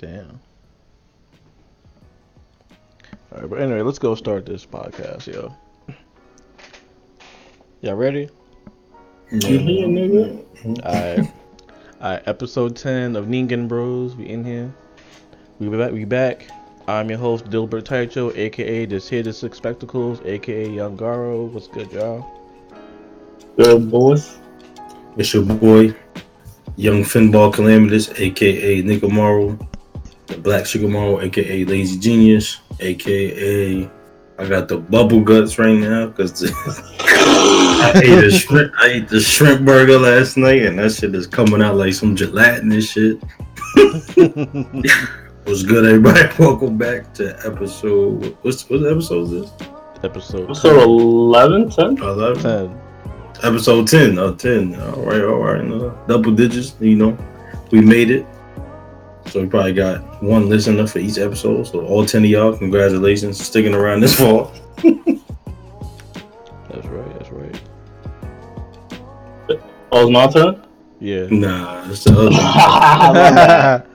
Damn. All right, but anyway, let's go start this podcast, yo. Y'all ready? You here, nigga? Alright. Alright, episode 10 of Ningen Bros. We in here. We be back. We back. I'm your host, Dilbert Taicho, aka This Here to Six Spectacles, aka Young Garo. What's good, y'all? Good boys. It's your boy, Young Finball Calamitous, aka Nick Amaro, Black Sugar Amaro, aka Lazy Genius, aka I got the bubble guts right now because I ate a shrimp. I ate the shrimp burger last night, and that shit is coming out like some gelatinous shit. What's good, everybody? Welcome back to episode. What's what episode is this? episode Episode 11, 10? 11? 10. Episode 10. Oh, 10. All right, all right. Uh, double digits, you know. We made it. So we probably got one listener for each episode. So all 10 of y'all, congratulations for sticking around this far. That's right, that's right. Oh, it's my turn? Yeah. Nah, it's the other.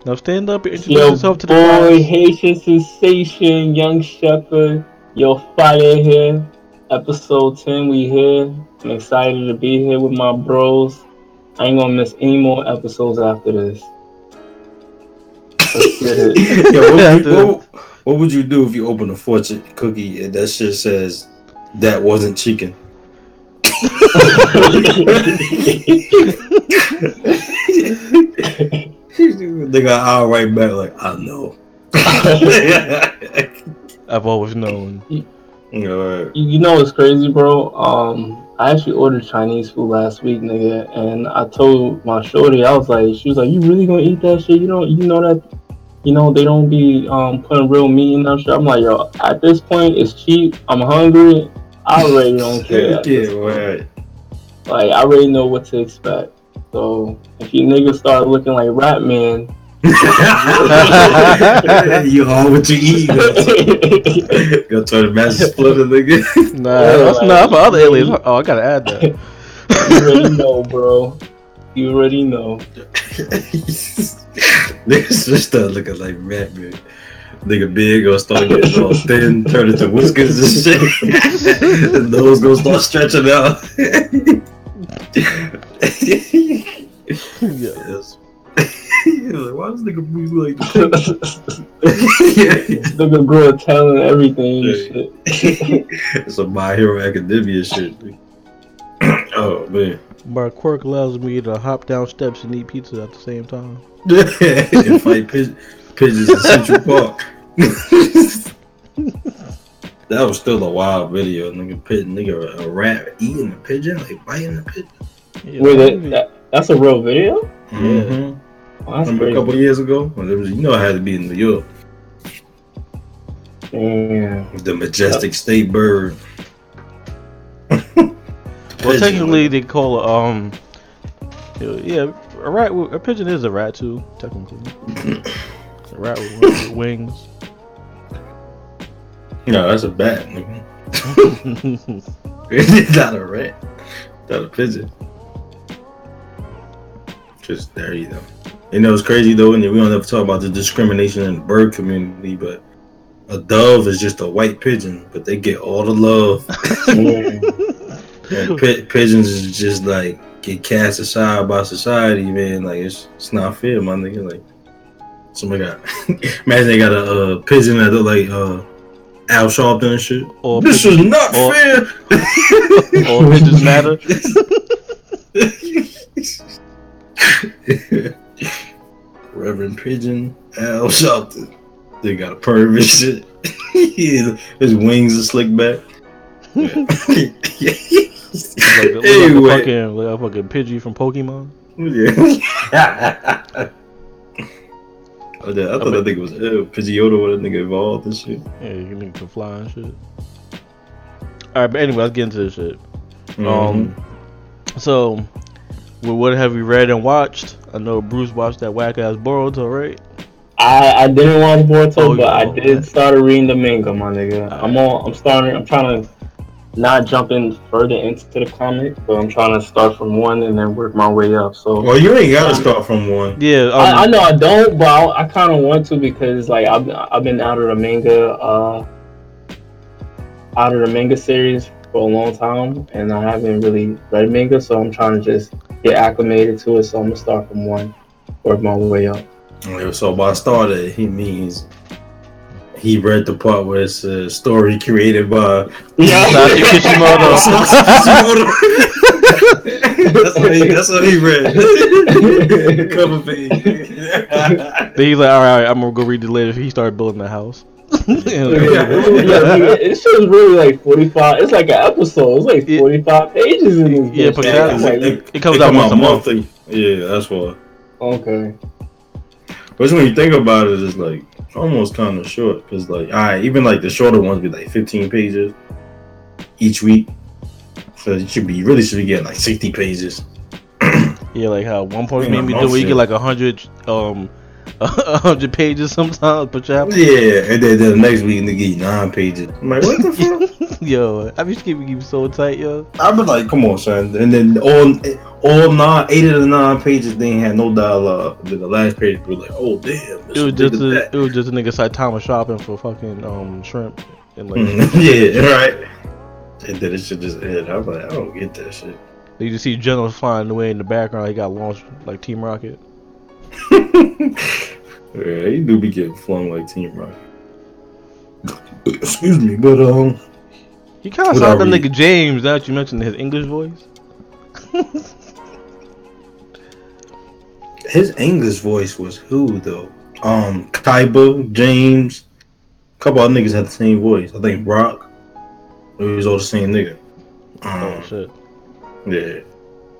now stand up and introduce Yo, yourself to the boy, guys. Haitian sensation, young shepherd. Yo, Friday here. Episode 10, we here. I'm excited to be here with my bros. I ain't gonna miss any more episodes after this. Let's get it. Yo, what, would you, what, what would you do if you open a fortune cookie and that shit says that wasn't chicken? they got I'll back like I know. I've always known. You you know what's crazy, bro? Um, I actually ordered Chinese food last week, nigga, and I told my shorty, I was like, she was like, "You really gonna eat that shit? You don't, you know that, you know they don't be um putting real meat in that shit." I'm like, yo, at this point, it's cheap. I'm hungry. I already don't care. Yeah, right. Like I already know what to expect. So if you niggas start looking like Rat Man, you all what you eat. Go turn the Master Splinter, nigga. Nah, that's like- not for other aliens. Oh, I gotta add that. you already know, bro. You already know. Niggas just start looking like rat man. Nigga big gonna start getting all thin, turn into whiskers and shit. the nose gonna start stretching out. yes. like, why does nigga move like this? Nigga grow a talent and everything and shit. it's a My Hero Academia shit. oh man. My quirk allows me to hop down steps and eat pizza at the same time. and fight pigeons, pigeons in Central Park. that was still a wild video, nigga. Pit, nigga, a rat eating a pigeon, like biting a pigeon. Yeah, Wait, that that, that, that's a real video? Mm-hmm. Oh, that's Remember a couple years ago when it was, you know, I had to be in New York, Damn. the majestic state bird. Well, technically, they call it, um, yeah, a rat. A pigeon is a rat too. Technically, a rat with, with wings. no, that's a bat. It's not a rat, not a pigeon. Just there you go. You know, it's crazy though, and we don't ever talk about the discrimination in the bird community, but a dove is just a white pigeon, but they get all the love. Pi- pigeons is just like get cast aside by society, man. Like it's it's not fair, my nigga. Like somebody got imagine they got a uh, pigeon that look like uh Al Sharpton and shit. Or this is not or- fair. or pigeons matter. Reverend Pigeon Al Sharpton. They got a perv and shit. His wings are slicked back. Like, look like a anyway. fucking, like a fucking Pidgey from Pokemon. Yeah. oh, yeah, I thought I that nigga was ill. Pidgeotto when that nigga evolved and shit. Yeah, you nigga can fly and shit. All right, but anyway, let's get into this shit. Mm-hmm. Um, so, well, what have we read and watched? I know Bruce watched that whack ass Boruto, right? I, I didn't watch Boruto, Oh, but I did start reading the manga, my nigga. I'm on. I'm starting. I'm trying to not jumping further into the comic, but I'm trying to start from one and then work my way up. So Well, you ain't gotta start from one. Yeah, um, I, I know I don't, but I, I kind of want to because like I've I've been out of the manga, uh, out of the manga series for a long time, and I haven't really read manga, so I'm trying to just get acclimated to it. So I'm gonna start from one, work my way up. So by started, he means he read the part where it's a story created by Sasuke Kishimoto. that's, what he, that's what he read. Cover page. Then he's like, all right, all right, I'm gonna go read the letter. He started building the house. yeah, I mean, it show's really like 45. It's like an episode. It's like Yeah. 45 pages in this. Yeah, but Yeah, Like, like- it comes It out come once out a month. monthly. Yeah, that's why. okay. But when you think about it, it's like almost kind of short because, like, all right, even like the shorter ones be like 15 pages each week. So you should be you really should be getting like 60 pages. Yeah, like how one point maybe do you get like a hundred, um, a hundred pages sometimes per chapter. Yeah, and then, then the next week they give you nine pages. I'm like, what the fuck? yo, I be keeping you so tight, yo. I be like, come on, son. And then all all nine, eight of the nine pages they ain't had no dialogue. Then the last page was like, oh damn, It was just a, that. it was just a nigga Saitama shopping for fucking um shrimp and like Mhm, yeah, right. And then it should just end. I'm like, I don't get that shit. you just see Genos flying away in the background. He got launched like Team Rocket. Yeah, he do be getting flung like Team Rocket. Excuse me, but um, He kind of What sounded are like nigga James. Now that you mentioned his English voice. his English voice was who though? Um, Kaiba, James, a couple of niggas had the same voice. I think Brock. It was all the same nigga. Oh Um, shit. yeah,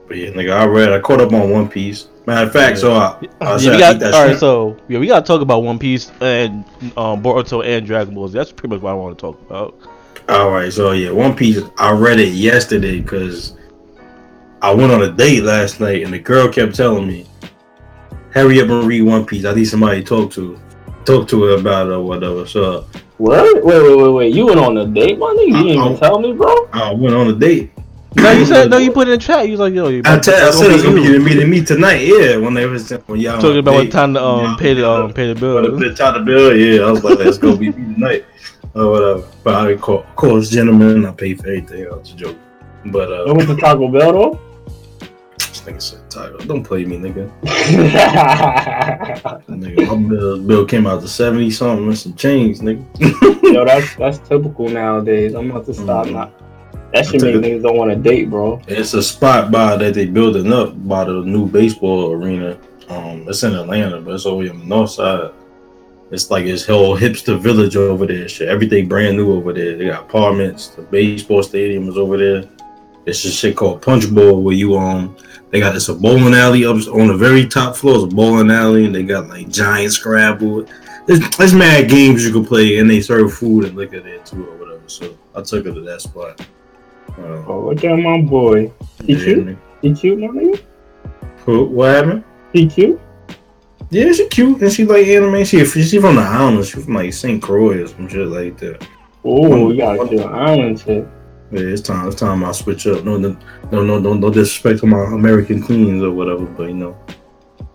but yeah, nigga, I read. I caught up on One Piece. Matter of fact, so I, I Yeah, we I got, think all right, so yeah, we gotta talk about One Piece and um, Boruto and Dragon Ball. Z. That's pretty much what I want to talk about. All right, so yeah, One Piece. I read it yesterday because I went on a date last night, and the girl kept telling me, "Hurry up and read One Piece. I need somebody to talk to, talk to her about it or whatever." So What? Wait, wait, wait, wait. You went on a date, my nigga? You didn't even Uh-oh. tell me, bro. I went on a date. No, you said no. You put it in the chat. You was like, yo, you I, about- tell, I it's said it's gonna gonna be be you. meeting me tonight. Yeah, when they was when y'all talking about what time to um Yeah, pay the um pay the But bill. the top the bill, yeah, I was like, let's go be me tonight or whatever. But I call, of course, gentlemen, I pay for everything. I was a joke. But You uh, went to Taco Bell though? this nigga said, "Title, don't play me, nigga." Nigga, my bill, bill came out to seventy something and some change, nigga. Yo, that's that's typical nowadays. I'm about to stop Mhm. now. That should make niggas don't want to date, bro. It's a spot by that they building up by the new baseball arena. Um, it's in Atlanta, but it's over on the north side. It's like this whole hipster village over there. Shit, everything brand new over there. They got apartments. The baseball stadium is over there. It's a shit called Punch Bowl where you um they got this a bowling alley up on the very top floor. It's a bowling alley, and they got like giant Scrabble. There's, there's mad games you can play, and they serve food and liquor there too, or whatever. So I took her to that spot. Uh, Oh, look at my boy. He cute? He cute, my nigga? Who- What happened? He cute? Yeah, she cute and she like anime. She she from the islands. She from like St. Croix or some shit like that. Oh, we got to island shit. Yeah, it's time. It's time I switch up. No, no, no, no, no, no disrespect to my American queens or whatever, but you know,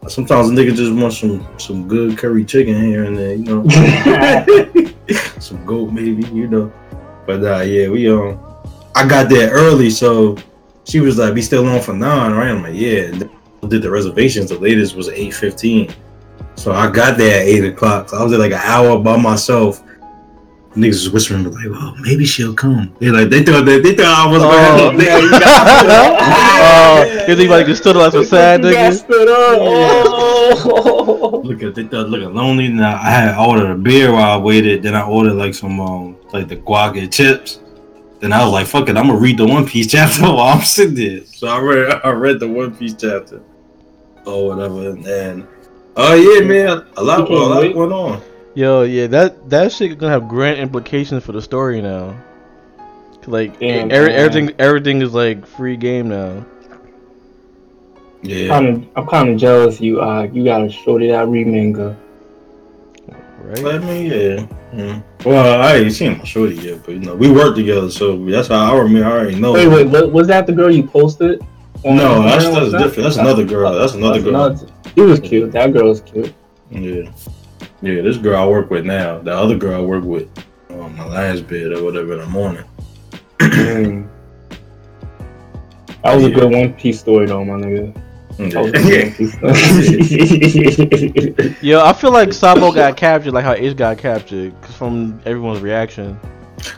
sometimes a nigga just want some some good curry chicken here and there. You know, some goat maybe. You know, but uh, yeah, we um, I got there early, so she was like, "We still on for nine, right?" I'm like, "Yeah." Did the reservations. The latest was eight fifteen. So I got there at eight o'clock. So I was there like an hour by myself. Niggas was whispering like, "Well, maybe she'll come." They like they thought that they thought I was Oh, going. yeah, you got Oh, you think like you stood like some sad You got nigga? stood up. Oh. Look at they thought looking lonely. Now I had ordered a beer while I waited. Then I ordered like some um like the guac and chips. Then I was like, "Fuck it, I'm gonna read the One Piece chapter while I'm sitting there." So I read I read the One Piece chapter or whatever, and then oh yeah, man, a lot, a You can't lot went on. Yo, yeah, that that shit gonna have grand implications for the story now. Like Damn, every, man. everything, everything is like free game now. Yeah, I'm kind of jealous. You, uh, you got to shorty that read manga. Right? I mean, yeah. yeah. Well, I ain't seen my shorty yet, but you know, we work together, so that's how I remember. I already know. Wait, wait, wa- was that the girl you posted? No, that's, that's that- different. That's another girl. That's another girl. another- He was cute. That girl was cute. Yeah, yeah. This girl I work with now. The other girl I work with on my last bed or whatever in the morning. That was a good One Piece story, though, my nigga. That was a good Yeah. One Piece story. Yo, I feel like Sabo got captured, like how Ace got captured, 'cause from everyone's reaction.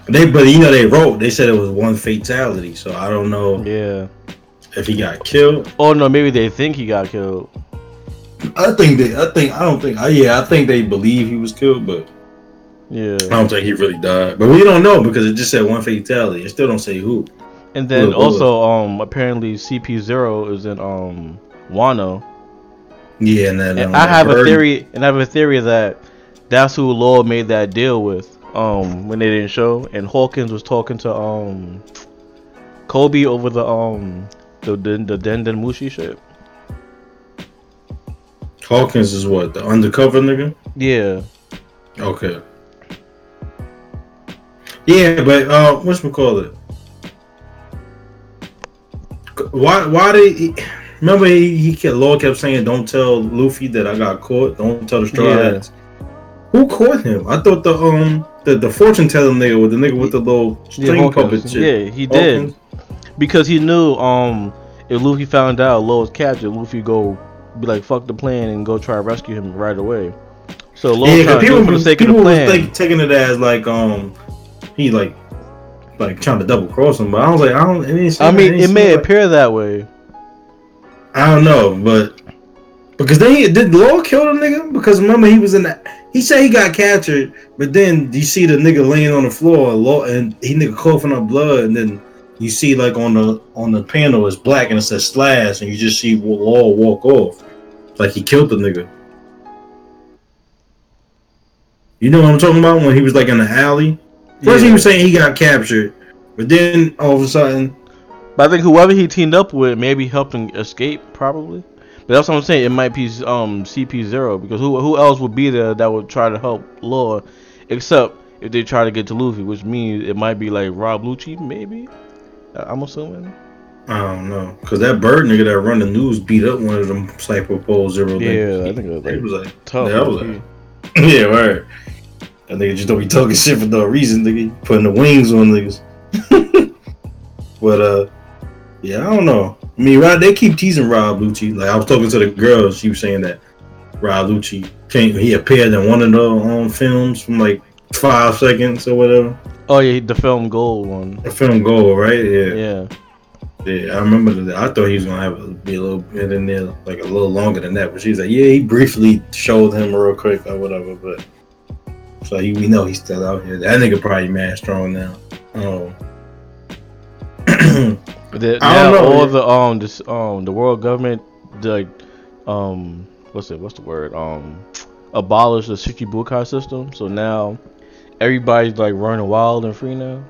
They, but you know, they wrote. They said it was one fatality, so I don't know Yeah. if he got killed. Oh no, maybe they think he got killed. I think they. I think. I don't think. I, yeah, I think they believe he was killed, but Yeah. I don't think he really died. But we don't know because it just said one fatality. It still don't say who. And then Look, look. also, um, apparently CP Zero is in um Wano. Yeah, and then And um, I have a theory, and I have a theory that that's who Law made that deal with. Um, when they didn't show, and Hawkins was talking to um Kobe over the um the the, the Denden Mushi shit. Hawkins is what the undercover nigga. Yeah, Okay. Yeah, but uh, what's we call it? Why? Why did? He, remember he, he kept Law kept saying, "Don't tell Luffy that I got caught. Don't tell the Straw Yeah. Hats." Who caught him? I thought the um the, the fortune telling nigga with the nigga with the little yeah, string puppet shit. Yeah, he did because he knew um if Luffy found out was captured, Luffy go be like fuck the plan and go try to rescue him right away. So Law Yeah, trying 'cause to do people for the sake of people the was plan. like, taking it as like um he like like trying to double cross him, but I was like I don't. It didn't seem I mean, it may like- appear that way. I don't know, but because then he did Law kill the nigga? Because remember he was in that. He said he got captured, but then you see the nigga laying on the floor, Law, and he nigga coughing up blood, and then you see like on the on the panel it's black and it says slash, and you just see Law walk off, like he killed the nigga. You know what I'm talking about when he was like in the alley. First he was saying he got captured, but then all of a sudden, But I think whoever he teamed up with maybe helped him escape, probably. But that's what I'm saying. It might be um CP Zero because who who else would be there that would try to help Law, except if they try to get to Luffy, which means it might be like Rob Lucci, maybe. I'm assuming. I don't know, cause that bird nigga that run the news beat up one of them Cypher Pole Zero. Yeah. I think it was like was like, tough. Yeah, I was like, yeah, right. That nigga just don't be talking shit for no reason, nigga. Putting the wings on niggas. but uh, yeah, I don't know. I mean, Rob, they keep teasing Rob Lucci. Like I was talking to the girl, she was saying that Rob Lucci came, he appeared in one of the um, films from like five seconds or whatever. oh yeah, the film Gold one. The film Gold, right? Yeah, Yeah. yeah. I remember that. I thought he was gonna have a, be a little bit in there, like a little longer than that. But she's like, yeah, he briefly showed him real quick or whatever. But so he, we know he's still out here. That nigga probably mad strong now. Oh. The, I now don't know, all the um this um the world government like um what's it what's the word um abolished the Shichibukai system. So now everybody's like running wild and free now.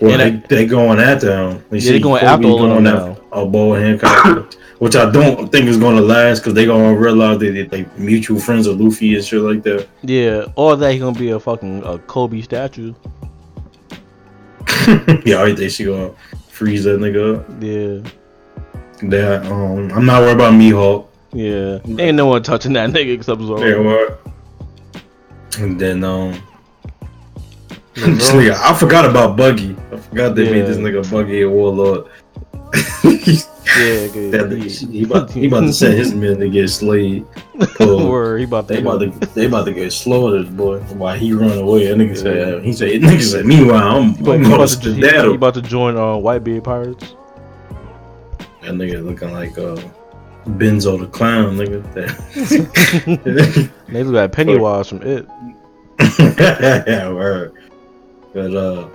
well, they, they going after him. They Yeah, they going after all them going now. Boa Hancock, which I don't think is going to last because they gonna realize that they, they mutual friends of Luffy and shit like that. Yeah, or that he gonna be a fucking a Kobe statue. yeah, I think she gonna freeze that nigga up. Yeah, That um, I'm not worried about Mihawk. yeah. Ain't no one touching that nigga except Zoro. Yeah, what? And then um, Yeah, this nigga, I forgot about Buggy. I forgot they made this nigga Buggy a warlord. Yeah, good. That nigga, he, about, he about to send his men to get slayed. Word, he about to. They about to they about to get slaughtered, boy. While he run away, that nigga said he said nigga said. Meanwhile, I'm, He about, I'm about to he, he about to join uh, Whitebeard Pirates. That nigga looking like uh, Bozo the clown, nigga. They look like Pennywise from It. yeah, word. But uh,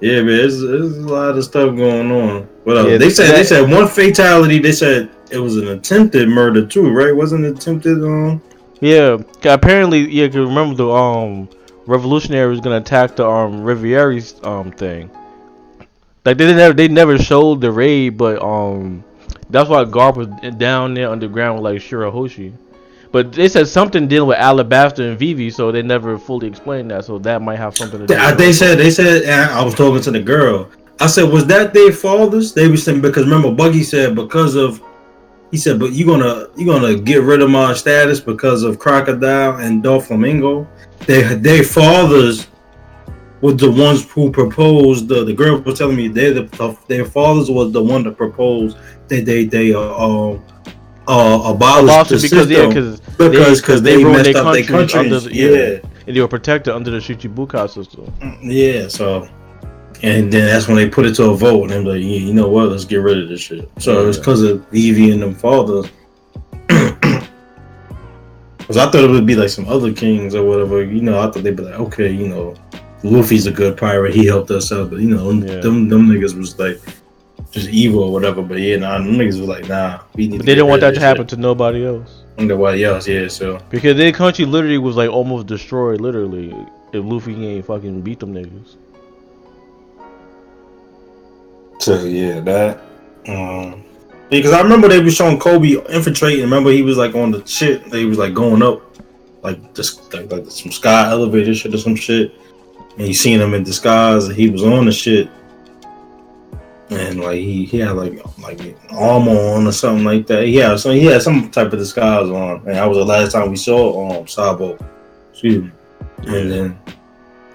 yeah, man, there's a lot of stuff going on. Yeah, they said they said one fatality. They said it was an attempted murder too, right? Wasn't attempted um Yeah, apparently, yeah. 'cause remember the um revolutionaries gonna attack the um Reverie's um thing. Like they never they never showed the raid, but um that's why Garp was down there underground with like Shirahoshi. But they said something dealing with Alabasta and Vivi, so they never fully explained that. So that might have something to do. They, they said they said I was talking to the girl. I said, was that their fathers? They were saying because remember Buggy said because of he said, but you're gonna you're gonna get rid of my status because of Crocodile and Doflamingo. They their fathers were the ones who proposed. The the girl was telling me they the their fathers was the one that proposed that they they uh, uh, uh abolished the because yeah, system because because because they, ruined messed their up their countries under countries. the- yeah. and they were protected under the Shichibukai system. Yeah, so and then that's when they put it to a vote, and they're like, yeah, you know what, let's get rid of this shit. So it's Yeah. because of Evie and them fathers. Because I thought it would be like some other kings or whatever. You know, I thought they'd be like, okay, you know, Luffy's a good pirate. He helped us out, but you know, them, Yeah. them, them niggas was like just evil or whatever. But yeah, nah, them niggas was like, nah, we need. But they didn't want that to happen shit. to nobody else Nobody else, yeah. So because their country literally was like almost destroyed, literally. If Luffy ain't fucking beat them niggas. So yeah, that. Um, because I remember they were showing Kobe infiltrating. Remember he was like on the shit. They was like going up, like just like, like some sky elevator shit or some shit. And you seen him in disguise. And he was on the shit, and like he, he had like like armor on or something like that. Had some he had some type of disguise on, and that was the last time we saw um Sabo. Excuse me. And then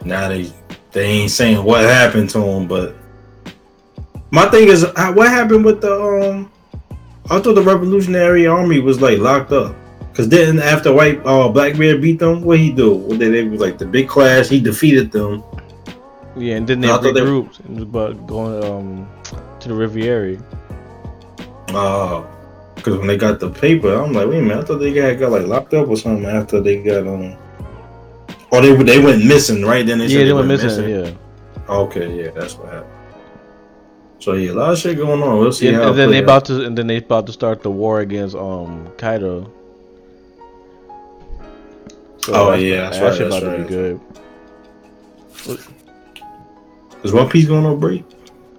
now they they ain't saying what happened to him, but my thing is, uh, what happened with the um? I thought the Revolutionary Army was like locked up. Cause then after White uh Blackbeard beat them, what he do? What they, they was like the big clash. He defeated them. Yeah, and then they I thought they- regrouped and about going um to the Reverie. Uh, cause when they got the paper, I'm like, wait a minute, I thought they got, got like locked up or something after they got um. Or they they went missing, right? Then they said Yeah, they went missing. Yeah, Okay, yeah, that's what happened. So yeah, a lot of shit going on. We'll see Yeah, how. and then they play about to and then they about to start the war against um Kaido. So Oh, that's- yeah, that's that right, that's about to right. be good. Is One Piece going on break?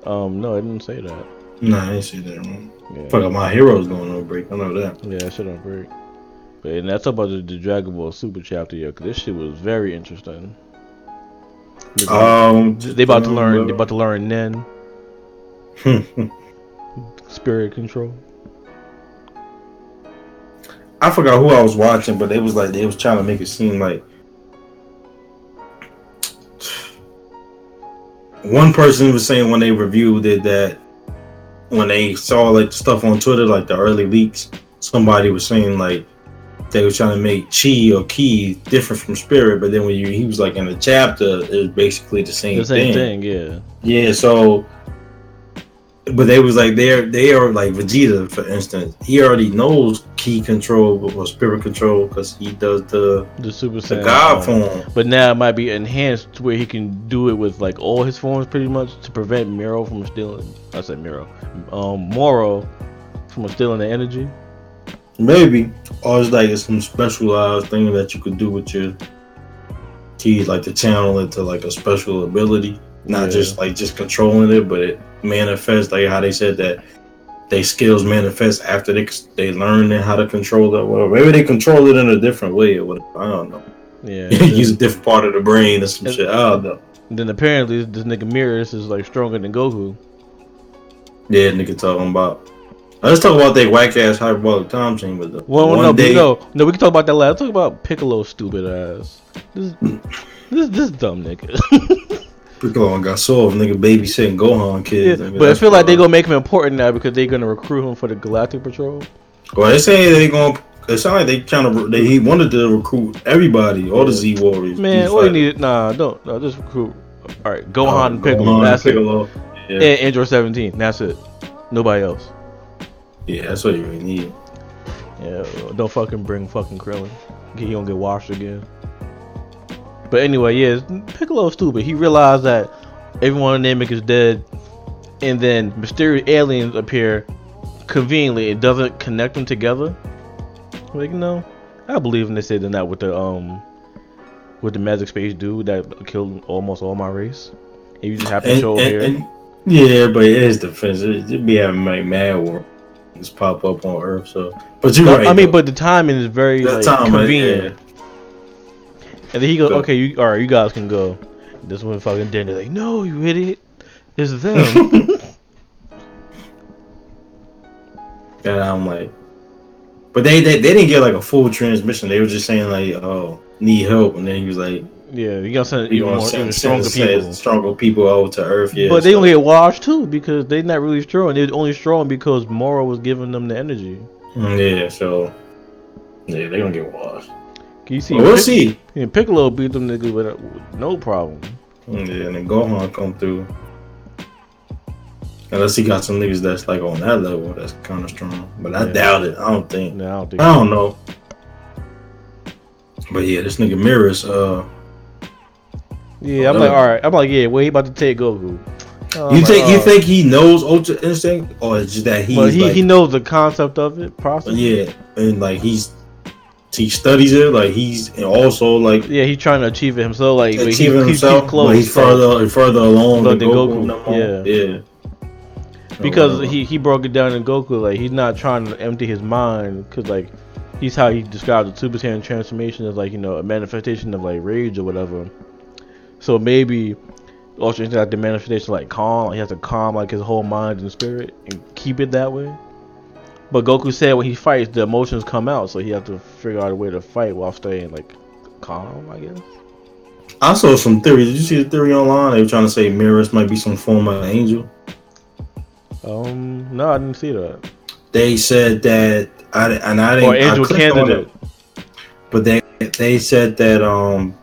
Um, no, I didn't say that. Nah, I didn't see that. Man. Yeah, Fuck, my heroes going on break. I know that. yeah, shit on break. But and that's about the, the Dragon Ball Super chapter, yo. Cause this shit was very interesting. Um, they about to learn. They about to learn Nen to. spirit control. I forgot who I was watching, but they was like they was trying to make it seem like one person was saying when they reviewed it that when they saw like stuff on Twitter, like the early leaks, somebody was saying like they were trying to make chi or ki different from spirit, but then when you he was like in the chapter, it was basically the same, The same thing. thing, yeah. Yeah, so but they was like they're they are like Vegeta, for instance. He already knows ki control or spirit control because he does the The Super the Saiyan. God form. But now it might be enhanced to where he can do it with like all his forms pretty much to prevent Miro from stealing. I said Miro, um, Moro from stealing the energy. Maybe, or it's like it's some specialized thing that you could do with your keys, like to channel it to like a special ability, not Yeah. just like just controlling it, but it manifests like how they said that they skills manifest after they they learn how to control it. Well, maybe they control it in a different way or whatever. I don't know. Yeah. Use a different part of the brain or some shit. I don't know. Then apparently this nigga Merus is like stronger than Goku. Yeah, nigga talking about. Let's talk about that whack ass hyperbolic time chain with the Well, one no, day. no, no. We can talk about that later. Let's talk about Piccolo stupid ass. This, this, this dumb nigga. Piccolo got nigga babysitting Gohan yeah, kids. nigga. but I feel like they wild. gonna make him important now because they're gonna recruit him for the Galactic Patrol. Well, they say they gonna. It sound like they trying to. They, he wanted to recruit everybody, all the Z Warriors. Man, all you need, nah, don't, no, just recruit. All right, Gohan Uh, and Piccolo. Gohan that's Piccolo. it. Yeah. And Android 17. That's it. Nobody else. yeah, that's what you really need. Yeah, don't fucking bring fucking Krillin. He gonna get washed again. But anyway, yeah, Piccolo's stupid. He realized that everyone in Namek is dead, and then mysterious aliens appear conveniently. It doesn't connect them together. Like, no, I believe in they say they're with the um with the magic space dude that killed almost all my race. And you just happen to show and- here. and- yeah, but it is defense. It, it be having like mad war. just pop up on Earth. So, but you're No, right. I mean, though. but the timing is very That like, time, convenient. And then he goes, Go. "Okay, you all right? You guys can go." This one fucking Danny like, "No, you idiot! It's them." And I'm like, but they, they they didn't get like a full transmission. They were just saying like, oh, need help, and then he was like, yeah, you gotta send you more, send, stronger send people. stronger people over to Earth. Yeah, but they so- gonna get washed too because they're not really strong. They're only strong because Moro was giving them the energy. Mm, yeah, so yeah, they're gonna get washed. You see? But we'll Pic- see. Yeah, Piccolo beat them niggas with, with no problem. Yeah, and then Gohan come through. Unless he got some niggas that's like on that level, that's kind of strong. But I Yeah. doubt it. I don't think. No, I don't think. I don't know. But yeah, this nigga Merus, uh, Yeah, I'm like, all right. I'm like, yeah, well, he about to take Goku. Oh, you like, think you oh. think he knows Ultra Instinct, or it's just that But he, like, he knows the concept of it, process. yeah, and like he's he studies it, like he's also like Yeah, he's trying to achieve it himself. Like he- achieving he's, himself, he's close. but he's further further along than Goku. Goku, no yeah. yeah. because Uh, he he broke it down in Goku. Like he's not trying to empty his mind because like he's how he described the Super Saiyan transformation as like you know a manifestation of like rage or whatever. So maybe Instinct like the manifestation like calm. He has to calm like his whole mind and spirit and keep it that way. But Goku said when he fights, the emotions come out, so he has to figure out a way to fight while staying like calm. I guess. I saw some theory. Did you see the theory online? They were trying to say Merus might be some form of angel. Um, no, I didn't see that. They said that I and I didn't. Or angel I clicked on candidate. it, but they they said that um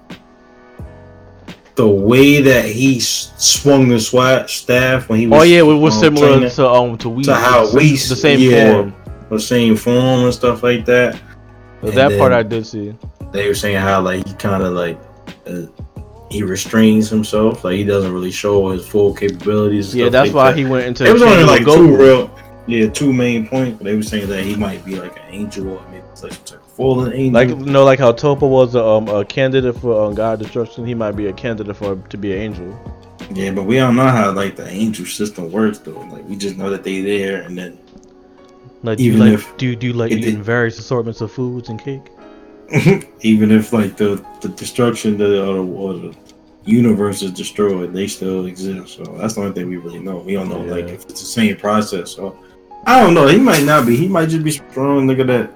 the way that he swung the swat staff when he was Oh yeah, it was um, similar to um to Whis. to how the, Whis- the same yeah. form. Same form and stuff like that. But that part I did see. They were saying how like he kind of like uh, he restrains himself, like he doesn't really show his full capabilities. Yeah, that's like why that. he went into. It was only like two real, yeah, two main points. But they were saying that he might be like an angel or maybe like some of fallen angel. Like you know, like how Toppo was a, um, a candidate for um, God destruction. He might be a candidate for to be an angel. yeah, but we don't know how like the angel system works though. Like we just know that they there, and then Like, Even do you like, if do you, do you like it- eating various assortments of foods and cake? even if like the the destruction the, the, uh, or the universe is destroyed, they still exist. So that's the only thing we really know. We don't know like if it's the same process. So I don't know. He might not be. He might just be strong nigga that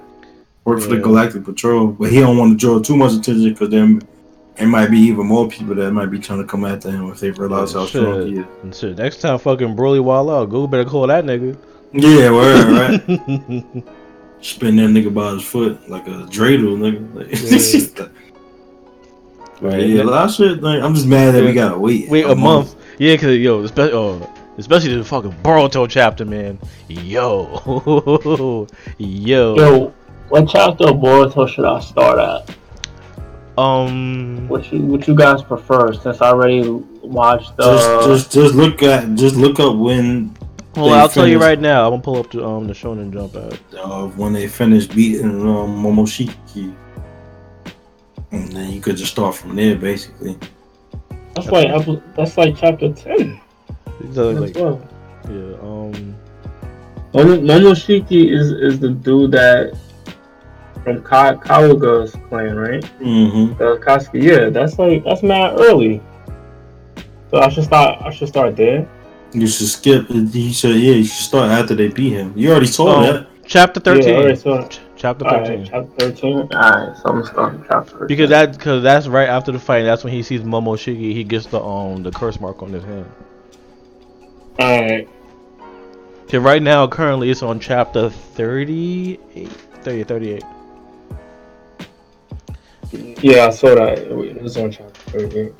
work for the Galactic Patrol, but he don't want to draw too much attention because then it might be even more people that might be trying to come after him if they realize how strong he is. And shit, next time fucking Broly wild out, go better call that nigga. Yeah, word, right? Spin that nigga by his foot like a dreidel, nigga. Like, Right. Yeah, a lot of shit. Like, I'm just mad that we gotta wait. Wait a month. Yeah, cause yo, especially oh, especially the fucking Boruto chapter, man. Yo, yo. Yo, what chapter of Boruto should I start at? Um, What you what you guys prefer? Since I already watched the. Just, just, just look at, just look up when, well, I'll tell you right now. I'm gonna pull up the um the Shonen Jump app. uh, when they finish beating um, Momoshiki, and then you could just start from there, basically. that's like that's like chapter ten. These are as like, well. yeah, um, Momoshiki is is the dude that from Ka- Kaguya's clan, right? Mm-hmm. The Akatsuki. Yeah, that's like that's mad early. So I should start. I should start there. You should skip. He said, "Yeah, you should start after they beat him." You already saw Oh, that. chapter Yeah, thirteen. alright, so chapter alright, thirteen. chapter thirteen. Alright, so I'm gonna start from chapter 13. Because that, because that's right after the fight. That's when he sees Momoshiki. He gets the um the curse mark on his hand. Alright. Okay, right now, currently, it's on chapter 38. 30, 38. Yeah, I saw that. It was on chapter thirteen.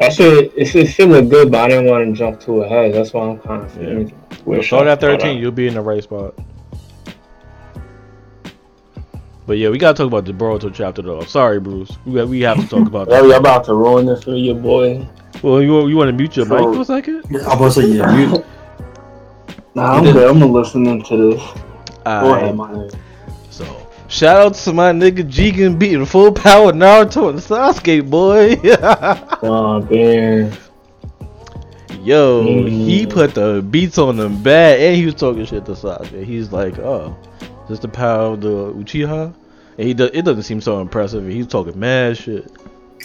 That should it should, should look good, but I didn't want to jump too ahead. That's why I'm kind of Yeah. yeah. Start at 13, you'll be in the right spot. But yeah, we gotta talk about the Boruto chapter though. Sorry, Bruce. We, got, we have to talk about Well, that. you're about to ruin this for your boy. Well, you, you want to mute your mic So- for a second? I'm about to say, yeah, mute. Nah, I'm good. I'm gonna listen into this. Go ahead, my nigga. So, shout out to my nigga Jigen beating full power Naruto and Sasuke, boy. Oh, damn. Yo, he Mm. put the beats on them bad, and he was talking shit to Sasuke. He's like, "Oh, this the power of the Uchiha," and he does. It doesn't seem so impressive. and He's talking mad shit.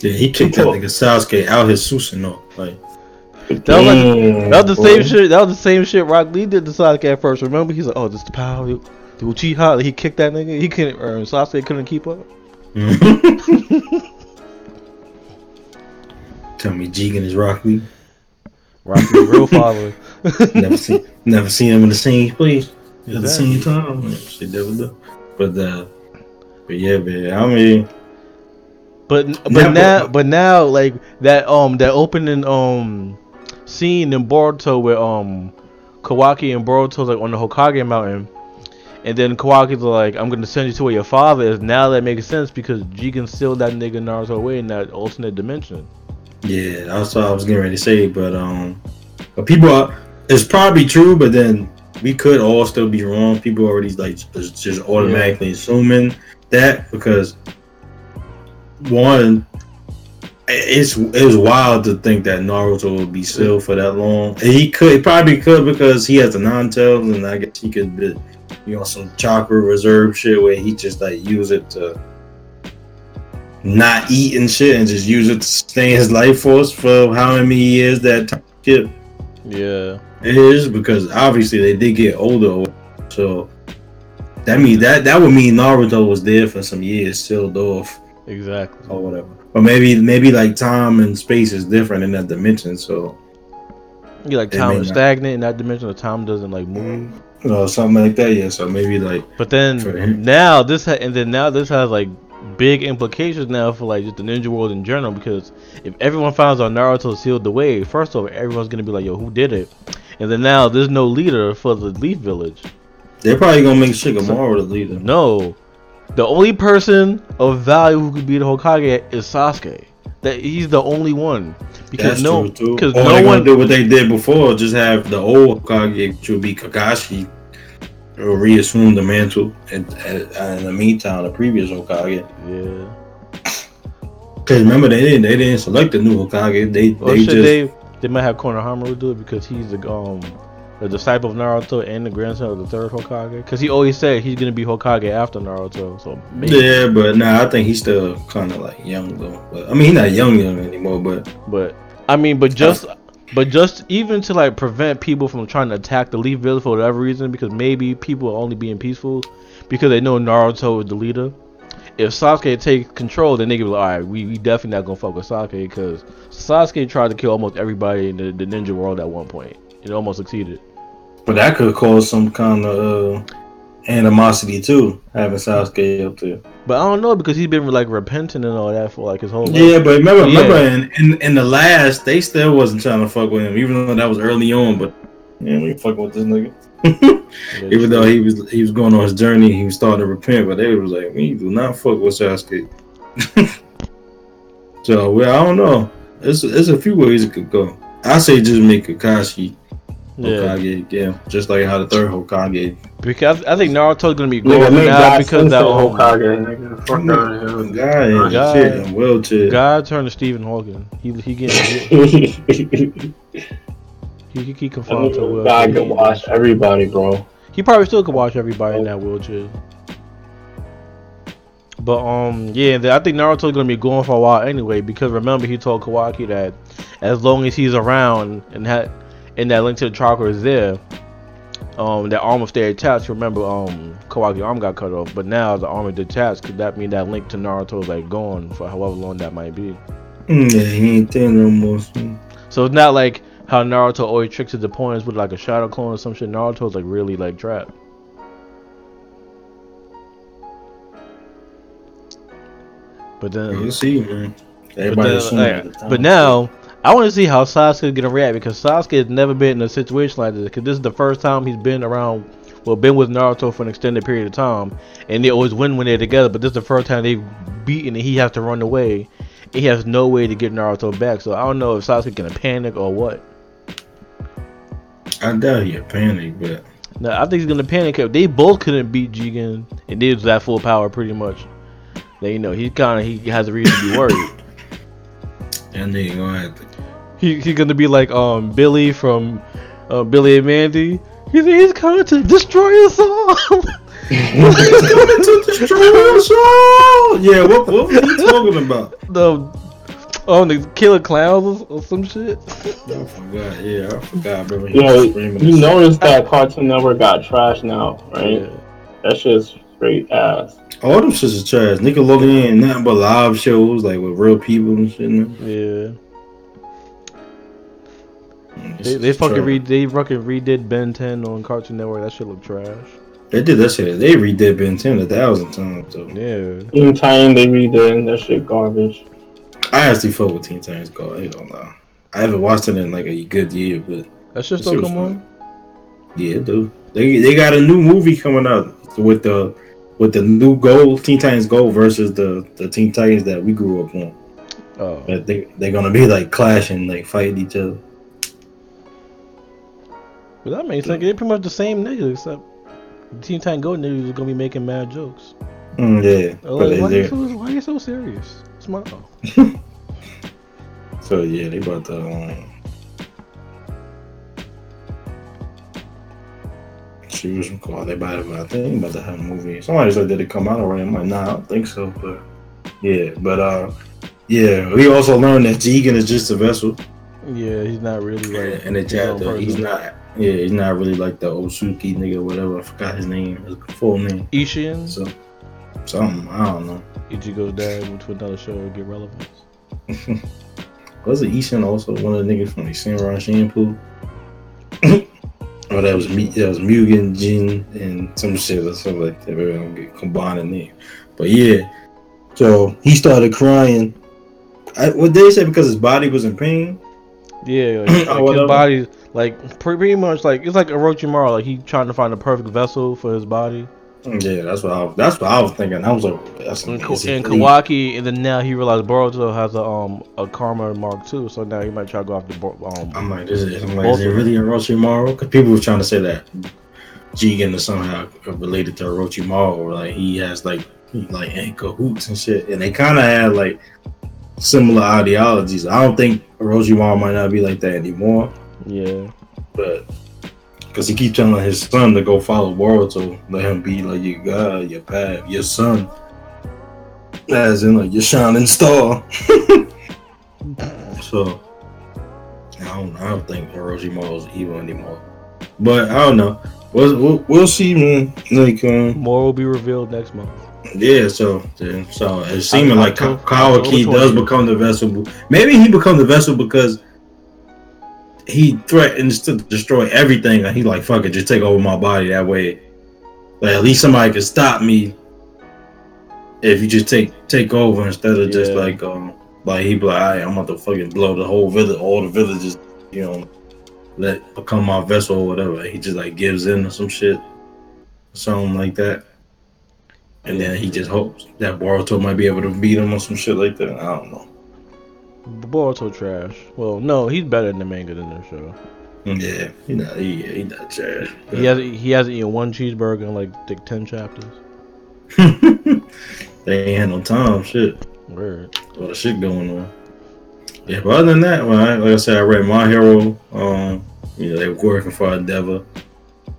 Yeah, he kicked that nigga Sasuke out his Susanoo. Like, That was like- Damn, That was the boy. same shit. That was the same shit Rock Lee did to Sasuke at first. Remember, he's like, "Oh, this the power of the Uchiha." He kicked that nigga. He couldn't. Or Sasuke couldn't keep up. tell me Jigen is Rock Lee. Rock Lee, real father. Never seen, never seen him in the same place at the same time. Shit, never do. But uh, but yeah, man. I mean, But but now but- but now like that um that opening um scene in Boruto where um Kawaki and Boruto's like on the Hokage mountain and then Kawaki's like I'm gonna send you to where your father is now that makes sense because Jigen sealed that nigga Naruto away in that alternate dimension. yeah, that's what I was getting ready to say. But um, but people are. It's probably true, but then we could all still be wrong. People already like just, automatically assuming that because one, it's it's wild to think that Naruto would be sealed for that long. And he could, he probably could because he has the nine tails, and I guess he could be, you know, some chakra reserve shit where he just like use it to not eat and shit, and just use it to sustain his life force for how many years that time skip Yeah. is because obviously they did get older, so that means that that would mean Naruto was there for some years, sealed off Exactly. or whatever. Or maybe maybe like time and space is different in that dimension, so You like time is stagnant in that dimension. The time doesn't like move. You know something like that. Yeah, so maybe like But then now this ha- and then now this has like big implications now for like just the ninja world in general because if everyone finds out Naruto sealed the way, first off, everyone's gonna be like, "Yo, who did it?" And then now there's no leader for the Leaf Village. they're probably gonna make Shikamaru the leader. No, the only person of value who could be the Hokage is Sasuke. That he's the only one because That's no, true too. because no one. do what they did before, just have the old Hokage, which would be Kakashi, or reassume the mantle. And, and in the meantime, the previous Hokage. Yeah. Because remember, they didn't they didn't select the new Hokage. They Or they should just they? They might have Konohamaru do it because he's the um the disciple of Naruto and the grandson of the third Hokage. Because he always said he's gonna be Hokage after Naruto. So maybe. Yeah, but nah, I think he's still kind of like young though. But I mean, he's not young young anymore. But But I mean, but just but just even to like prevent people from trying to attack the Leaf Village for whatever reason, because maybe people are only being peaceful because they know Naruto is the leader. If Sasuke takes control, then they be like, all right, we, we definitely not gonna fuck with Sasuke because Sasuke tried to kill almost everybody in the, the ninja world at one point. It almost succeeded. but that could cause some kind of uh, animosity too, having Sasuke up there. But I don't know because he's been like repenting and all that for like his whole life. Yeah, but remember, Yeah. remember, in, in in the last, they still wasn't trying to fuck with him, even though that was early on. But yeah, we fucking with this nigga. even though he was he was going on his journey, he was starting to repent, but they was like, we do not fuck with Sasuke. so well, I don't know. There's there's a few ways it could go. I say just make Kakashi yeah, Hokage, yeah, just like how the third Hokage. because I think Naruto's gonna be Nigga, going make now God because that Sensei um, Hokage, nigga. Fuck out of Guy and God. shit and wheelchair. God turned to Stephen Hawking. He he getting here. he he, he confined to a wheelchair. God can watch everybody, bro. He probably still could watch everybody in that wheelchair. But um, yeah, I think Naruto's gonna be going for a while anyway because remember he told Kawaki that as long as he's around and that and that link to the chakra is there, um, that arm will stay attached. Remember, um, Kawaki's arm got cut off, but now the arm is detached. Could that mean that link to Naruto is like gone for however long that might be? Mm, Yeah, he ain't there no more. so- So it's not like how Naruto always tricks his opponents with like a shadow clone or some shit. Naruto's like really like trapped. But then, We'll see, man. but, Everybody then, like, at the time. but now I want to see how Sasuke is gonna react because Sasuke has never been in a situation like this. Because this is the first time he's been around, well, been with Naruto for an extended period of time, and they always win when they're together. But this is the first time they've beaten, and he has to run away. He has no way to get Naruto back. So I don't know if Sasuke gonna panic or what. I doubt he'll panic, but No, I think he's gonna panic. if They both couldn't beat Jigen, and they was that full power pretty much. Then you know he kind of he has a reason to be worried. that nigga gonna have to he he gonna be like um Billy from uh, Billy and Mandy. He's he's coming to destroy us all. He's coming to destroy us all. Yeah, what what was he talking about? the oh the killer clowns or, or some shit. I forgot. Yeah, I forgot. I remember he You know, was you noticed that Cartoon Network got trashed now, right? Yeah. That shit's straight ass. All them shits is trash. Nickelodeon ain't nothing but live shows like with real people and shit. in. Yeah. It's They, they fucking trash. re they fucking redid Ben 10 on Cartoon Network. That shit look trash. They did that shit. They redid Ben 10 a thousand times. So Yeah. Teen Time, they redid that shit garbage. I actually fuck with Teen Titans Go. I don't know. I haven't watched it in like a good year, but That shit That still come on. yeah, dude. They they got a new movie coming out with the with the new Gold Teen Titans Gold versus the the Teen Titans that we grew up on. Oh. But they they're gonna be like clashing, like fighting each other. But that makes sense. They're pretty much the same niggas except Teen Titans Go niggas is gonna be making mad jokes. Mm, yeah, like, why, you so, why you so serious? Smile. so yeah, they about to. Um, she was called. They about to, I think about to have a movie. Somebody said did it come out already? I'm like, nah, I don't think so. But yeah, but uh, yeah, we also learned that Jigen is just a vessel. Yeah, he's not really like and the chapter, he's not. Yeah, he's not really like the Otsutsuki nigga, whatever. I forgot his name, his full name. Ishian. So something I don't know. Ichigo's dad went to another show to get relevance. Was it Ishin also one of the niggas from the Samurai Champloo? oh, that was me. That was Mugen, Jin, and some shit or something like that. Maybe I don't get combined in name. But yeah, so he started crying. I, what they say because his body was in pain. Yeah, like, like his body, like pretty much like it's like Orochimaru, like he trying to find the perfect vessel for his body. Yeah, that's what I. That's what I was thinking. I was like, that's And, amazing. and Kawaki, and then now he realized Boruto has a um a karma mark too, so now he might try to go after um. I'm like, this is, I'm like, is it really Orochimaru? Because people were trying to say that Jigen is somehow related to Orochimaru, or like he has like he like in cahoots and shit, and they kind of had like similar ideologies. I don't think Orochimaru might not be like that anymore, Yeah, but because he keeps telling his son to go follow Boruto, let him be like your god, your path, your son, as in like your shining star. so I don't, I don't think Orochimaru is evil anymore. But I don't know. We'll, we'll, we'll see, man. Like, um, more will be revealed next month. yeah. So, yeah, so it's seeming like Ka- October- Kawaki does become the vessel. Maybe he become the vessel because he threatens to destroy everything, and he like, fuck it, just take over my body. That way, like at least somebody can stop me if you just take take over instead of just like um like he be like, "Alright, I'm about to fucking blow the whole village, all the villages, you know, let become my vessel or whatever. He just like gives in or some shit, something like that. And then he just hopes that Boruto might be able to beat him or some shit like that. I don't know. Boruto trash. Well, no, he's better in the manga than the show. Yeah, he not he, he not trash. He has he hasn't eaten one cheeseburger in like, like ten chapters. they ain't had no time. Shit, Word. a lot of shit going on. Yeah, but other than that, well, I, like I said, I read My Hero. Um, you know, they were working for Endeavor.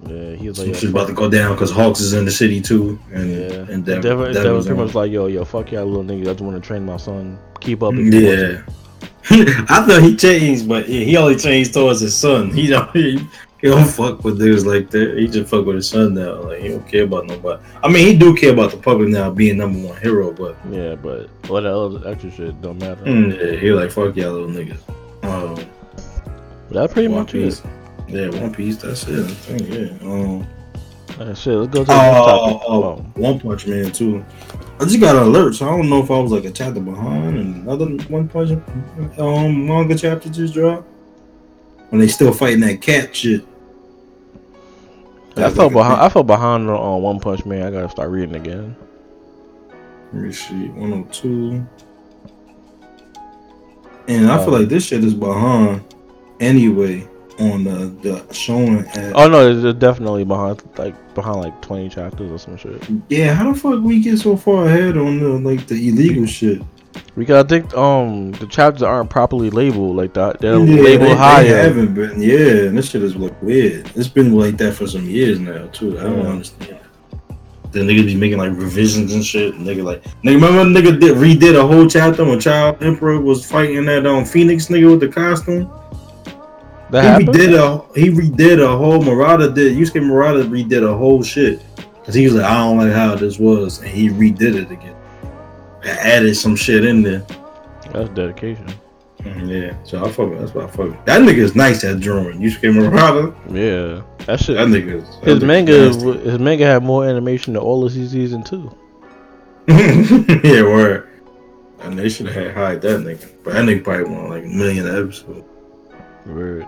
Yeah, he was like, shit's about to go down because Hawks is in the city too, and Yeah. Endeavor, Endeavor Endeavor's pretty much like, yo, yo, fuck y'all little niggas. I just want to train my son. Keep up. Yeah. I thought he changed, but yeah, he only changed towards his son. He don't he, he don't fuck with dudes like that. He just fuck with his son now. Like he don't care about nobody. I mean, he do care about the public now being number one hero, but Yeah, but all that other extra shit don't matter. mm, yeah, he like fuck y'all little niggas. Um, But that's pretty One much Piece. it. Yeah, One Piece. That's it. I think, yeah. Um, Uh, shit, let's go to the next oh, topic. oh, Oh, One Punch Man too. I just got an alert, so I don't know if I was like a chapter behind and another One Punch um manga chapter just dropped. And they still fighting that cat shit. I felt behind. I felt behind on, on One Punch Man. I gotta start reading again. Let me see, 102. And I feel Oh. like this shit is behind anyway on the the showing Oh no, it's it's definitely behind, like behind like twenty chapters or some shit. Yeah, how the fuck we get so far ahead on the like the illegal shit? Because gotta think um the chapters aren't properly labeled like that. They're Yeah, labeled they, higher. They haven't been. Yeah, and this shit is look weird. It's been like that for some years now too. I don't Yeah. understand. The niggas be making like revisions and shit. And nigga like nigga remember nigga did redid a whole chapter when Child Emperor was fighting that um Phoenix nigga with the costume. That he happened. redid a he redid a whole Murata did Yusuke Murata redid a whole shit. Cause he was like, I don't like how this was, and he redid it again. And added some shit in there. That's dedication. Mm, Yeah, so I fuck with that's what I fuck with. That nigga is nice at drawing. Yusuke Murata. Yeah, that shit. That nigga is that his nigga manga, nasty. his manga had more animation than all of his season two. yeah, word. And they should have had hide that nigga. But that nigga probably won like a million episodes. Weird.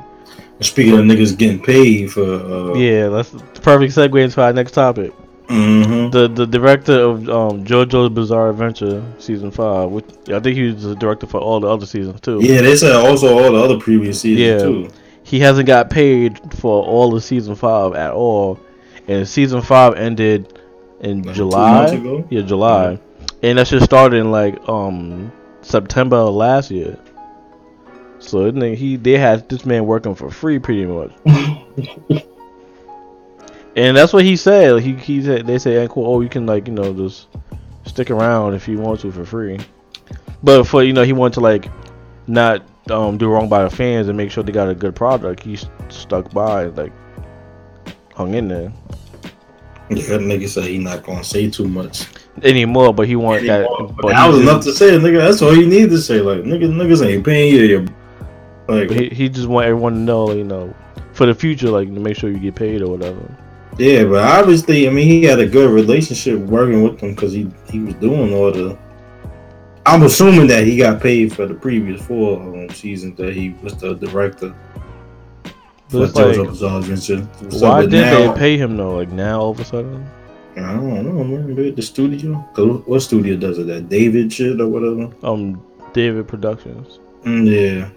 Speaking of niggas getting paid for uh Yeah, that's the perfect segue into our next topic. mhm. The the director of um, JoJo's Bizarre Adventure season five, which I think he was the director for all the other seasons too. Yeah, they said also all the other previous seasons Yeah. too. He hasn't got paid for all of season five at all, and season five ended in Like July. Yeah, July, and that just started in like um September of last year. So isn't he they had this man working for free pretty much. And that's what he said. He he said they say, "Hey, cool. Oh, you can like you know just stick around if you want to for free." But for you know he wanted to like not um do wrong by the fans and make sure they got a good product. He stuck by like hung in there Yeah, that nigga said he not gonna say too much. anymore. But he wanted that. Anymore. But But that was just, enough to say, nigga. That's all you need to say. Like, nigga, niggas ain't paying you. Your, like, he he just want everyone to know you know for the future like to make sure you get paid or whatever. yeah, but obviously, I mean, he had a good relationship working with them because he he was doing all the. I'm assuming that he got paid for the previous four um, seasons that he was the director. But like, JoJo's Bizarre Adventure. So, why but did now- they pay him though? Like now all of a sudden. I don't know, man. Maybe the studio. 'Cause what studio does it? That David shit or whatever. Um, David Productions. Mm, yeah.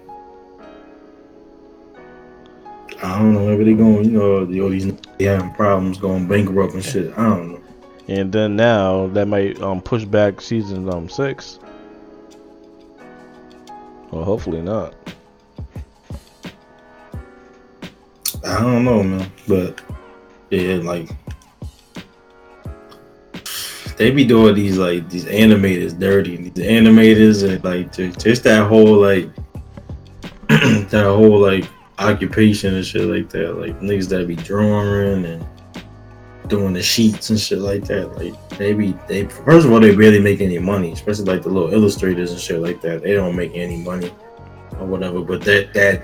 I don't know. Maybe they going, you know, the- all these they having problems going bankrupt and shit. I don't know. And then now that might um push back season um six. Well, hopefully not. I don't know, man. But yeah, like they be doing these like these animators dirty. And these animators and like just that whole like that whole like occupation and shit like that. Like niggas that be drawing and doing the sheets and shit like that. Like they be they first of all they barely make any money, especially like the little illustrators and shit like that. They don't make any money or whatever. But that that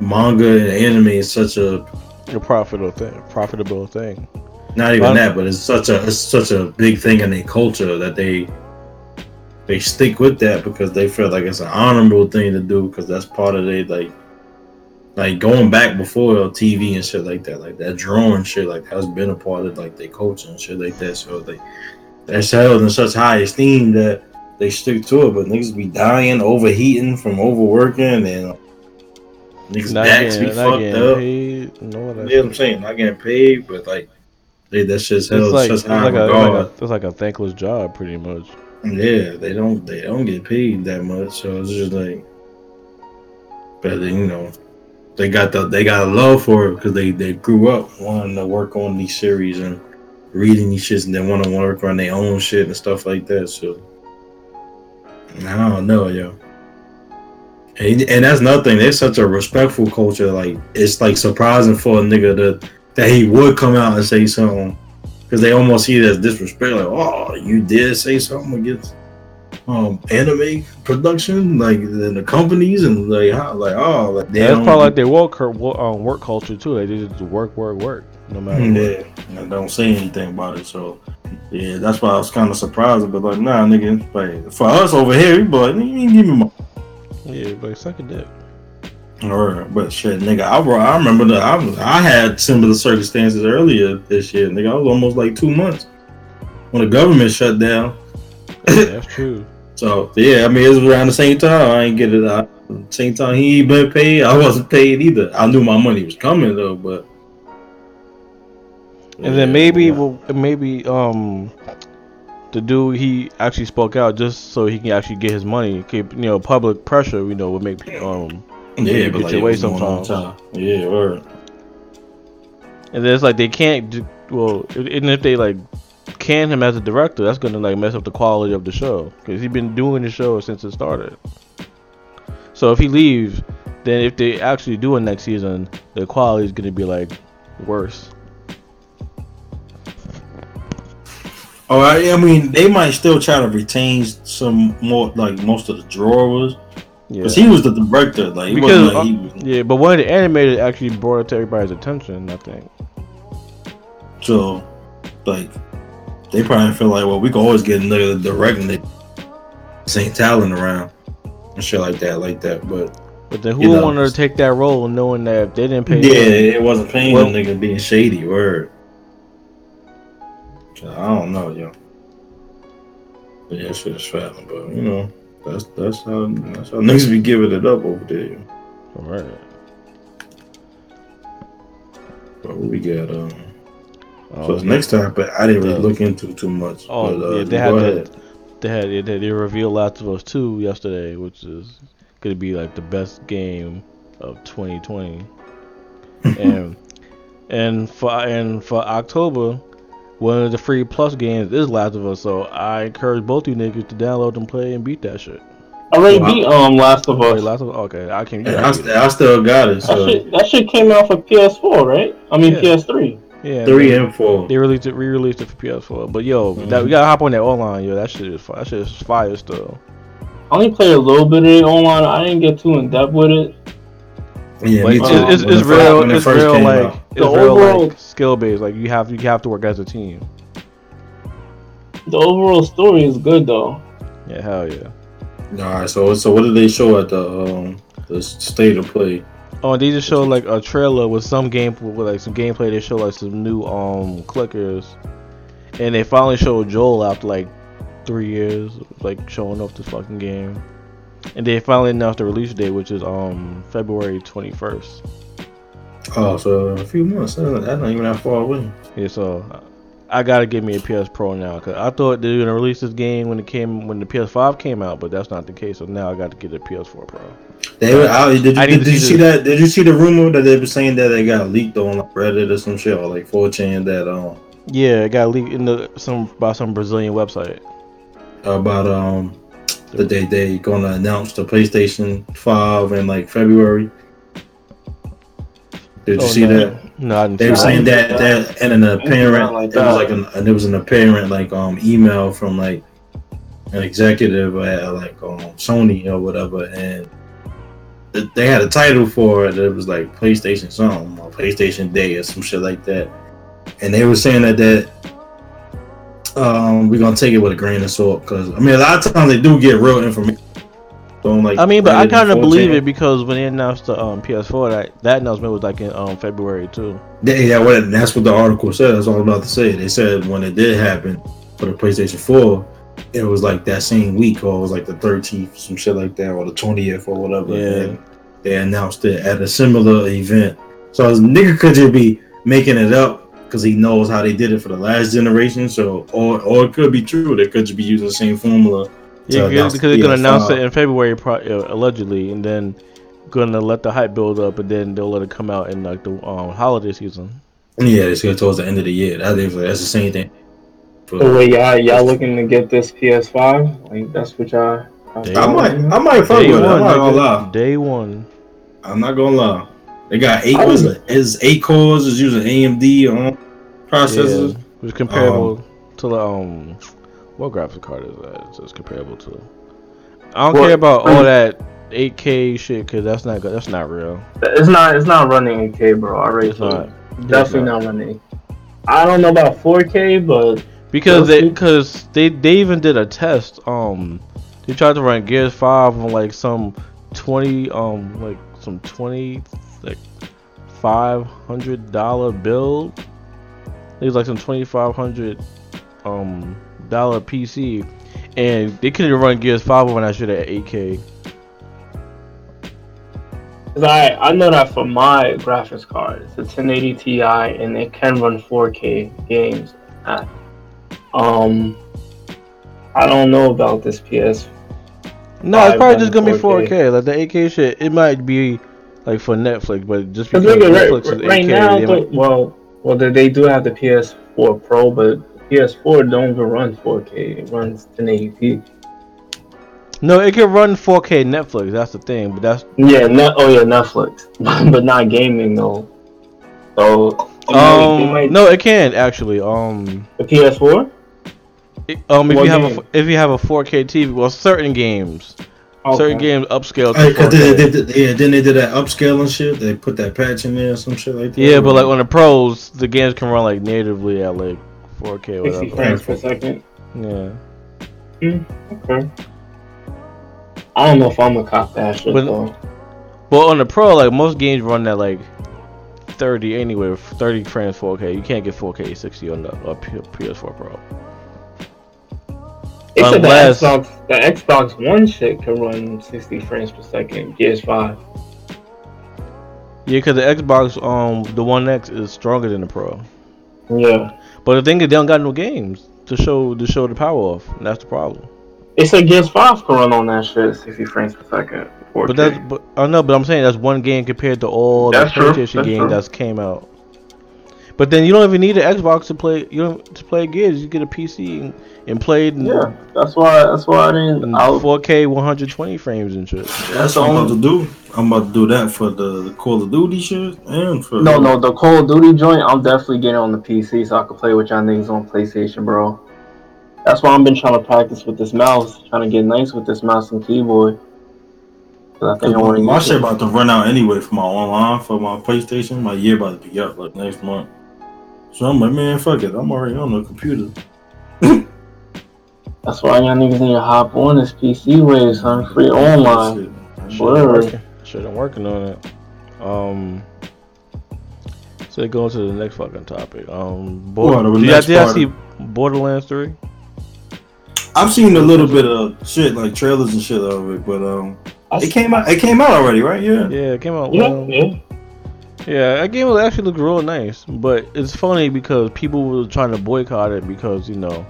manga and anime is such a A profitable thing. Profitable thing. not even that, but it's such a it's such a big thing in their culture that they they stick with that because they feel like it's an honorable thing to do because that's part of their like like going back before TV and shit like that, like that drawing shit, like has been a part of like their culture and shit like that. So like that's held in such high esteem that they stick to it. But niggas be dying, overheating from overworking, and uh, niggas Not backs getting, be fucked up. paid. No, You know what I'm saying? Not getting paid, but like they, that shit's it's held like such it's high like, a, it's regard. like a it's like a thankless job, pretty much. Yeah, they don't they don't get paid that much, so it's just like, but then, you know, they got the they got a love for it because they they grew up wanting to work on these series and reading these shits, and they want to work on their own shit and stuff like that. So I don't know, yo. And, and that's nothing. There's such a respectful culture. Like it's like surprising for a nigga to that he would come out and say something because they almost see it as disrespect. Like, oh, you did say something against um anime production, like in the companies and like how, like oh, like they Yeah, that's probably like their work um, work culture too. They just work, work, work, no matter what. yeah, and don't say anything about it. So yeah, that's why I was kind of surprised. But like, nah, nigga, like for us over here, be like, you give me my Yeah, like suck a dick. Or, but shit, nigga, I, I remember that I, was- I had similar circumstances earlier this year, nigga. I was almost like two months when the government shut down. Yeah, that's true. So yeah, I mean it was around the same time. I ain't get it out. Same time he ain't been paid, I wasn't paid either. I knew my money was coming though, but And then maybe, yeah. well, maybe um, the dude he actually spoke out just so he can actually get his money. Keep you know public pressure. You know would make um Yeah, get but like your way was going on sometimes. time. Yeah, word. and then it's like they can't. do- Well, even if they like can him as a director, that's gonna like mess up the quality of the show because he's been doing the show since it started. So if he leaves, then if they actually do it next season, the quality is gonna be like worse. Oh, I, I mean, they might still try to retain some more, like most of the drawers, Yeah. because he was the director. Like, Because, wasn't like he uh, was. Yeah, but one of the animators actually brought it to everybody's attention. I think. So, like, they probably feel like, well, we can always get another directing that ain't talent around and shit like that, like that. But But then who You know. want to take that role, knowing that they didn't pay? yeah, it wasn't paying Well- them nigga being shady. Word. I don't know, yo. But yeah, shit is fat, but you know, that's that's how that's how niggas be giving it up over there. All right. But we got um. Oh, so it's next time, but I didn't really Yeah. look into too much. Oh, but, uh, yeah, they go had that. They had yeah, they, they revealed Last of Us Two yesterday, which is gonna be like the best game of 2020. and and for and for October, one of the free plus games is Last of Us. So I encourage both you niggas to download and play and beat that shit. I already Wow. beat um Last of Us. Last of Us. Okay, I can. And I, st- I still got it. That shit, that shit came out for PS4, right? I mean Yeah. PS3. Yeah, three they, and four. they released it, re-released it for PS4. But yo, that, Mhm. we gotta hop on that online. Yo, that shit is fi- that shit is fire still. I only played a little bit of it online. I didn't get too in depth with it. Yeah, But me it's, too. it's, When it's real. It's first real like out. it's The real overall- like skill based. Like you have you have to work as a team. The overall story is good though. Yeah, hell yeah. All right, so so what did they show at the um the state of play? Oh, they just showed like a trailer with some game with like some gameplay. They showed like some new um clickers, and they finally showed Joel after like three years, of, like showing off this fucking game. And they finally announced the release date, which is um February twenty first. Oh, so a few months. That's not even that far away. Yeah, so I gotta get me a PS Pro now because I thought they were gonna release this game when it came when the PS5 came out, but that's not the case. So now I got to get a PS4 Pro. They, were- I, did you, I need did, to you see see the- that? Did you see the rumor that they were saying that they got leaked on like Reddit or some shit or like 4chan that um Yeah, it got leaked in the some by some Brazilian website. about um that they they gonna announce the PlayStation Five in like February. Did you Oh, see no. that? No, didn't. They were saying that. that that and an apparent like it was like an and it was an apparent like um email from like an executive at like um Sony or whatever and they had a title for it that was like PlayStation something or PlayStation Day or some shit like that and they were saying that that um we're gonna take it with a grain of salt because I mean a lot of times they do get real information like I mean, but I kind of believe 4chan. it because when they announced the um, PS4, that that announcement was like in um, February too. Yeah, yeah, what that's what the article said. That's all I'm about to say. They said when it did happen for the PlayStation 4, it was like that same week, or it was like the 13th, some shit like that, or the 20th, or whatever. Yeah. And they announced it at a similar event. So this nigga could just be making it up because he knows how they did it for the last generation. So, or or it could be true. They could just be using the same formula. Yeah, because they're gonna the announce it in February, pro- uh, allegedly, and then gonna let the hype build up, and then they'll let it come out in like the um, holiday season. Yeah, it's good towards the end of the year. That is that's the same thing. For- So wait, y'all y'all looking to get this PS5? Like that's what y'all. Day I might, I might fuck Day with it. I'm not gonna lie. Day one. I'm not gonna lie. They got eight. I Was was- it? Is eight cores? Is using AMD on processors? Yeah, which is comparable to the um, what graphics card is that? It's, it's comparable to. I don't Well, care about all that 8K shit because that's not good. That's not real. It's not it's not running 8K, bro. I already It's told not. you. Definitely not running. I don't know about 4K, but Because they because they they even did a test. Um, they tried to run Gears Five on like some twenty um like some twenty like five hundred dollar build. It was like some twenty five hundred um dollar PC, and they couldn't even run Gears Five when I should at eight K. I I know that for my graphics card, it's a 1080 Ti and it can run 4K games. At, um, I don't know about this PS. No, it's probably just gonna be 4K. 4K. Like the 8K shit, it might be like for Netflix, but just Cause Netflix right, is 8K, right now, might- well, well, they do have the PS4 Pro, but PS4 don't even run 4K. It runs 1080p. no, it can run 4K Netflix. That's the thing, but that's Yeah, no, oh yeah, Netflix, but not gaming though. So it it um might- no, it can actually um the PS4. it- um if What you have a if you have a 4K TV, well certain games, certain games upscale to Hey, cause they, they, they, yeah, then they did that upscale and shit. They put that patch in there, or some shit like that. Yeah, but like on the pros, the games can run like natively at like 4K or 60 frames per second. Yeah. Okay. I don't know if I'm gonna cop that shit But- though. Well, on the pro, like most games run at like 30 anyway, 30 frames 4K. You can't get 4K 60 on the uh, PS4 Pro. They said the Unless- Xbox, the Xbox One shit can run 60 frames per second. PS5. Yeah, because the Xbox, um, the One X is stronger than the Pro. Yeah. But the thing is, they don't got no games to show to show the power off. And that's the problem. It's said PS5 can run on that shit 60 frames per second. 4K. But that's, but I know, but I'm saying that's one game compared to all That's the PlayStation games that's came out. But then you don't even need an Xbox to play. You don't to play Gears. You get a PC and, and play it in, yeah, that's why. That's why I didn't. 4K 120 frames and shit. that's what I'm about to do. I'm about to do that for the, the Call of Duty shit and for no, no, the Call of Duty joint. I'm definitely getting on the PC so I can play with y'all niggas on PlayStation, bro. That's why I've been trying to practice with this mouse, trying to get nice with this mouse and keyboard. I think I my shit about to run out anyway for my online for my PlayStation. My year about to be up like next month. So I'm like, man, fuck it. I'm already on the computer. That's why y'all niggas need to hop on this PC wave, son. Free online. Shit. Word. working. Shit, I'm working on it. Um, so going to the next fucking topic. Um, What, Bo- the did, y'all, next did y'all part see Borderlands Three? I've seen a little bit of shit like trailers and shit of it, but um, it came out. It came out already, right? Yeah. Yeah, it came out. Yeah, well. yeah. Yeah, that game will actually looked real nice, but it's funny because people were trying to boycott it because you know,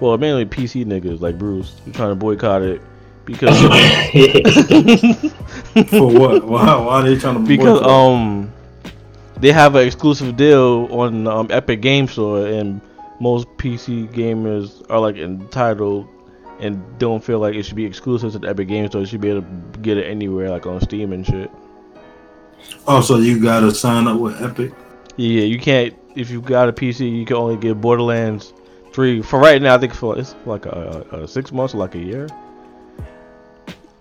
well, mainly PC niggas like Bruce were trying to boycott it because For what? Why? Why are they trying to? Boycott? It? Because boycott? um they have an exclusive deal on um, Epic Game Store and most PC gamers are like entitled and don't feel like it should be exclusive to the Epic Game Store. It should be able to get it anywhere like on Steam and shit. Oh, so you gotta sign up with Epic. Yeah, you can't. If you got a PC, you can only get Borderlands three for right now. I think for it's like a, a, six months like a year.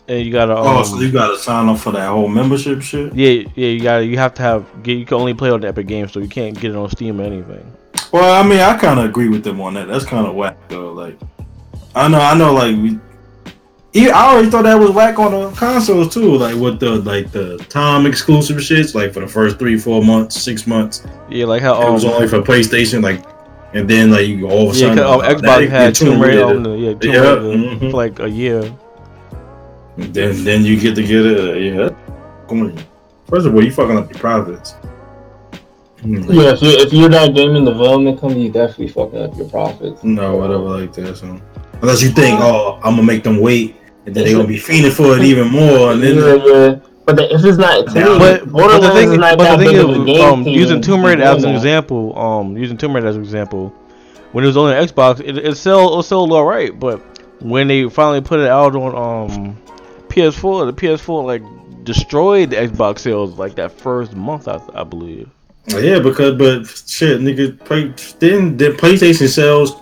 And you gotta. Um, oh, so you gotta sign up for that whole membership shit. yeah, yeah, you gotta. You have to have. Get, you can only play on the Epic Games so You can't get it on Steam or anything. Well, I mean, I kind of agree with them on that. That's kind of whack though. Like, I know, I know, like we. Yeah, I already thought that was whack on the consoles too. Like with the like the time exclusive shits, like for the first three, four months, six months, Yeah, like how it um, was only for PlayStation. Like, and then like you all of a sudden, yeah, sudden, 'cause, um, uh, that Xbox get had Tomb Raider on Raider. the yeah Tomb Yeah, Raider mhm. for like a year. Then then you get to get it. Yeah, come on. First of all, you fucking up your profits. Hmm. Yeah, if you're, if you're that gaming development company, you definitely fucking up your profits. No, whatever like that. So unless you think, oh, I'm gonna make them wait, and then they're gonna be fiending for it even more, and then yeah, yeah. But the, if it's not, to Now- me, But, but the Borderlands thing, is not but the thing big of a is, um, using you Tomb Raider as an that. example, um, using Tomb Raider as an example, when it was on the Xbox, it, it sold it sold alright, but when they finally put it out on um PS4, the PS4 like destroyed the Xbox sales like that first month, I, I believe. Yeah, because but shit, nigga, play, then the PlayStation sells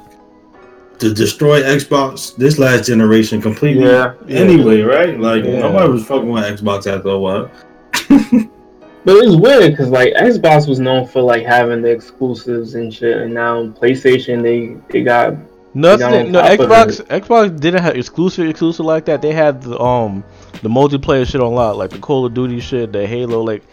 to destroy Xbox this last generation completely. Yeah. Anyway, right? Like Yeah. nobody was fucking with Xbox after a while. But it's weird because like Xbox was known for like having the exclusives and shit, and now PlayStation they they got Nothing. on No, Xbox. Xbox didn't have exclusive exclusive like that. They had the um the multiplayer shit on lot, like the Call of Duty shit, the Halo. Like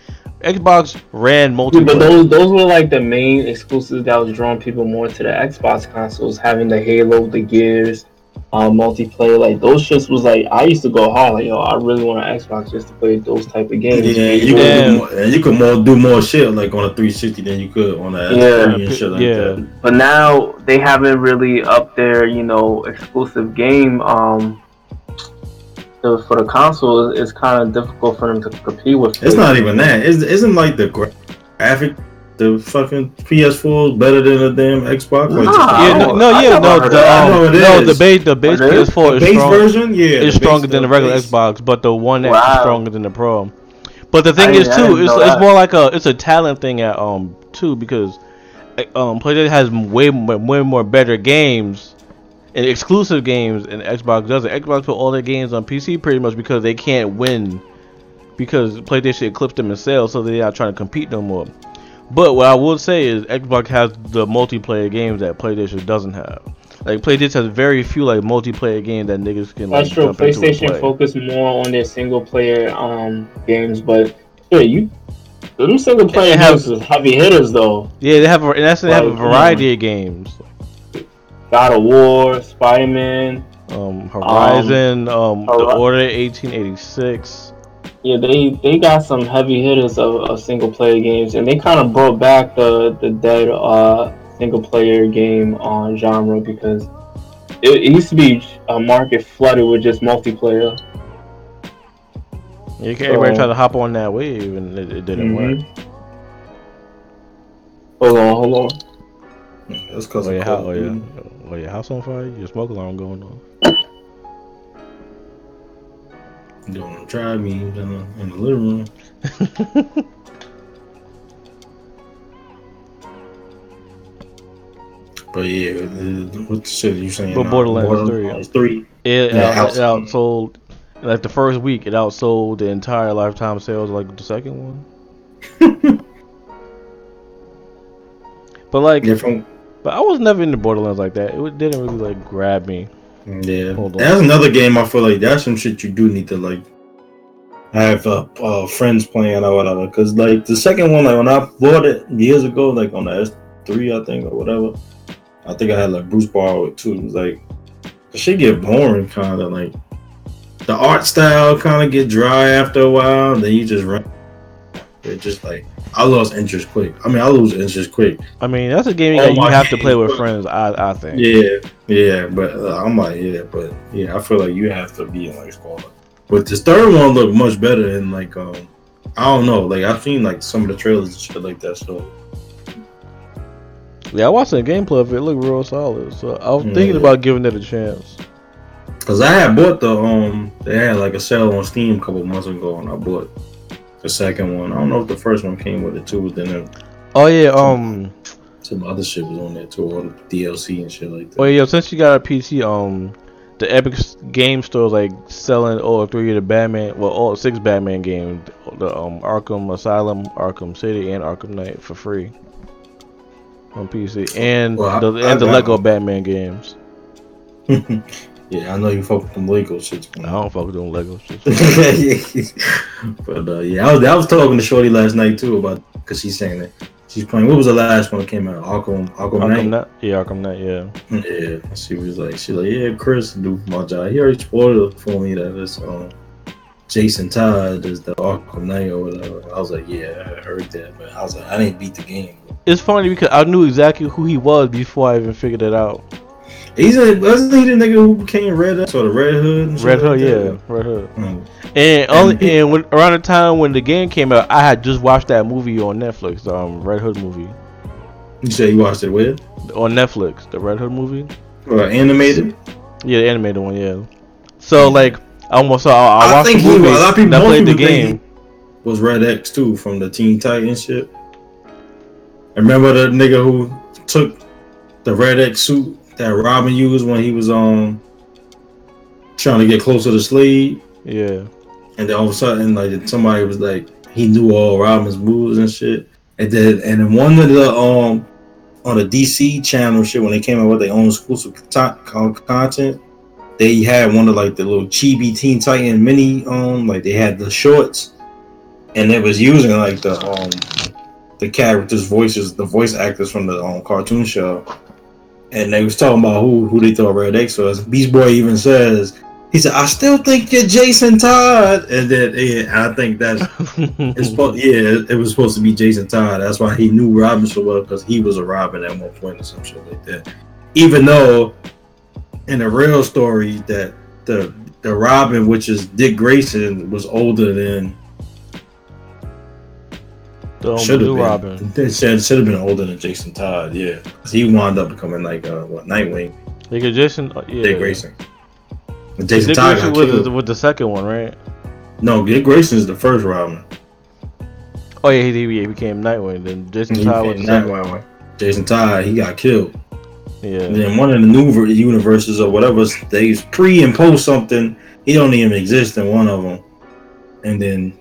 Xbox ran Yeah, multiplayer. but those those were like the main exclusives that was drawing people more to the Xbox consoles, having the Halo, the Gears, uh, multiplayer. Like those shits was like I used to go hard. Like yo, I really want an Xbox just to play those type of games. Yeah, you could do more, and you could more do more shit like on a 360 than you could on a Yeah. And shit like Yeah. that. But now they haven't really up their you know exclusive game. Um, so for the console, it's kind of difficult for them to compete with. It's not even that. It's, isn't like the graphic, the fucking PS4 is better than the damn Xbox. Like, Nah. the- Yeah, no, no, yeah, no, the, um, know it no, is. the base, the base Oh. PS4 the is base strong, version, yeah, is stronger base- than the regular base- Xbox, but the One X is stronger than the Pro. But the thing I is too, it's it's more like a it's a talent thing at um too because uh, um PlayStation has way way more better games and exclusive games and Xbox doesn't. Xbox put all their games on PC pretty much because they can't win because PlayStation eclipsed them in sales, so they're not trying to compete no more. But what I will say is Xbox has the multiplayer games that PlayStation doesn't have. Like PlayStation has very few like multiplayer games that niggas can like That's true. jump into and PlayStation focus more on their single player um games, but yeah, you them single player have- games is heavy hitters though. Yeah, they have a, and that's they have a Like, variety of games. God of War, Spider Man. Um, Horizon, um, the Order 1886. Yeah, they they got some heavy hitters of, of single player games, and they kind of brought back the the dead uh single player game on genre because it, it used to be a market flooded with just multiplayer. You can everybody So- try to hop on that wave, and it, it didn't work. Mhm. Hold on, hold on. That's because Oh of yeah, how, Call oh of yeah, Duty. Oh your house on fire? Your smoke alarm going on? Doing try me in the, in the living room. But yeah, uh, what the shit are you saying? But uh, Borderlands Borderlands 3. It, Yeah, out, it outsold. outsold like the first week. It outsold the entire lifetime sales like the second one. but like, Yeah, from but I was never into Borderlands like that. It didn't really like grab me. Yeah, that's another game. I feel like that's some shit you do need to like have uh, uh friends playing or whatever. Cause like the second one, like when I bought it years ago, like on the S three, I think or whatever. I think I had like Bruce it too. It was like the shit get boring, kind of like the art style kind of get dry after a while. Then you just run. It just like I lost interest quick. I mean, I lose interest quick. I mean, that's a game Oh that you have to play with friends. I I think. Yeah, yeah, but uh, I'm like, yeah, but yeah, I feel like you have to be in like squad. But this third one looked much better, and like, um, I don't know, like I've seen like some of the trailers and shit like that. So Yeah, I watched the gameplay of it. It looked real solid. So I was Yeah. thinking about giving it a chance. Cause I had bought the um they had like a sale on Steam a couple months ago and I bought the second one. I don't know if the first one came with it too, but then there- Oh yeah, um, some other shit was on there too, all the DLC and shit like that. well yeah, since you got a PC, um, the Epic Game Store is like selling all three of the Batman, well all six Batman games, the um Arkham Asylum, Arkham City, and Arkham Knight for free on PC, and Well, I- the I and the got Lego. Batman games. yeah, I know you fuck with them Lego shit. I don't fuck with them Lego shit. but uh, yeah, I was, I was talking to Shorty last night too about because she's saying that she's playing. What was the last one that came out? Arkham, Arkham, Arkham Knight. Knight, yeah, Arkham Knight, yeah. Yeah, she was like, she like, yeah, Chris do my job. He already spoiled it for me that it's um Jason Todd is the Arkham Knight or whatever. I was like, yeah, I heard that, but I was like, I didn't beat the game. It's funny because I knew exactly who he was before I even figured it out. He's a wasn't he the nigga who became Red Hood, sort of Red Hood? and Red Hood, that? yeah, Red Hood. Mm. And only he- and when, around the time when the game came out, I had just watched that movie on Netflix, the um, Red Hood movie You said you watched it with on Netflix, the Red Hood movie. or animated? Yeah, the animated one, yeah. So like, I almost saw. I, I I watched think the movie. was- a lot of people- and I played the game. Was Red X too from the Teen Titans shit? Remember the nigga who took the Red X suit that Robin used when he was um trying to get closer to Slade? Yeah, and then all of a sudden, like somebody was like, he knew all Robin's moves and shit. And then, and then one of the um on the DC channel shit when they came out with their own exclusive con- con- content, they had one of like the little chibi Teen Titan mini um like they had the shorts, and it was using like the um the characters' voices, the voice actors from the um, cartoon show. And they was talking about who who they thought Red X was. Beast Boy even says he said, "I still think you're Jason Todd," and then yeah, I think that's it's supposed, yeah, it was supposed to be Jason Todd. That's why he knew Robin so well because he was a Robin at one point or some shit like that. Even though in the real story that the the Robin, which is Dick Grayson, was older than should have been. Robin. It should should have been older than Jason Todd. Yeah, he wound up becoming like uh, what Nightwing, Like Jason, uh, yeah. Dick Grayson. But Jason Dick Todd Grayson got was killed. the, with the second one, right? No, Dick Grayson is the first Robin. Oh yeah, he, he became Nightwing. Then Jason He Todd was the second Nightwing. Jason Todd, he got killed. Yeah. And then one of the new universes or whatever, they pre and post something. He don't even exist in one of them. And then,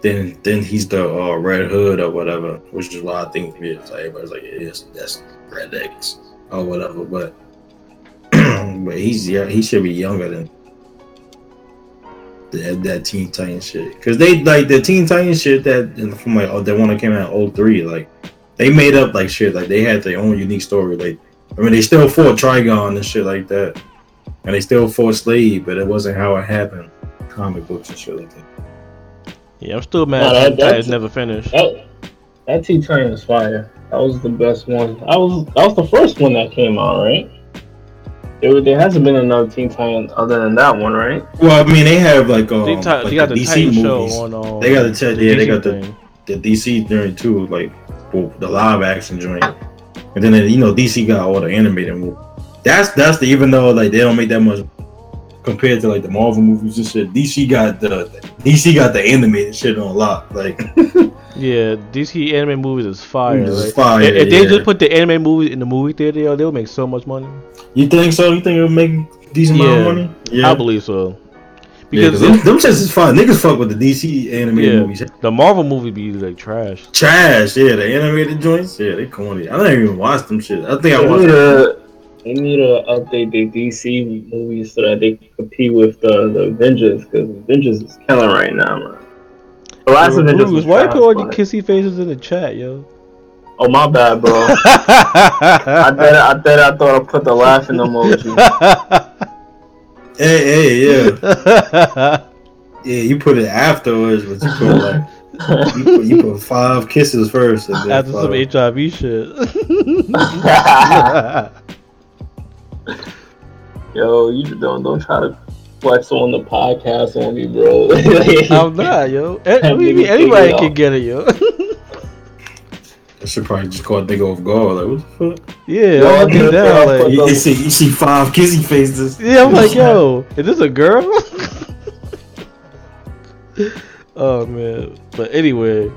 then, then he's the uh, Red Hood or whatever, which is why I think it is. Like, everybody's like, it is. That's Red X or whatever. But, but he's yeah, he should be younger than that, that Teen Titan shit. Because they like the Teen Titan shit that from like oh, that one that came out in 03, like they made up like shit. Like they had their own unique story. Like I mean, they still fought Trigon and shit like that, and they still fought Slade, but it wasn't how it happened. Comic books and shit like that. Yeah, I'm still mad. Nah, that that- that's- never finished. That that Teen Titan was fire. That was the best one. That was that was the first one that came out, right? There, there hasn't been another Teen Titan other than that one, right? Well, I mean, they have like um, Teen Ti- like they got the, DC Titan show movies. on. Um, They got the Ti- yeah, they got the- thing. the DC during too, like well, the live action joint, and then you know DC got all the animated movies. That's that's the even though like they don't make that much compared to like the Marvel movies and shit. DC got the DC got the animated shit on lock. Like Yeah, DC anime movies is fire. Movies right? fire, if, if they just put the anime movies in the movie theater, yo, they'll make so much money. you think so? You think it'll make decent amount Yeah. of money? Yeah, I believe so. Yeah, them, them shits is fun. Niggas fuck with the DC animated Yeah. movies. the Marvel movie be like trash. Trash, yeah, the animated joints, yeah, they corny. I don't even watch them shit. I think I They watched. to they need to update the DC movies so that they can compete with the the Avengers because Avengers is killing right now, man. The last Yo, Avengers was why you trash, put all your kissy faces in the chat, yo? Oh my bad, bro. I bet I bet I thought I put the laughing emoji. Hey, hey, yeah, yeah. You put it afterwards, but you put like you put, you put five kisses first. And then After some. HIV shit. Yo, you don't don't try to flex on the podcast on me, bro. I'm not, yo. A- I mean, Nigga, anybody can out. get it, yo. I should probably just call a nigga off guard. Like, what the fuck? yeah, Yo, I'm I did that like, for- You, you see, you see five kissy faces. yeah, I'm like, yo, is this a girl? oh man, but anyway,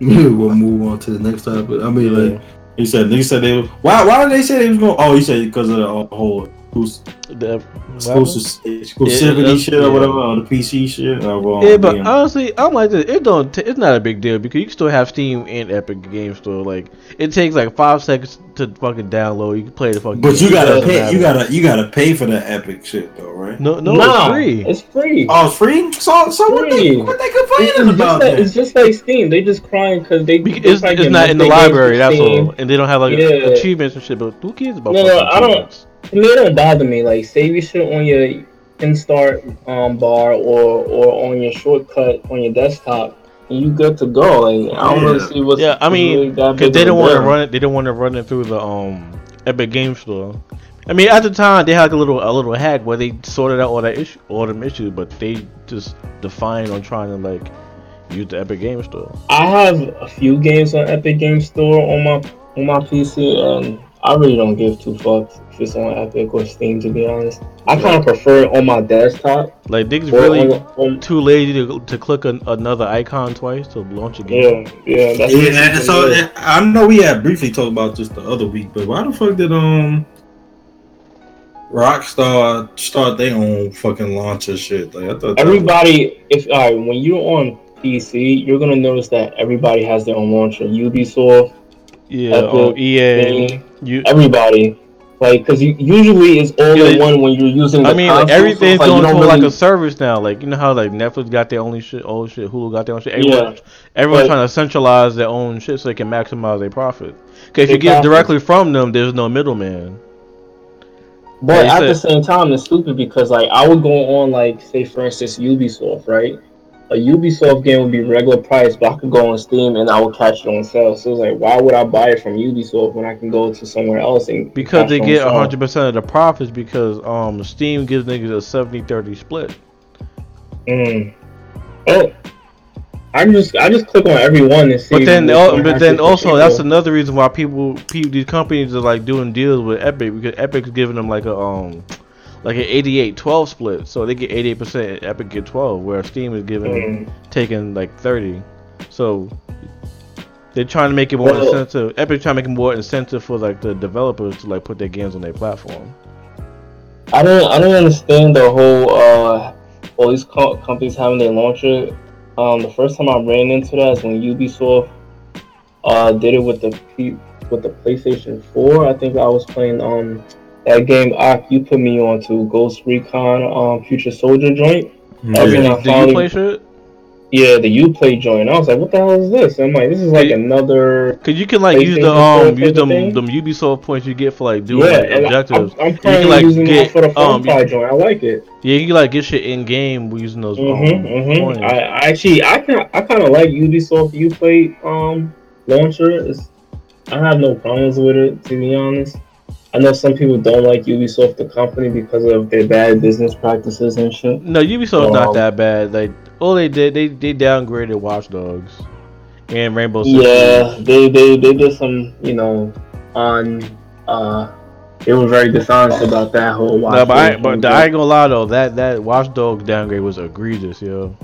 we'll move on to the next topic. I mean, Yeah. like he said, they said they. Why? Why did they say they was going? Oh, he said because of the whole exclus- the, exclusive exclusivity that's- shit or yeah. whatever, or the PC shit. Or, Yeah, but being- honestly, I'm like this. It don't. T- it's not a big deal because you can still have Steam and Epic Game Store. Like it takes like five seconds to fucking download. You can play the fucking. But game. you gotta doesn't pay. You gotta you gotta pay for the epic shit though, right? No, no, Nah, it's free. It's free. Oh, it's free. So so what they what they It's, complaining it's just about? like, then? it's just like Steam. They just crying because they. Because they it's, it's not in the library. That's all, and they don't have like Yeah. achievements and shit. But who cares about? No, no, I don't- achievements? And they don't bother me. Like save your shit on your in-start um, bar or or on your shortcut on your desktop, and you good to go. Like I don't really Yeah. see what's Yeah, I mean, really Because big they don't want to run it. They don't want to run it through the um Epic Game Store. I mean, at the time they had like a little a little hack where they sorted out all that issue, all them issues, but they just defined on trying to like use the Epic Game Store. I have a few games on Epic Game Store on my on my PC, and I really don't give two fucks if it's on Epic or Steam. To be honest, I kind of prefer it on my desktop. Like they just really on, on, too lazy to, to click an, another icon twice to launch a game. yeah, yeah. That's Yeah, and so gonna do. and I know we had briefly talked about this the other week, but why the fuck did um Rockstar start their own fucking launcher shit? Like I thought that everybody if all right when you're on pc you're gonna notice that everybody has their own launcher ubisoft Yeah, Epic, oh, EA, Steam, you. everybody like because usually it's all Yeah, one when you're using the I mean, like so everything's it's like going to like a service now. Like you know how like Netflix got their own shit, old shit, Hulu got their own shit. Everyone, yeah everyone's but- trying to centralize their own shit so they can maximize their profit. Because if you get profit. directly from them, there's no middleman. But Yeah, at you the same time, it's stupid because like I would go on like say for instance Ubisoft, right? A Ubisoft game would be regular price, but I could go on Steam and I would catch it on sale. So it's like, why would I buy it from Ubisoft when I can go to somewhere else and Because they get sale? 100% of the profits because um Steam gives niggas a 70-30 split. Mm. Oh, I just I just click on every one and see. But then, but then also that's another reason why people, people, these companies are like doing deals with Epic because Epic is giving them like a um, like an 88-12 split, so they get 88%, Epic get 12, where Steam is giving Mm. taking like 30. So they're trying to make it more Well- incentive. Epic trying to make it more incentive for like the developers to like put their games on their platform. I don't I don't understand the whole uh all these co- companies having their launcher. Um, the first time I ran into that is when Ubisoft uh did it with the P- with the PlayStation 4. I think I was playing um that game Ak you put me on to Ghost Recon um Future Soldier joint. Every Yeah. now- Did you finally- play shit? Yeah, the Uplay joint. I was like, what the hell is this? I'm like, this is like Hey, another Cause you can like use the PlayStation um use them thing? them Ubisoft points you get for like doing yeah, like, and I- objectives. I'm, I'm currently like, using get, for the um, phone um, joint. I like it. Yeah, you can like get shit in game using those um, Mm-hmm, mm-hmm. points. I, I actually, I can, I kind of like Ubisoft Uplay um launcher. It's, I have no problems with it, to be honest. I know some people don't like Ubisoft the company because of their bad business practices and shit. no, Ubisoft's not Um, that bad. Like all they did, they they downgraded Watch Dogs and Rainbow Six. Yeah, they, they they did some, you know, on uh, they were very dishonest about that whole. No, but I, Watch but I ain't gonna lie though, that that Watch Dogs downgrade was egregious, yo.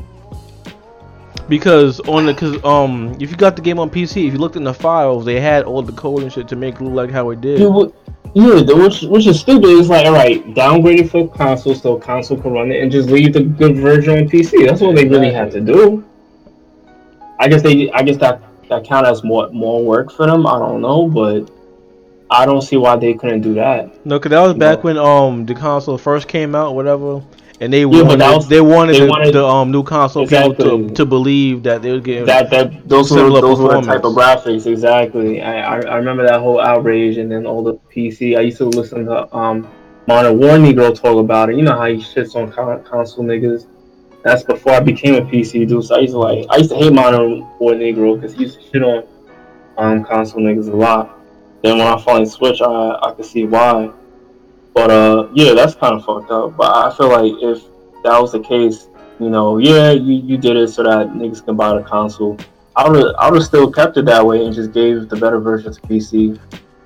Because on the, cause um, if you got the game on PC, if you looked in the files, they had all the code and shit to make it look like how it did. Dude, yeah, which which is stupid. It's like, all right, downgrade it for console so console can run it, and just leave the good version on PC. That's what they really had to do. I guess they, I guess that that count as more more work for them. I don't know, but I don't see why they couldn't do that. No, cause that was back No. when um the console first came out, whatever, and they but wanted was- they wanted, they the, wanted- the um new console people to, to believe that they would get That that those were those were the type of graphics exactly. I, I I remember that whole outrage, and then all the PC. I used to listen to um Modern War Negro talk about it. You know how he shits on con- console niggas. That's before I became a PC dude. So I used to like I used to hate Modern War Negro because he used to shit on um console niggas a lot. Then when I finally switched, I I could see why. But uh yeah, that's kind of fucked up. But I feel like if that was the case, you know, yeah, you, you did it so that niggas can buy the console. I would I would have still kept it that way and just gave the better version to PC.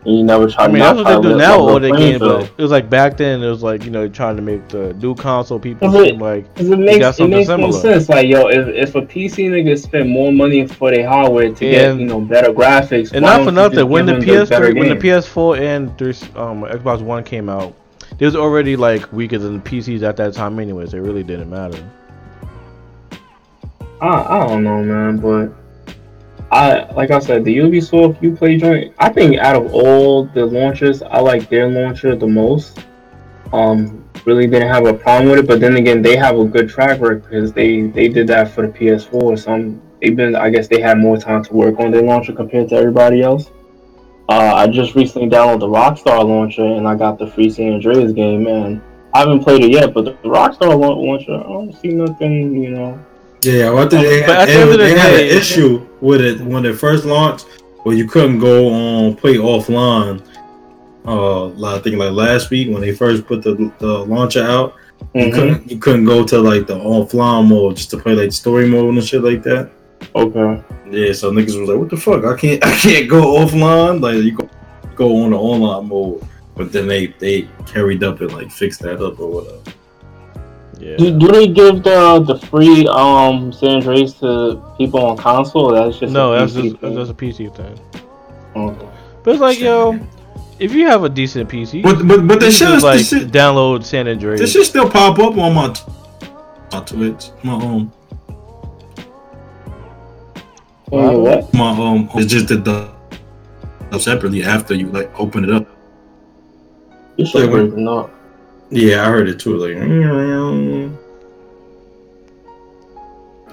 And you never tried I mean, to that's what they do knock now. out All level their playing games, but it was like back then. It was like you know trying to make the new console people Cause it- seem like 'Cause it got makes it something makes no sense. Like yo, if, if a PC nigga spend more money for their hardware to get you know better graphics, And not don't for nothing, when the give them better PS3, when the? PS4 and three, um, Xbox One came out, it was already like weaker than the PCs at that time, anyways. It really didn't matter. I, I don't know, man, but I like I said, the Ubisoft Uplay joint. I think out of all the launchers, I like their launcher the most. Um, really didn't have a problem with it, but then again, they have a good track record because they they did that for the PS4. So I'm, they've been, I guess, they had more time to work on their launcher compared to everybody else. Uh, I just recently downloaded the Rockstar launcher and I got the free San Andreas game, man. I haven't played it yet, but the Rockstar laun- launcher, I don't see nothing, you know. Yeah, well, I think they, But at the they- the they had an issue with it when it first launched, where you couldn't go on play offline. Uh, like, I think like last week when they first put the, the launcher out, you Mhm. couldn't you couldn't go to like the offline mode just to play like story mode and shit like that. Okay. Yeah, so niggas was like, "What the fuck? I can't I can't go offline." Like you go go on the online mode, but then they they carried up and like fixed that up or whatever. Yeah. Do, do they give the the free um San Andreas to people on console? That's just No, that's just thing? that's a PC thing. Okay. But it's like, yo, if you have a decent PC, But but but the you shit is like shit, download San Andreas. this shit still pop up on my my Twitch, my um Uh, what? my um. It's just that the up separately after you like open it up. You should Like, break them up. Yeah, I heard it too. Like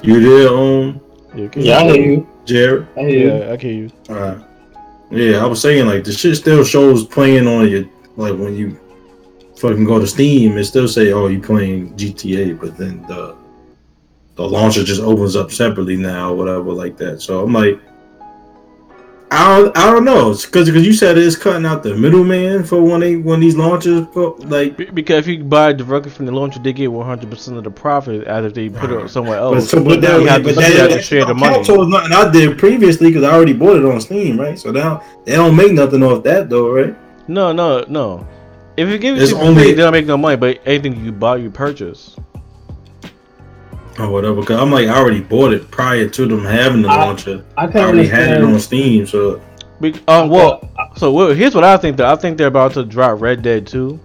you there, um, Yeah, okay. Yeah, I hear you. Jared? I hear you. Yeah, I hear you. Alright. Yeah, I was saying like the shit still shows playing on your like when you fucking go to Steam, it still say oh you playing GTA, but then the the launcher just opens up separately now, or whatever like that. So I'm like, I don't, I don't know, because because you said it's cutting out the middleman for when they when these launchers like. Because if you buy directly from the launcher, they get 100% of the profit as if they put it somewhere But, else. so, but, you have to, but you that, have to that share the money. So it's nothing I did previously because I already bought it on Steam, right? So now they don't make nothing off that though, right? No, no, no. If you give it It's to only- free, they don't make no money. But anything you buy, you purchase. Or whatever. Because I'm like, I already bought it prior to them having the I- launcher. I I can already had it on Steam, so Be- um, well, so well, here's what I think. Though I think they're about to drop Red Dead 2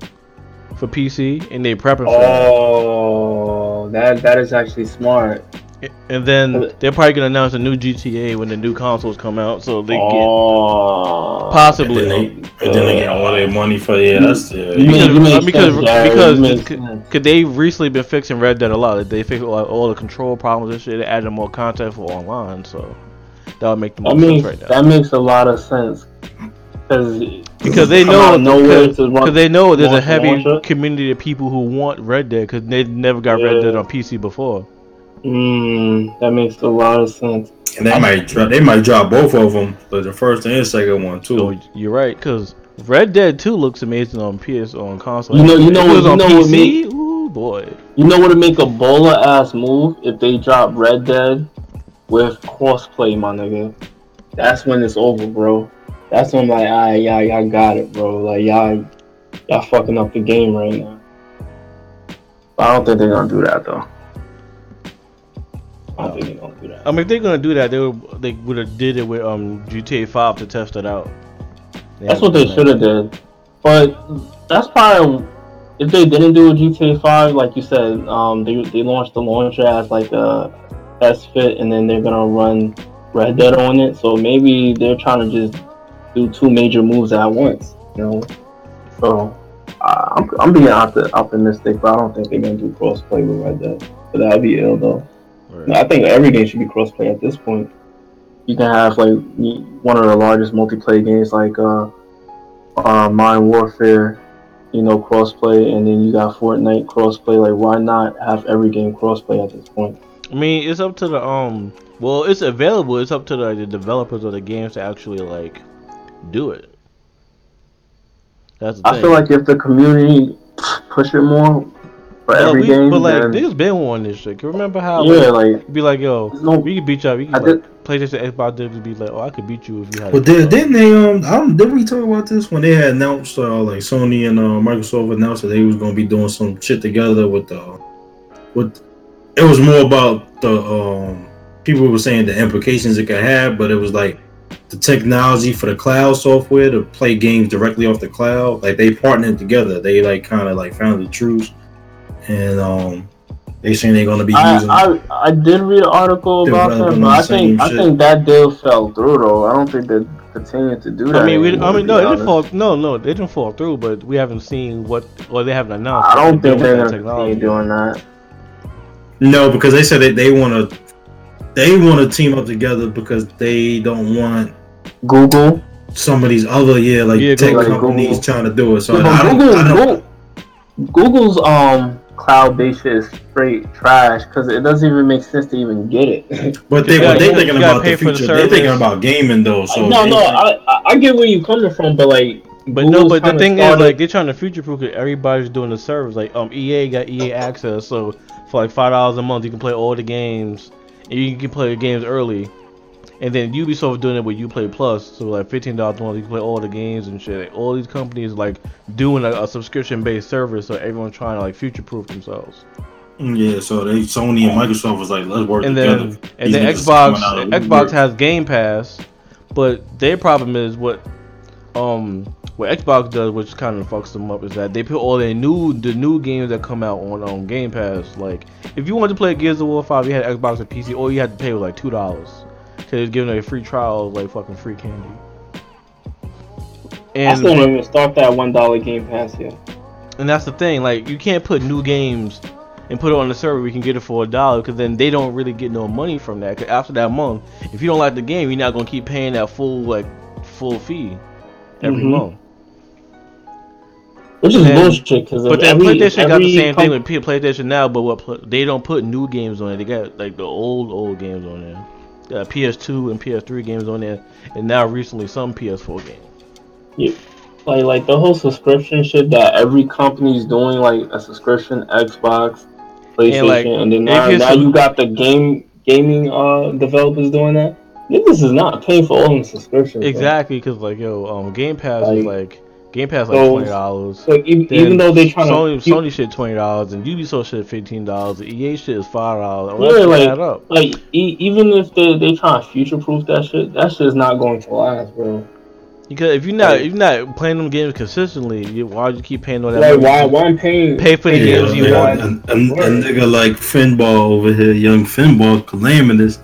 for PC, and they prepping for Oh, that that is actually smart. It. And then uh, they're probably gonna announce a new GTA when the new consoles come out, so they get oh, and possibly. then they, and then they get all their money for yeah. That's yeah. You make- you make because because you make c- sense. Cause they recently been fixing Red Dead a lot. They fixed all, all the control problems and shit. They added more content for online, so that would make the That most sense makes right now. that makes a lot of sense. Because Because they know out of nowhere because, to run- because they know there's a heavy launcher. community of people who want Red Dead because they never got Red Dead on PC before. Mm, that makes a lot of sense. And they might drop, they might drop both of them, but the first and second one too. So you're right because Red Dead 2 looks amazing on PS on console. You know- you know it was what- on you know what PC. Ooh boy. You know what would make a bowler ass move if they drop Red Dead with crossplay, my nigga. That's when it's over, bro. That's when I'm like, alright, y'all, y'all got it, bro. Like y'all, y'all fucking up the game right now. But I don't think they're gonna do that though. I think they're gonna do that. I mean, if they're gonna do that, they would they would have did it with um GTA 5 to test it out. They That's what they should have did. But that's probably if they didn't do a GTA Five, like you said, um, they they launched the launcher as like a test fit, and then they're gonna run Red Dead on it. So maybe they're trying to just do two major moves at once, you know. So I'm I'm being opti- optimistic, but I don't think they're gonna do crossplay with Red Dead. But that'd be ill though. Right. I think every game should be crossplay at this point. You can have like one of the largest multiplayer games like uh, uh, Modern Warfare, you know, crossplay, and then you got Fortnite crossplay. Like, why not have every game crossplay at this point? I mean, it's up to the um. Well, it's available. It's up to the, the developers of the games to actually like do it. That's the I thing. feel like if the community push it more for Yeah, every we- game, but like then, there's been one this shit. Can Remember how yeah, like, like be like, yo, no. we could beat you. up. We could I like PlayStation, Xbox. They could be like, oh, I could beat you if you had. But did, didn't they um I don't did we talk about this when they had announced uh, like Sony and uh, Microsoft announced that they was gonna be doing some shit together with the with it was more about the um people were saying the implications it could have, but it was like the technology for the cloud software to play games directly off the cloud. Like they partnered together. They like kind of like found the truth, and um they saying they're gonna be using. I, I I did read an article about Developing that, but I the same think I shit. think that deal fell through though. I don't think they continue to do that. I mean, we, I mean, no, it didn't fall. No, no, they didn't fall through. But we haven't seen what, or they haven't announced. I don't think they're gonna continue doing that. No, because they said that they want to they want to team up together because they don't want Google, some of these other yeah like Yeah, tech Google. companies Google. trying to do it. So Yeah, I but don't, Google, I don't, Google, Google's um cloud-based shit is straight trash because it doesn't even make sense to even get it. but they You gotta- they thinking about the for the future. They're thinking about gaming though. So no, no, I, I- I get where you're coming from, but like, But no, but the kinda thing is, like, they're trying to future proof it. Everybody's doing the service. Like, um, EA got EA access, so for like five dollars a month, you can play all the games, and you can play the games early. And then Ubisoft doing it with UPlay Plus, so like fifteen dollars a month, you can play all the games and shit. Like, all these companies like doing a, a subscription-based service, so everyone's trying to like future-proof themselves. yeah. So they Sony and Microsoft was like let's work And together. then and then niggas coming out Xbox Xbox has Game Pass, but their problem is what um what Xbox does, which kind of fucks them up, is that they put all their new the new games that come out on on Game Pass. Like if you wanted to play Gears of War Five, you had Xbox or PC, all you had to pay was like two dollars. Cause it's giving a free trial of like fucking free candy. I And still don't even start that one dollar Game Pass here. and that's the thing, like you can't put new games and put it on the server. We can get it for a dollar because then they don't really get no money from that. Cause after that month, if you don't like the game, you're not gonna keep paying that full like full fee every Mhm. month. Which is And- bullshit. Because But then every, PlayStation got the same thing with PlayStation now, but what they don't put new games on it. They got like the old old games on there. Got PS2 and PS3 games on there, and now recently some PS4 games. like like the whole subscription shit that every company's doing, like a subscription, Xbox, PlayStation, And, like, and then now, now you got the game gaming uh developers doing that. Niggas is not paying for all them subscriptions. Exactly, because like yo, um, Game Pass is Like- like Game Pass like So- twenty dollars. Like even, even though they trying Sony, to Sony shit twenty dollars and Ubisoft shit fifteen dollars. EA shit is five dollars. Yeah, Yeah, like- like e- even if they they trying to future proof that shit, that shit is not going to last, bro. Because if you're not like- if you're not playing them games consistently, you, why would you keep paying all that Like money? why why I'm paying Pay for the paying games for you want. And, and, and nigga like Finball over here, young Finball, calamitous.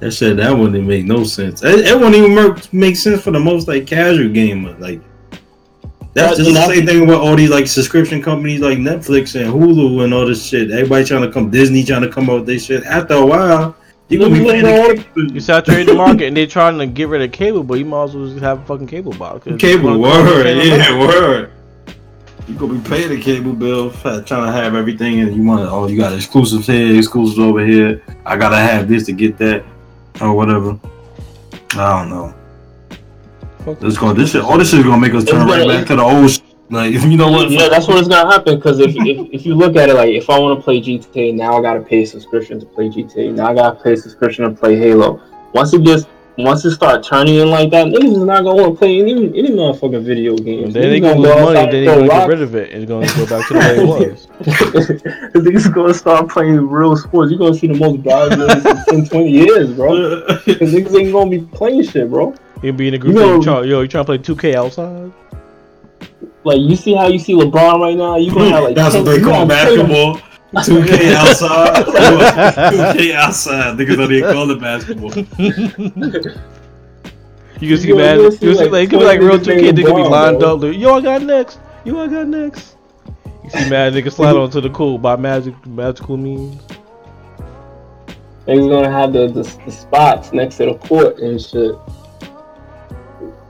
That shit, that wouldn't make no sense. It, it wouldn't even make, make sense for the most like casual gamer. Like that's That- just the same thing with all these like subscription companies like Netflix and Hulu and all this shit. Everybody trying to come, Disney trying to come out with this shit. After a while, you gonna be Niggas paying ain't the You saturate the market and they're trying to get rid of cable, but you might as well just have a fucking cable box. cable. it's gonna cost Word, the same yeah, amount. word. You gonna be paying the cable bill, trying to have everything, and you want oh, you got exclusives here, exclusives over here. I gotta have this to get that, or whatever. I don't know. Fuck This going this shit. All this shit is gonna make us turn right gonna- back to the old. Sh- like if you know what? Yeah, that's what it's gonna happen. Because if, if if you look at it, like if I want to play GTA, now I gotta pay a subscription to play GTA. Now I gotta pay a subscription to play Halo. Once it gets, once it start turning in like that, niggas is not gonna want to play any any motherfucking video games. And then they Niggas gonna lose go money, outside then and they throw gonna get rid of it it's gonna go back to the way it was. Cause niggas gonna start playing real sports. You're gonna see the most browse niggas in 10, 20 years, bro. Cause niggas ain't gonna be playing shit, bro. You be in a group, You you try, yo, you trying to play 2K outside? Like you see how you see LeBron right now. You gonna have like that's 10 what they call gonna have 10 basketball. 2K outside. 2K outside. Niggas don't even call it basketball. You can see, Yo, man. you'll You see, can see, like, like, it could be like real 2K. They could be lined bro. up. Like, yo, I got next. Yo, I got next. You see, man, nigga slide onto the cool by magic, magical means. Niggas gonna have the, the, the spots next to the court and shit.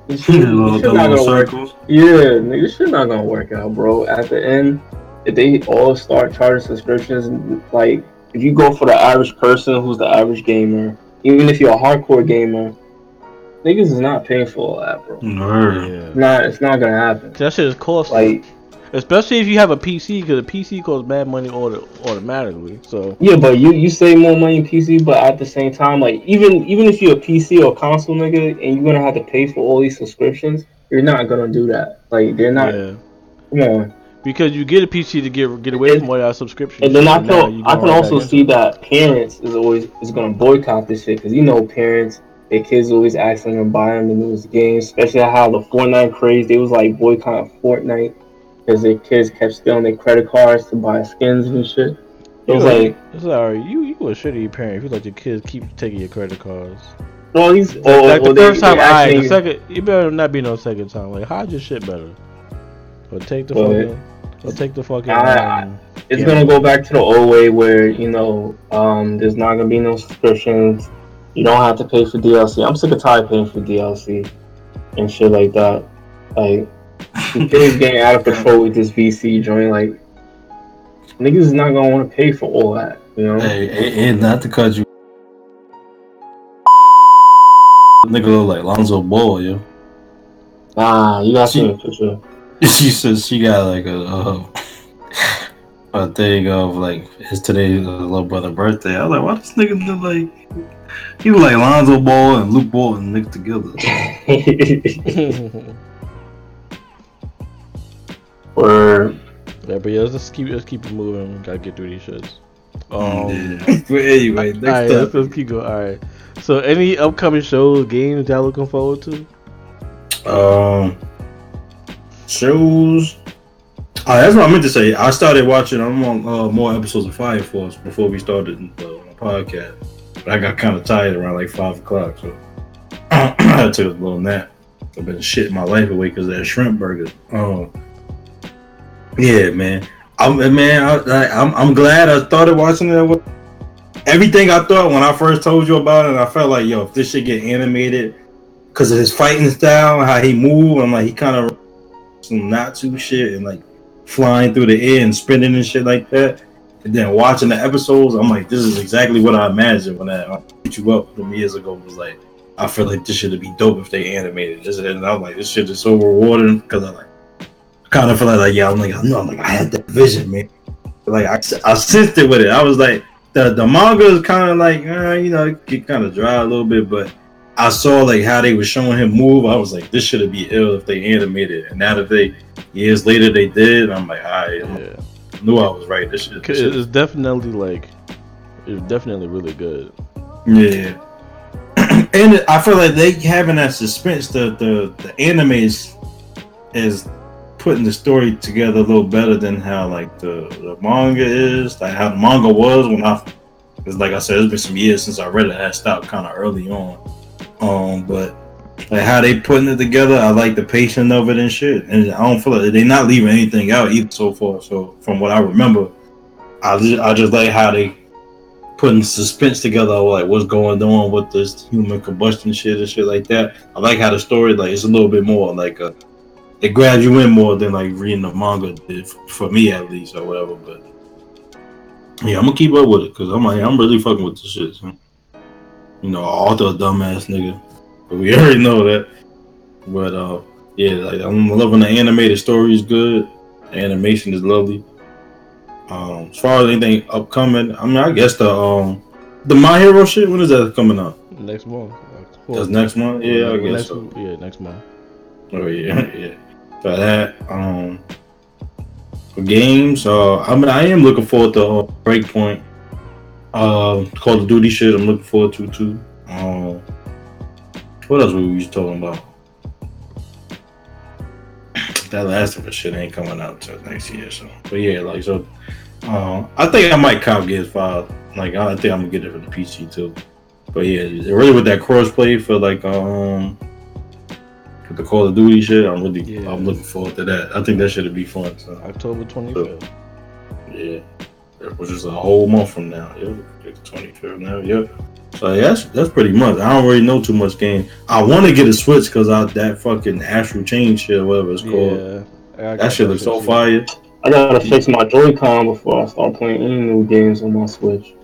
This shit, this shit not gonna work. Yeah, nigga, this shit not gonna work out, bro. At the end, if they all start charging subscriptions, like if you go for the average person who's the average gamer, even if you're a hardcore gamer, niggas is not paying for all that, bro. Word. Yeah. Nah, it's not gonna happen. That shit is costly. Like, Especially if you have a PC, because a PC costs bad money auto- automatically. So, yeah, but you you save more money in PC, but at the same time, like even even if you're a PC or console nigga and you're gonna have to pay for all these subscriptions, you're not gonna do that. Like they're not. yeah. Come on. Because you get a PC to get get away And- from all that subscription. And then I can I can also see that parents is always is gonna boycott this shit because you know parents their kids always asking them to buy them the newest games, especially how the Fortnite craze they was like boycotting Fortnite because their kids kept stealing their credit cards to buy skins and shit. It was like, It's alright. You you a shitty parent if you let your kids keep taking your credit cards. well, he's Like, or, like or the they- first time, they actually- The second, you better not be no second time. Like hide your shit better. Or take the But- fucking. Or take the fucking. I- um, it's Yeah. gonna go back to the old way where you know um, there's not gonna be no subscriptions. You don't have to pay for DLC. I'm sick of tired paying for DLC and shit like that. Like the kids getting out of control with this VC joint. Like niggas is not gonna want to pay for all that. You know. Hey, and, and not to cut you. Nigga look like Lonzo Ball, yo. Nah, you gotta see the picture. She says she got like a uh, a thing of like it's today's uh, little brother birthday. I was like, why this nigga look like he look like Lonzo Ball and Luke Ball and mixed together. or yeah, but yeah, let's just keep let's keep it moving. We Gotta get through these shits. Um. But anyway, next Alright, let's, let's keep going. Alright. So, any upcoming shows, games y'all looking forward to? Um, shows. Oh, that's what I meant to say. I started watching. I'm on uh, more episodes of Fire Force before we started uh, the podcast. But I got kind of tired around like five o'clock, so I took a little nap. I've been shitting my life away because of that shrimp burger. Oh, yeah, man. I'm man. I, I'm I'm glad I started watching it. Everything I thought when I first told you about it, I felt like, yo, if this shit get animated because of his fighting style how he moved. I'm like, he kind of some not too shit and like flying through the air and spinning and shit like that. And then watching the episodes, I'm like, this is exactly what I imagined when I hit you up from years ago. Was like, I feel like this should be dope if they animated this. And I'm like, this shit is so rewarding because I like kind of feel like, like yeah, I'm like, I know, I'm like, I had that vision, man. Like I, I sensed it with it. I was like, the the manga is kind of like, uh, you know, get kind of dry a little bit, but I saw like how they were showing him move. I was like, this should have be ill if they animated. it. And now that they years later they did, I'm like, I Yeah, knew I was right. This shit, this shit it's definitely like it's definitely really good. Yeah. and I feel like they having that suspense. The the the anime is is putting the story together a little better than how like the the manga is. Like how the manga was when I, because like I said, it's been some years since I read it. I stopped kind of early on. Um, but like how they putting it together, I like the pacing of it and shit. And I don't feel like they're not leaving anything out either so far. So from what I remember, I just I just like how they putting suspense together like what's going on with this human combustion shit and shit like that. I like how the story like it's a little bit more like a it grabs you in more than like reading the manga did for me at least or whatever. But yeah, I'm gonna keep up with it because I'm like I'm really fucking with this shit. So. You know, author a dumbass nigga, but we already know that. But uh, yeah, like I'm loving the animated story is good. The animation is lovely. Um, as far as anything upcoming, I mean, I guess the um, the My Hero shit. When is that coming out? Next month. That's next month. Yeah, I guess next, so. Yeah, next month. Oh yeah, yeah. For that, um, for games, uh, I mean, I am looking forward to uh, Breakpoint. Uh, Call of Duty shit. I'm looking forward to too. Um, what else were we talking about? That Last of shit ain't coming out till next year, so. But yeah, like so. Uh, I think I might cop Gears Five. Like I think I'm gonna get it for the PC too. But yeah, really with that crossplay for like um with the Call of Duty shit, I'm really Yeah. I'm looking forward to that. I think that should be fun. So October 25th. yeah, which is a whole month from now. Yeah, it's 25th now. Yeah. So yeah, that's that's pretty much. I don't really know too much game. I want to get a Switch because I that fucking Astral Chain shit, whatever it's called. Yeah. I got That shit looks so too. fire. I gotta fix my Joy-Con before I start playing any new games on my Switch.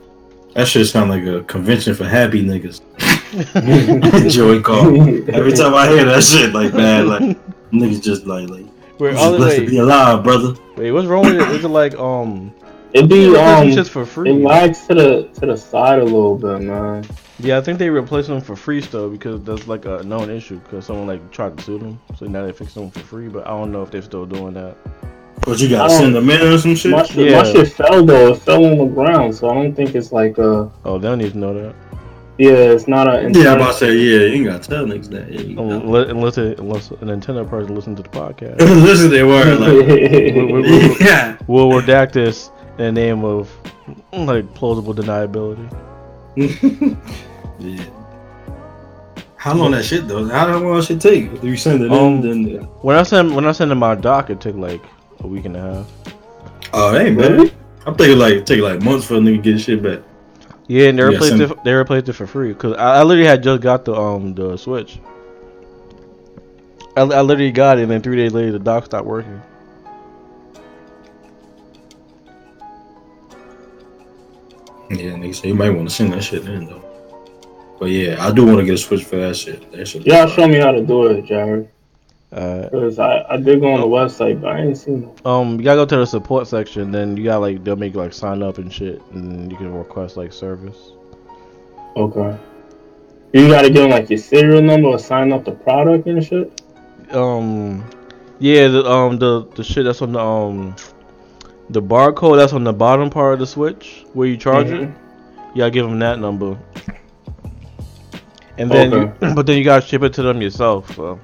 That shit sound like a convention for happy niggas. Joy call. Every time I hear that shit, like man, like niggas just like like. Wait, I'm all just the blessed to be alive, brother. wait, what's wrong with it? Is it like um? It'd be replacing um, shits for free. it lags to the to the side a little bit, man. Yeah, I think they replaced them for free still because that's like a known issue because someone like tried to sue them, so now they fixed them for free. But I don't know if they're still doing that. But you gotta I don't- send them in or some shit. My shit, Yeah. my shit fell though. It fell on the ground, so I don't think it's like uh Oh, they don't need to know that yeah, it's not a. Yeah, I'm about to say yeah. You ain't gotta tell niggas that. Yeah, you know. unless unless, it, unless a Nintendo person listens to the podcast. Listen, they were like, we- we- yeah. we'll redact this in the name of like plausible deniability. yeah. How long that shit though? How long that shit take? If you send it Um, in, then When I send when I send in my doc, it took like a week and a half. oh, that ain't Really? I'm thinking like it take like months for a nigga to get his shit back. Yeah, and they Yeah, replaced send- it. They replaced it for free because I, I literally had just got the um the Switch. I, I literally got it, and then three days later the dock stopped working. Yeah, nigga, so you might want to send that shit in though. But yeah, I do want to get a switch for that shit. That shit. Y'all show me how to do it, Jared. Uh, Cause I, I did go on the website, but I ain't seen it. um, you gotta go to the support section. Then you gotta like they'll make like sign up and shit, and then you can request like service. Okay. You gotta give them like your serial number or sign up the product and shit. Um, yeah, the um the the shit that's on the um the barcode that's on the bottom part of the Switch where you charge it. Mhm. You gotta give them that number. And then, Okay. you, but then you gotta ship it to them yourself. So,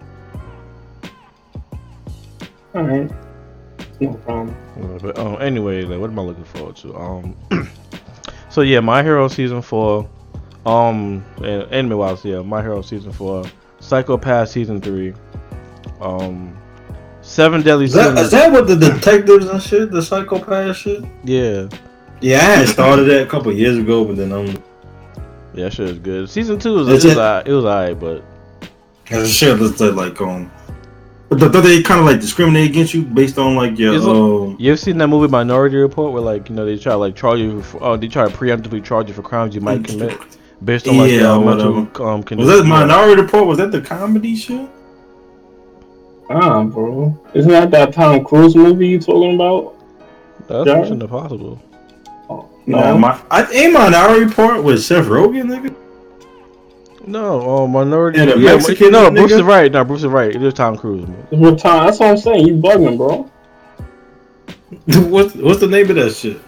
All right. No problem. but um, anyway, like, what am I looking forward to? Um, so yeah, My Hero season four. Um, and anime wise, yeah, My Hero season four, Psycho-Pass season three. Um, Seven Deadly Is that, Sins. is that what the detectives and shit, the Psycho-Pass shit? yeah, Yeah, I had started that a couple years ago, but then I'm yeah, that shit is good. Season two was Is it was it- alright, it was alright, but a shit that's like, um, don't they kind of like discriminate against you based on like your It's um, You ever seen that movie Minority Report where like you know they try to like charge you for, oh they try to preemptively charge you for crimes you might commit based on like Yeah, your whatever. mental um was that Minority Report? Was that the comedy shit? Ah, bro. Isn't that that Tom Cruise movie you talking about? That's Yeah. Mission Impossible. Oh, No, no. my I ain't Minority Report with Seth Rogen, nigga. No, um, Minority. Yeah, the yeah, Mexican no, Bruce nigga? is right. No, Bruce is right. It is Tom Cruise. Man. What time? That's what I'm saying. You bugging, bro. what's what's the name of that shit?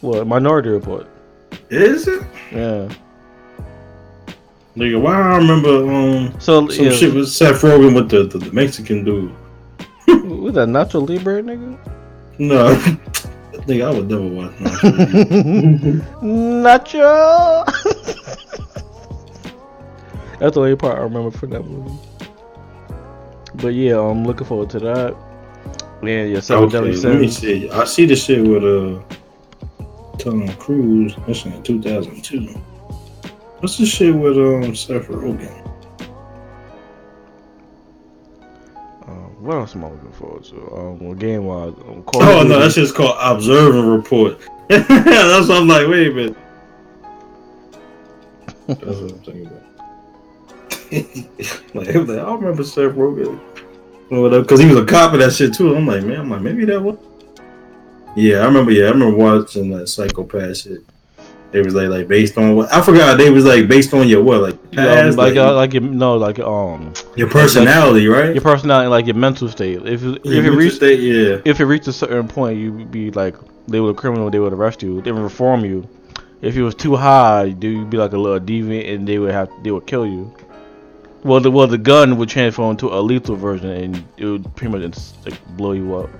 What Minority Report? Is it? Yeah. Nigga, why I remember um So some yeah, shit with Seth Rogen with the, the, the Mexican dude. was that Nacho Libre nigga? No, nigga, I would never watch. Nacho. That's the only part I remember from that movie. But yeah, I'm looking forward to that. Yeah, yeah, okay, let me see. I see the shit with uh Tom Cruise. That's in 2002. What's the shit with um Seth Rogen? What else am I looking forward to? Um, game wise, um, Call Oh no, that shit's called Observe and Report. That's what I'm like. Wait a minute. That's what I'm thinking about. like, I remember Seth Rogen. Because he was a cop of that shit too. I'm like, man, I'm like, maybe that was. Yeah, I remember. Yeah, I remember watching that Psycho-Pass shit. They was like, like based on what I forgot. They was like based on your what, like past, like, like, uh, like your no, like um, your personality, right? your personality, like your mental state. If you- if Your you mental state, yeah. if it reached a certain point, you would be like they would a criminal, they would arrest you, they would reform you. If it was too high, do you'd be like a little deviant, and they would have they would kill you. Well, the well the gun would transform into a lethal version, and it would pretty much like blow you up.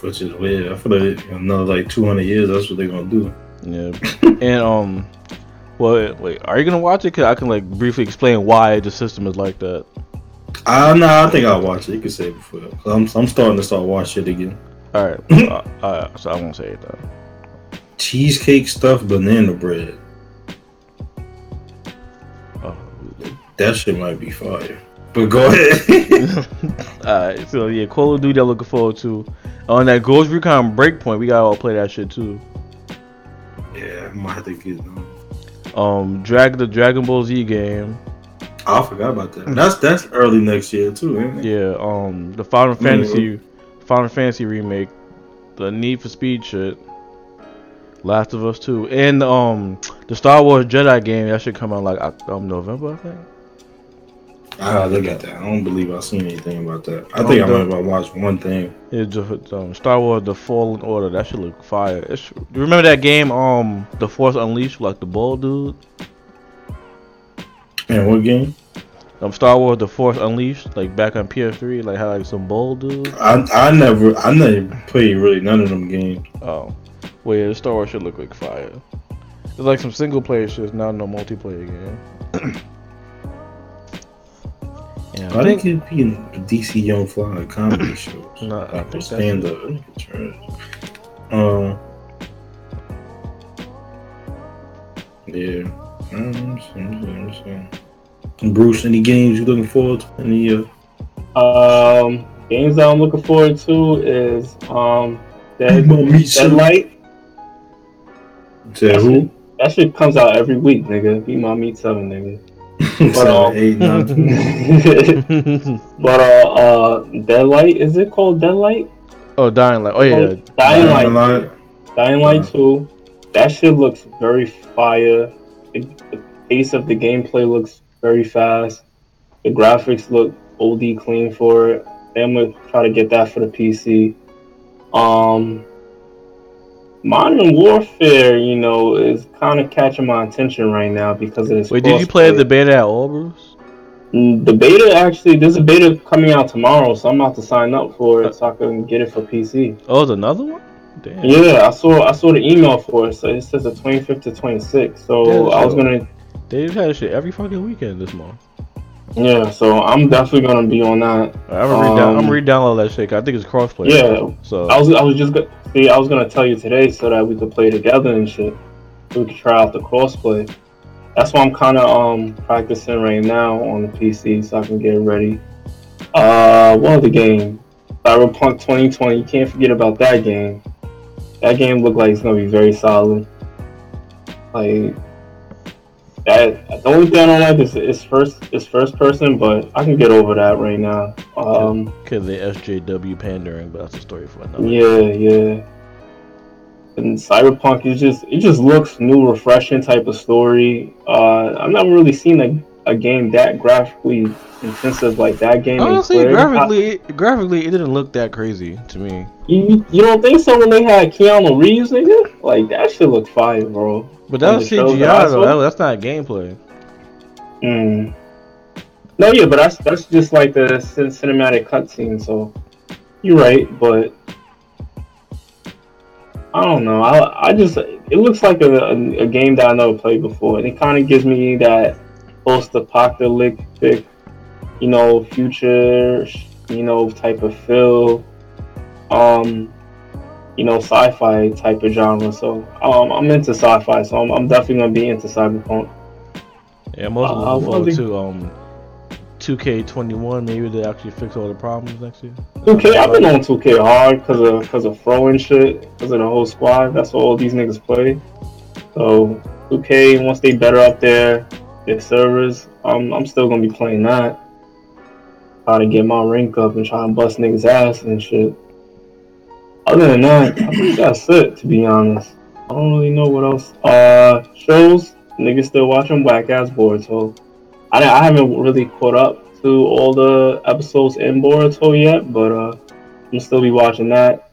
Which is weird. I feel like another like 200 years, that's what they're gonna do. Yeah, and um, well, wait, are you gonna watch it? Cause I can like briefly explain why the system is like that. I no, I think I'll watch it. You can say it before. I'm I'm starting to start watching it again. All right, uh, uh, so I won't say it though. Cheesecake stuffed banana bread. Oh. That shit might be fire. But go ahead. Alright, so yeah, Call of Duty I'm looking forward to. On that Ghost Recon Breakpoint, we gotta all play that shit too. yeah, I might have to get them. Um, Drag the Dragon Ball Z game. I forgot about that. That's that's early next year too, ain't it? Yeah, um, the Final. Fantasy, Final Fantasy remake, the Need for Speed shit, Last of Us 2, and um, the Star Wars Jedi game that should come out like um November, I think. I gotta look at that. I don't believe I've seen anything about that. I think I might have watched one thing. It's just, um, Star Wars: The Fallen Order. That should look fire. It's, you remember that game, um, The Force Unleashed, like the ball dude. And what game? um Star Wars The Force Unleashed, like back on PS3, like had like some bold dude. I I never I never played really none of them games. Oh, well yeah, the Star Wars should look like fire. It's like some single player shit, not no multiplayer game. yeah, I I think think it'd be in DC Young Fly comedy shows. No, I Like think that's- stand up. Um. Yeah. Um. Bruce, any games you looking forward to? Any uh, Um, games that I'm looking forward to is um, Dead, Gonna meet soon. Deadlight. That shit comes out every week, nigga. Be my meat seven, nigga. So, um, eight, nine. but uh, uh, Deadlight is it called Deadlight? oh, Dying Light. Oh yeah, Dying Dying Light. Light. Dying Light Two. That shit looks very fire. The, the pace of the gameplay looks very fast. The graphics look OD clean for it. I'm gonna try to get that for the PC. Um, Modern Warfare, you know, is kind of catching my attention right now because of this. Wait, did you play the beta at all, Bruce? Mm, The beta actually, there's a beta coming out tomorrow, so I'm about to sign up for it so I can get it for PC. Oh, it's another one. Damn. Yeah, I saw I saw the email for it, so it says the 25th to 26th. So Yeah, I was gonna, They've had shit every fucking weekend this month. Yeah, so I'm definitely gonna be on that. I'm gonna read down. I'm Um, re-download that shit. I think it's crossplay. Yeah, So I was I was just gonna see I was gonna tell you today so that we could play together and shit. We could try out the crossplay. that's why I'm kind of um practicing right now on the PC so I can get ready. Uh, what other game? Cyberpunk 2020. You can't forget about that game. That game looked like it's gonna be very solid. Like that. The only thing I don't like is it's first it's first person, but I can get over that right now. Um, Cause the SJW pandering, but that's a story for another. yeah, yeah. And Cyberpunk is just it just looks new, refreshing type of story. Uh, I've never really seen a, a game that graphically intensive like that game. Honestly, graphically, graphically, it didn't look that crazy to me. You, you don't think so when they had Keanu Reeves, nigga? Like that shit looked fire, bro. But that was CGI that though. That, that's not gameplay. Mm. No, yeah, but that's that's just like the cin- cinematic cutscene. So you're right, but I don't know. I I just it looks like a, a, a game that I never played before, and it kind of gives me that post-apocalyptic, you know, future, you know, type of feel. Um, you know, sci-fi type of genre. So um, I'm into sci-fi, so I'm, I'm definitely gonna be into cyberpunk. Yeah, I'm also Uh, well, to um, 2K21. Maybe they actually fix all the problems next year. 2K, I've been on 2K hard because of because of Fro and shit, because of the whole squad. That's what all these niggas play. So 2K, once they better up their their servers, um, I'm still gonna be playing that. Try to get my rank up and try and bust niggas ass and shit. Other than that, I think that's it. To be honest, I don't really know what else. Uh, shows niggas still watching whack ass Boruto. I I haven't really caught up to all the episodes in Boruto yet, but uh, I'm still be watching that.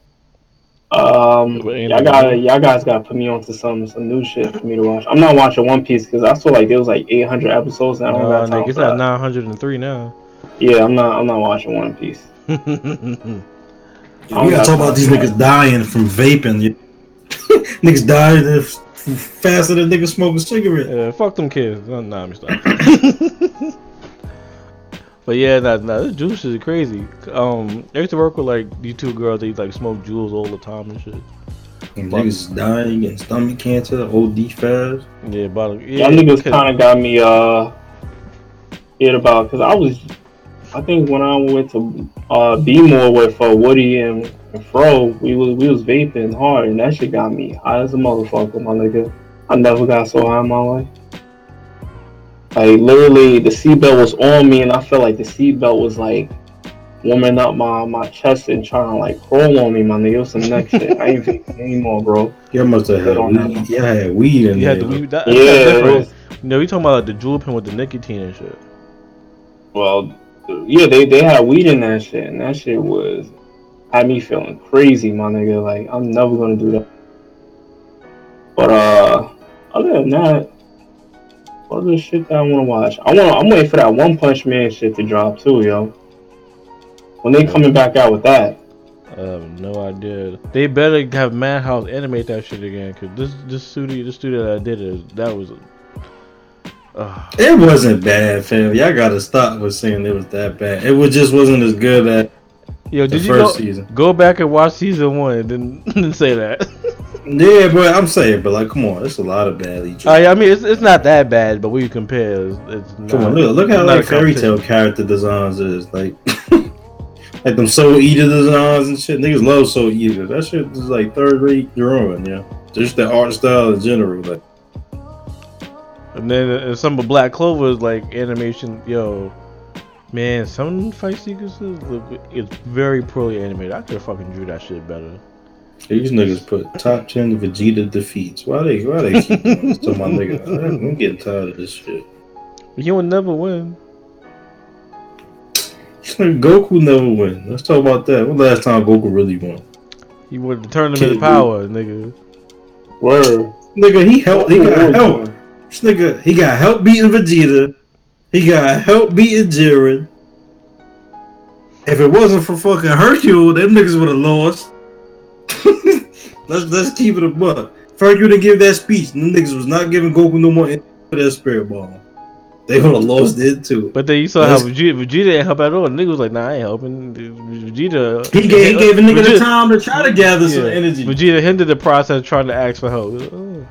Um, y'all got y'all guys got to put me onto some some new shit for me to watch. I'm not watching One Piece because I saw like there was like 800 episodes and I don't Uh, got time nigga, it's at that. 903 now. Yeah, I'm not I'm not watching One Piece. We gotta talk about these niggas dying from vaping. niggas dying f- f- faster than niggas smoking cigarettes. yeah, fuck them kids. No, nah, I'm stop. but yeah, nah, nah, this juice is crazy. Um, I used to work with like these two girls. They like smoke Juuls all the time and shit. And niggas is dying, getting stomach cancer, OD fast. Yeah, but yeah, Y'all niggas 'cause- kind of got me uh scared about because I was I think when I went to uh B more with uh, Woody and, and Fro, we was we was vaping hard and that shit got me high as a motherfucker, my nigga. I never got so high in my life. Like literally, the seatbelt was on me, and I felt like the seatbelt was like warming up my, my chest and trying to like crawl on me, my nigga. It was some next shit. I ain't vaping anymore, bro. Y'all must have had weed. Yeah, had weed in you there. had the weed. That, Yeah, kinda was, You know, you talking about like, the Juul pen with the nicotine and shit. Well, yeah, they, they had weed in that shit, and that shit was had me feeling crazy, my nigga. Like I'm never gonna do that. But uh, other than that, what other shit that I wanna watch? I wanna I'm waiting for that One Punch Man shit to drop too, yo. When they coming back out with that? I have no idea. They better have Madhouse animate that shit again, cause this this studio, this studio that did it, that was. Uh, It wasn't bad, fam. Y'all gotta stop with saying it was that bad. It was just wasn't as good as yo, the did you first go, season. go back and watch season one and then, then say that? Yeah, but I'm saying, but like, come on, it's a lot of bad each. I, I mean, it's, it's not that bad, but when you compare, it's, it's not. Come on, look, look how like Fairy Tail character designs is like, like them soul eater designs and shit. Niggas love soul eater. That shit is like third rate drawing, yeah. Just the art style in general, like. And then uh, some of Black Clover's like animation, yo, man, some fight sequences look it's very poorly animated. I could have fucking drew that shit better. These niggas put top ten Vegeta defeats. Why they? Why they keep doing this to my nigga? I'm getting tired of this shit. You will never win. Goku never win. Let's talk about that. When last time Goku really won? He would turn him Kid into power, nigga. Word. Nigga, he helped. He got help. This nigga, he got help beating Vegeta. He got help beating Jiren. If it wasn't for fucking Hercule, them niggas would have lost. let's let's keep it a buck. Hercule didn't give that speech. Them niggas was not giving Goku no more energy for that spirit ball. They would have lost it too. But then you saw how Vegeta, Vegeta didn't help at all. The nigga was like, "Nah, I ain't helping." Vegeta. He gave, he gave a nigga the Vegeta- time to try to gather some energy. Vegeta hindered the process trying to ask for help. Uh,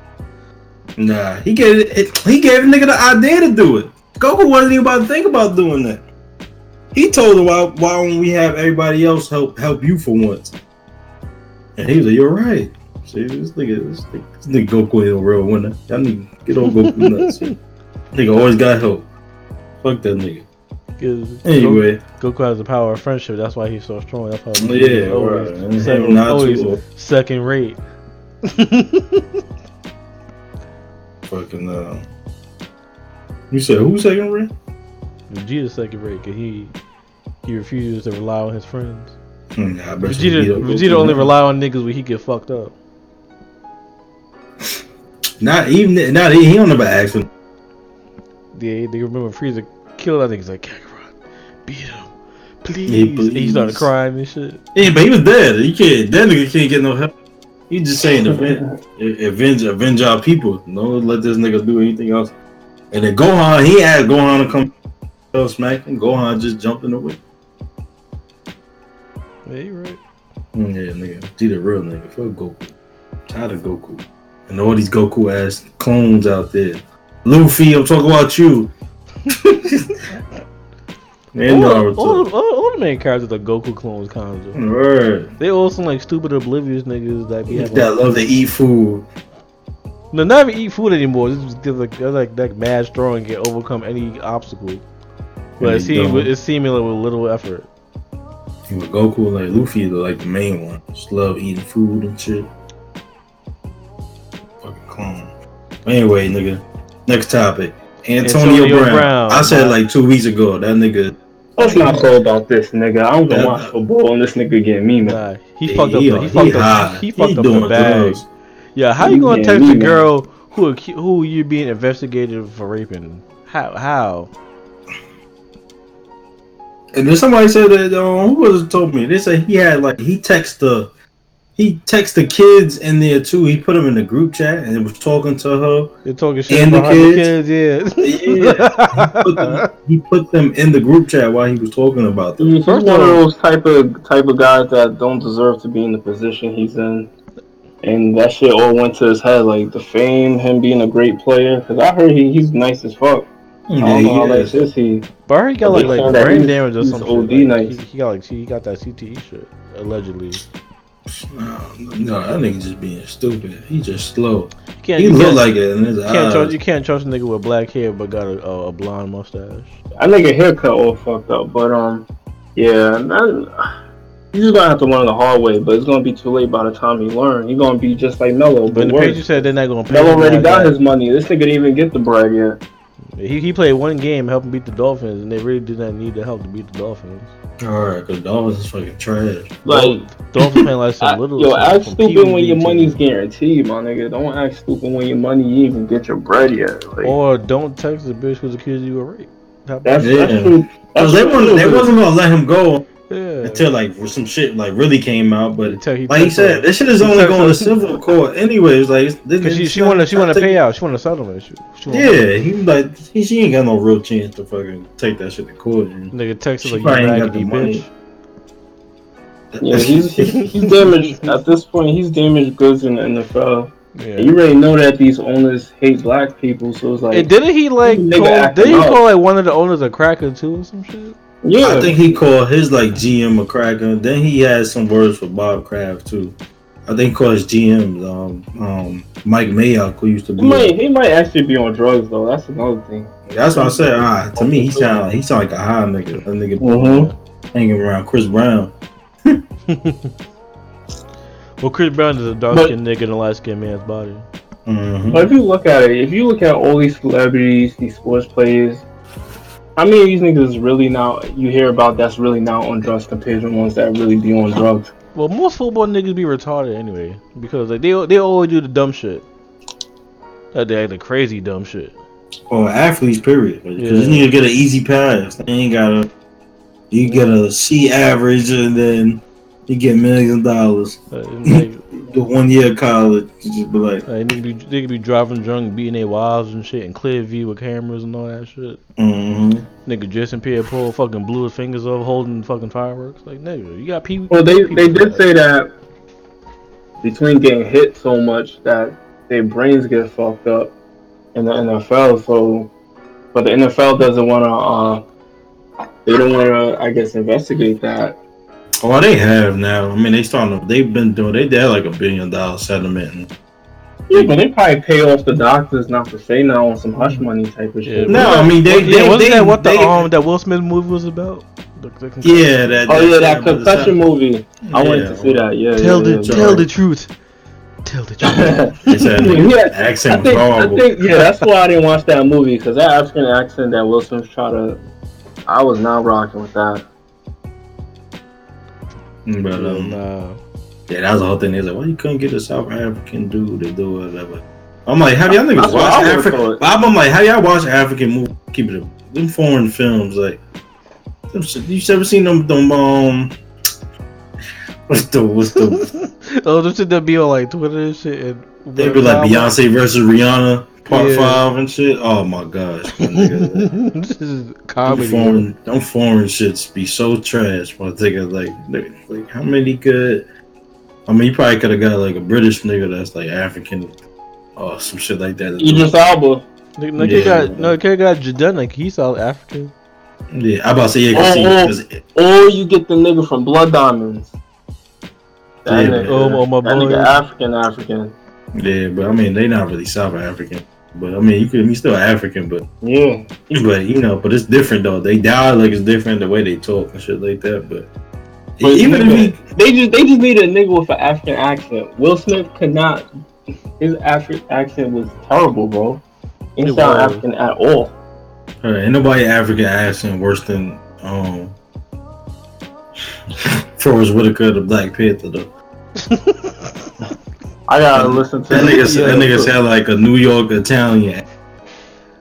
Nah, he gave it, he gave a nigga the idea to do it. Goku wasn't even about to think about doing that. He told him why why don't we have everybody else help help you for once? And he was like, You're right. See this nigga this nigga, this nigga Goku ain't a real winner. Y'all need to get on Goku nuts. nigga always got help. Fuck that nigga. Anyway, Goku, Goku has the power of friendship. That's why he's so strong. That's why Oh, yeah, always, right. Second, always second rate. fucking uh You said who second ring? Vegeta's second rate because he he refuses to rely on his friends. Hmm, I you Vegeta, Vegeta only rely on niggas when he get fucked up. Not even not he don't never ask him. They they remember Frieza killed that nigga's like Kakarot, beat him, please. Yeah, And he started crying and shit. Yeah, but he was dead. He can't. That nigga can't get no help. He just saying avenge, avenge, avenge our people. No, let this nigga do anything else. And then Gohan, he asked Gohan to come tell smack him. Gohan just jumped in the way. Yeah, you right. Mm, Yeah, nigga, he the real nigga. Fuck Goku. Tired of Goku. And all these Goku ass clones out there. Luffy, I'm talking about you. and all, Naruto. all, all, all the main characters are Goku clones, kind of. Word. They all some like stupid, oblivious niggas that be having. That love to eat food. No, not even eat food anymore. This is just like they're like like mad strong and can overcome any obstacle. But Yeah, it seems dumb. it's seemingly with little effort. With Goku, like Luffy, the like the main one. Just love eating food and shit. Fucking clone. Anyway, nigga. Next topic. Antonio, Antonio Brown. Brown. I said like two weeks ago that nigga. Let's not talk about this nigga. I'm gonna Yeah. watch football and this nigga getting me, man. Nah, he he- fucked up. he- the, he, he fucked high. up. He, He fucked up doing the bag. drugs. Yeah, how He you gonna text a me, man. girl who acu- who you being investigated for raping? How how? And then somebody said that um, who was told me? They said he had like he texted the he text the kids in there too. He put them in the group chat and was talking to her. You're talking shit And the about the kids, yeah. Put them, he put them in the group chat while he was talking about them. He's First one of of those type of type of guys that don't deserve to be in the position he's in, and that shit all went to his head. Like the fame, him being a great player. Because I heard he, he's nice as fuck. I don't know how he nice is. is he. But he got like like brain damage or something. OD Like, nice. he, he got like he got that CTE shit allegedly. No, no, that nigga just being stupid. He just slow. You can't He you look can't, like it in his you can't trust eyes. you can't trust a nigga with black hair but got a, a, a blonde mustache. I think a haircut all fucked up, but um, yeah, not, he's just gonna have to learn the hard way. But it's gonna be too late by the time he learn. He's gonna be just like Melo, But but the page you said they're not gonna pay. Melo already got that. his money. This nigga didn't even get the bread yet. He, he played one game helping beat the Dolphins, and they really did not need the help to beat the Dolphins. Alright, cause Dolphins is fucking trash. Like, Dolphins playing like some little. yo, some- act stupid when your money's guaranteed, my nigga. Don't act stupid when your money you even get your bread yet. Like, Or don't text the bitch who's accused you of rape. That's, Yeah. that's true. Cause That's they true. wasn't they wasn't gonna let him go Yeah. until like some shit like really came out. But Until he like he said, her. this shit is He only going her. to civil court anyways. Like, this, Cause she, this- she wanted she wanted a take- payout. She wanted to settlement. She, she wanted- Yeah, he like he, she ain't got no real chance to fucking take that shit to court. And Nigga texted She like you probably ain't got raggedy the money. bitch. Yeah, he's, he's damaged. At this point, he's damaged goods in the NFL. And you Yeah. already know that these owners hate black people, so it's like, And didn't he like call, didn't he call like one of the owners a cracker too or some shit? Yeah. I think he called his like GM a cracker. Then he had some words for Bob Kraft too. I think he called his GM um um Mike Mayock who used to be. he might, he might actually be on drugs though. That's another thing. That's what I said. Ah, to me he sound like he sound like a high nigga. A nigga Mhm. hanging around Chris Brown. Well, Chris Brown is a dark But- skinned nigga in a light skinned man's body. hmm But if you look at it, if you look at all these celebrities, these sports players, how many of these niggas really now you hear about that's really now on drugs compared to the ones that really be on drugs? Well, most football niggas be retarded anyway because like they they always do the dumb shit. Like they the crazy dumb shit. Or athletes, period. Because Yeah. you need to get an easy pass. They ain't gotta. You get a C average and then you get millions of dollars. Like, like, The one year of college, you just be like, like niggas be they could be driving drunk, beating their wives and shit, in clear view with cameras and all that shit. mm-hmm. Nigga Jason Pierre-Paul fucking blew his fingers off holding fucking fireworks. Like nigga, you got people. Well, they people they did that. say that between getting hit so much that their brains get fucked up, in the NFL. So, but the NFL doesn't want to. Uh, they don't want to, I guess, investigate that. Oh, they have now. I mean, they starting. They've been doing. They did like a billion dollar settlement. And, Yeah, but they probably pay off the doctors not to say no on some hush money type of shit. No, I mean they. What- yeah, they, wasn't they, that what the they- um that Will Smith movie was about? The- the? Yeah, that. Oh yeah, that was- concussion movie. I wanted to see that. Yeah, Tell yeah, the yeah, tell the truth. Tell the truth. They said Yeah, I accent was think, I think, yeah, that's why I didn't watch that movie because that African accent that Will Smith tried to, I was not rocking with that. But um, nah. yeah, that was the whole thing. They was like, why you couldn't get a South African dude to do it? Whatever. I'm like, have y'all niggas That's what watch I African? thought. I'm like, have y'all watch African movies? Keep it up. Them foreign films, like, them you ever seen them? Them um, what's the what's the? oh, them shit that be on like Twitter and shit. And They be like Beyonce versus Rihanna, part Yeah. five and shit. Oh my gosh, my nigga. this is Them comedy. foreign, them foreign shits be so trash. My nigga, like, like, like, how many good? I mean, you probably could have got like a British nigga that's like African or some shit like that. Idris Elba. Like, like Yeah. he got no, kid got Jadon, like he's South African. Yeah, I about to say yeah, cause, see, Oh, oh. 'cause- Or you get the nigga from Blood Diamonds. That Yeah, nigga, oh, oh, my that boy. nigga African African. yeah, but I mean, they not really South African. But I mean, you could, you still African, but Yeah. but you know, but it's different though. They dialect is different, the way they talk and shit like that. But, But even nigga, if he, they just they just need a nigga with an African accent. Will Smith could not. His African accent was terrible, bro. He didn't sound was. African at all. uh, ain't nobody African accent worse than um Forest Whitaker, the Black Panther though. I gotta listen to That nigga, that nigga sound like a New York Italian.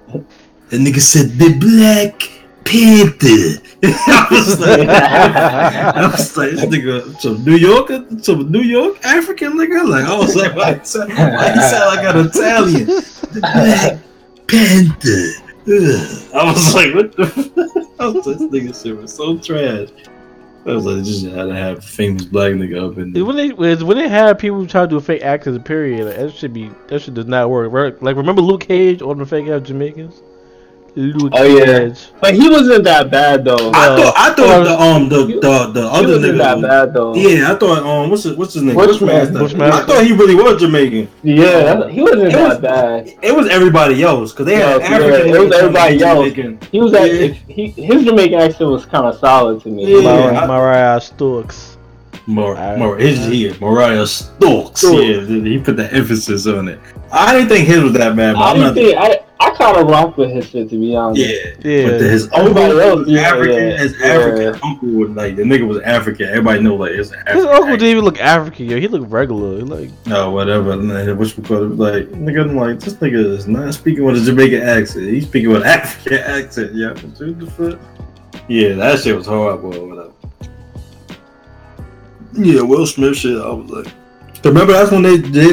That nigga said the Black Panther. I was like, I was like, this nigga, some New York, some New York African nigga. Like, I was like, why he sound, why he sound like an Italian? The Black Panther. Ugh. I was like, what the? F-? I was like, this nigga shit was so trash. I was like, just had to have famous black nigga up in there. When they when they have people try to do fake accent, period, like, that should be that should does not work. Right? Like remember Luke Cage on the fake ass Jamaicans? Luke Oh, yeah. Cage. But he wasn't that bad though. I thought, I thought Uh, the um the the, the he other wasn't that nigga. bad though. Yeah, I thought um what's his, what's his name? Bushmaster. Bushmaster. I thought he really was Jamaican. Yeah, he wasn't It that was- bad. It was everybody else because they had Yeah, African. yeah, it was everybody that was else. Jamaican. He was at, he, his Jamaican accent was kind of solid to me. Yeah. Mar- I- Mariah Stokes. Mar- I- Mar- his here, Mariah Stokes. Stokes. Yeah, he put the emphasis on it. I didn't think his was that bad, but I didn't think I, I kind of rocked with his shit to be honest. Yeah, Yeah. but his Everybody uncle else, was yeah, African. yeah, His yeah. African uncle was like the nigga was African. Everybody know like it's an African. His uncle didn't even look African, yo. He looked regular. He like No, whatever. And then Which we call it like nigga. I'm like this nigga is not speaking with a Jamaican accent. He's speaking with an African accent. Yeah, what the fuck? Yeah, that shit was horrible. or Whatever. Yeah, Will Smith shit. I was like, remember that's when they they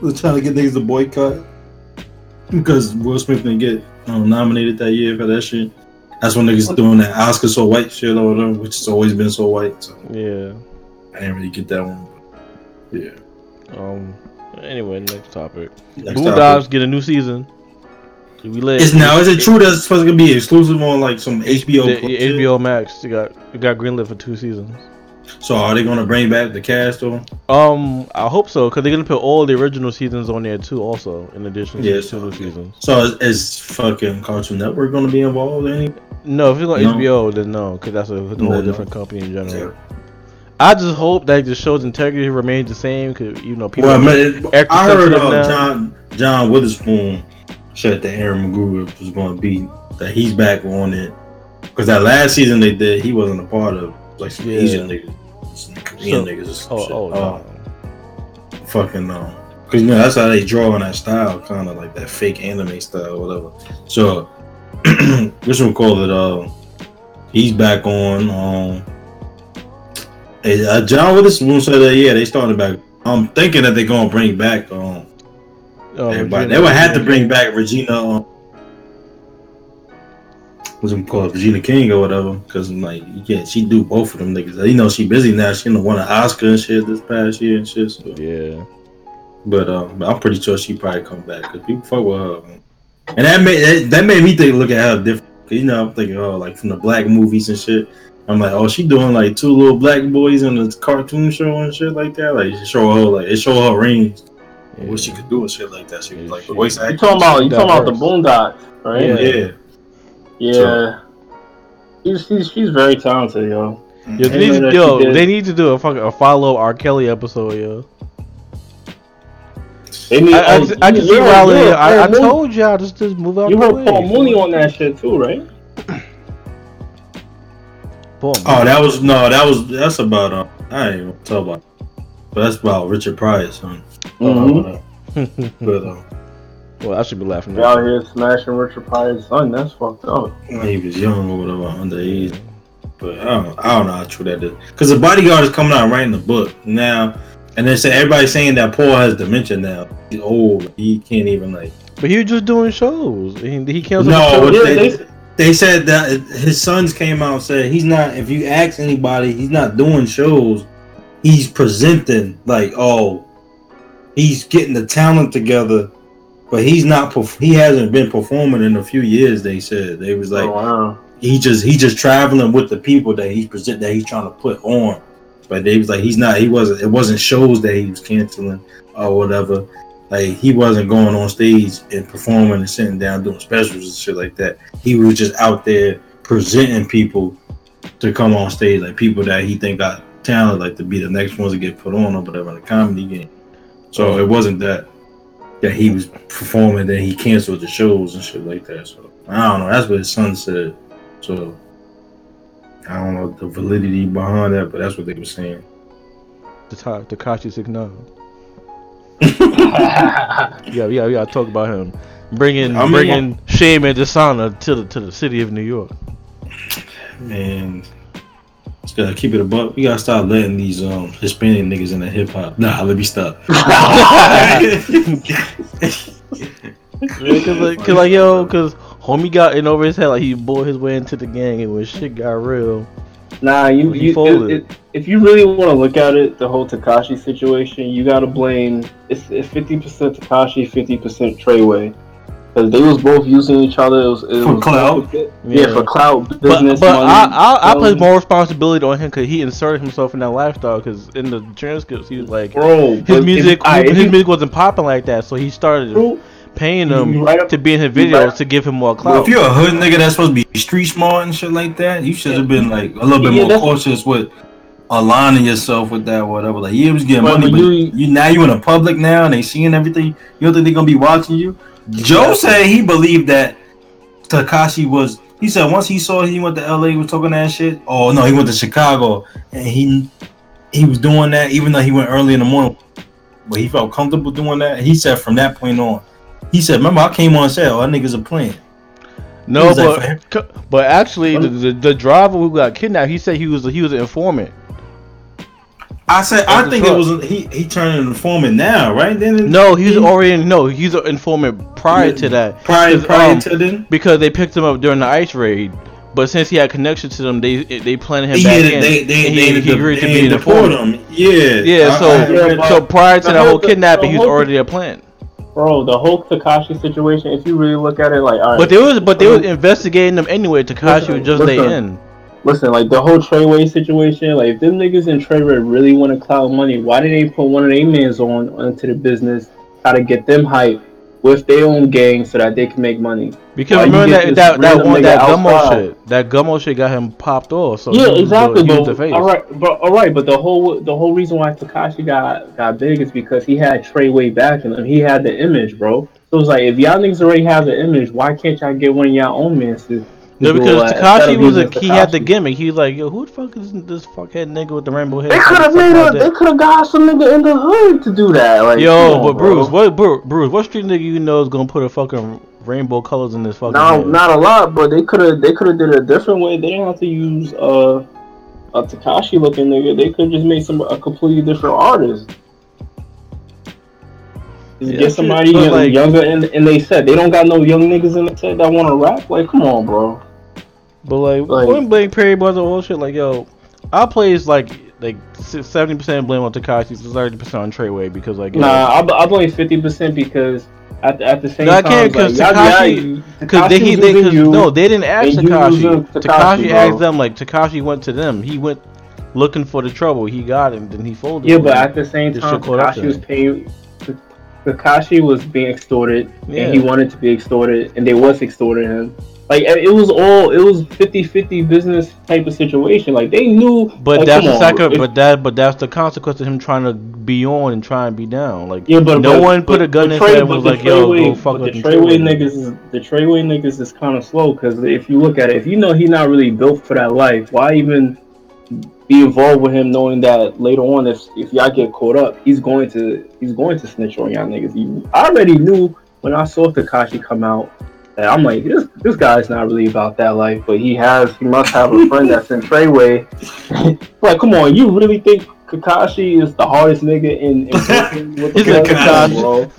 was trying to get niggas to boycott because Will Smith didn't get um, nominated that year for that shit. That's when niggas doing that Oscar so white shit or whatever, which has always been so white. So yeah. I didn't really get that one. Yeah. Um. Anyway, next topic. Next Blue topic. Dogs get a new season. We lit. Is now is it true that it's supposed to be exclusive on like some HBO? The. HBO Max. They got it got greenlit for two seasons. So are they gonna bring back the cast or? Um, I hope so, cause they're gonna put all the original seasons on there too, also in addition to Yeah, the so- seasons. So is, is fucking Cartoon Network gonna be involved in any? No, if it's on No. HBO, then no, cause that's a whole no. different company in general. I just hope that the show's integrity remains the same, cause you know people. Well, man, I heard uh, now. John John Witherspoon said that Aaron McGruder was gonna be that he's back on it because that last season they did he wasn't a part of like some Yeah. Asian niggas, some Korean So- niggas or some oh, shit. oh, Uh, no. fucking no. Cause you know that's how they draw on that style, kind of like that fake anime style, or whatever. So, which one call it? Uh, he's back on. Um, and, uh, John Witherspoon said that yeah, they started back. I'm thinking that they're gonna bring back. Um, Oh, everybody. Regina- They would have to bring back Regina. Um, what's it called? Regina King or whatever. Because like, you can't. She do both of them niggas. You know, she busy now. She done won an Oscar and shit this past year and shit. So. Yeah. But uh, but I'm pretty sure she probably come back because people fuck with her. man. and that made that, that made me think look at how different. You know, I'm thinking oh like from the black movies and shit. I'm like, oh, she doing like two little black boys in a cartoon show and shit like that. Like, show her like it show her range, what she could do and shit like that. She was like Yeah, voice You talking about you talking about the works. Boondocks, right? Yeah. yeah. Yeah. So- She's, she's she's very talented, yo. Yo, they need, know yo, they need to do a fucking a follow R. Kelly episode, yo. They need, I, I, oh, just- I can see you Riley. you I, I told y'all just just move out You the heard way. Paul Mooney on that shit too, right? Paul Oh, that was no, that was that's about uh, I ain't even talk about, but that's about Richard Pryor, son. Mhm. But uh, well, I should be laughing. They out here smashing Richard Pryor's son. That's fucked up. when he was young or whatever, underage. But I don't, I don't know how true that is. Because the bodyguard is coming out writing the book now, and they say everybody's saying that Paul has dementia now. He's old. He can't even like. But he was just doing shows. He, he canceled No, the they, they- they said that his sons came out and said he's not. If you ask anybody, he's not doing shows. He's presenting like oh, he's getting the talent together, but he's not. He hasn't been performing in a few years. They said they was like oh, wow. he just he just traveling with the people that he's present that he's trying to put on. But they was like he's not he wasn't it wasn't shows that he was canceling or whatever. Like he wasn't going on stage and performing and sitting down doing specials and shit like that. He was just out there presenting people to come on stage, like people that he think got talent, like to be the next ones to get put on or whatever in the comedy game. So it wasn't that that he was performing, then he canceled the shows and shit like that. So I don't know. That's what his son said. So I don't know the validity behind that, but that's what they were saying. The top, Tekashi Six Nine. yeah, Yeah, yeah, we gotta talk about him. Bringing I mean- bringing shame and dishonor to the to the city of New York. Man, just gotta keep it above. buck. We gotta stop letting these um Hispanic niggas in the hip hop. Nah, let me stop. Yeah, cause like, cause like yo, cause homie got in over his head like he bore his way into the gang and when shit got real. Nah, you, He you folded. it, it, if you really want to look at it, the whole Tekashi situation, you gotta blame it's fifty percent Tekashi, fifty percent Treyway, because they was both using each other. It was, it For was clout? Yeah, for clout, But, business, but money. I I, I place um, more responsibility on him because he inserted himself in that lifestyle. Because in the transcripts, he was like bro. his but if- music alright, if his music wasn't popping like that, so he started bro, paying you- them right up- to be in his videos right- to give him more Well, clout. if you're a hood nigga that's supposed to be street smart and shit like that, you should have been like a little bit Yeah, more cautious with aligning yourself with that, whatever. Like, yeah, it was getting But money, but you- you, now you in a public now and they seeing everything. You don't think they're gonna be watching you? Joe said he believed that Tekashi was. He said once he saw he went to LA, he was talking that shit. Oh no, he went to Chicago and he he was doing that even though he went early in the morning, but he felt comfortable doing that. He said from that point on, he said, "Remember, I came on and said, oh, that niggas a playing." no, He was like, but but actually, the, the the driver who got kidnapped, he said he was he was an informant. I said, I think truck. it was he. He turned into informant now, right? Then No, he's he- already no, he's an informant prior to that. prior 'Cause, prior um, to then. because they picked him up during the ice raid. But since he had connection to them, they they planted him Yeah, back they, in. they, they, and they, he, he agreed to they be an informant. him. Yeah, Yeah, so I read but- so prior to the that whole- whole kidnapping, the he was already a plant. bro, the whole Tekashi situation. If you really look at it, like, all right, But they was but they was investigating them anyway. Tekashi was just they listen. in. Listen, like the whole Treyway situation, like if them niggas in Treyway really want to cloud money, why did they put one of their mans on into the business, try to get them hype with their own gang so that they can make money? Because Why remember that that, that one that gummo outside? shit. That gummo shit got him popped off. So yeah, he was the- exactly. But all right, but all right, but the whole the whole reason why Tekashi got got big is because he had Treyway backing him. He had the image, bro. So it's like if y'all niggas already have the image, why can't y'all get one of y'all own to? No, because all that instead Tekashi was a he had the gimmick. He was like, yo, who the fuck is this fuckhead nigga with the rainbow hair? They could have made a. They could have got some nigga in the hood to do that. Like, Yo, come on, but bro. Bruce, what Bruce, Bruce, what street nigga you know is gonna put a fucking rainbow colors in this fucking? No, not a lot, but they could have. They could have did it a different way. They didn't have to use uh, a Tekashi looking nigga. They could just make some a completely different artist. Yeah, get somebody but young- like- younger, and and they said they don't got no young niggas in the set that want to rap. Like, come on, bro. But like, Like- point blank period was a whole shit. Like, yo, I plays like like seventy percent blame on Tekashi, thirty percent on Treyway because like Nah, I, I blame fifty percent because at the, at the same No, I time, can't, 'cause like, y'all- Tekashi- y'all- Because they, he, they, cause, you, no, they didn't ask Tekashi. Tekashi asked them like Tekashi went to them. He went looking for the trouble. He got it, and then he folded. Yeah, but at the same time, shit caught up to Tekashi was him. paying. Tekashi was being extorted, Yeah. and he wanted to be extorted, and they was extorting him. Like it was all it was 50-50 business type of situation. Like they knew. But like, that's the if- But that. But that's the consequence of him trying to be on and try and be down. Like yeah, but no but- one put but a gun in his head was like, "Yo, Treyway- go fuck with the Treyway niggas is the Treyway niggas is kind of slow because if you look at it, if you know he's not really built for that life, why even be involved with him knowing that later on if if y'all get caught up, he's going to he's going to snitch on y'all niggas. I already knew when I saw Tekashi come out that I'm like this this guy's not really about that life, but he has he must have a friend that's in Treyway. like, come on, you really think Kakashi is the hardest nigga in, in Brooklyn with the He's a? Kakashi. bro.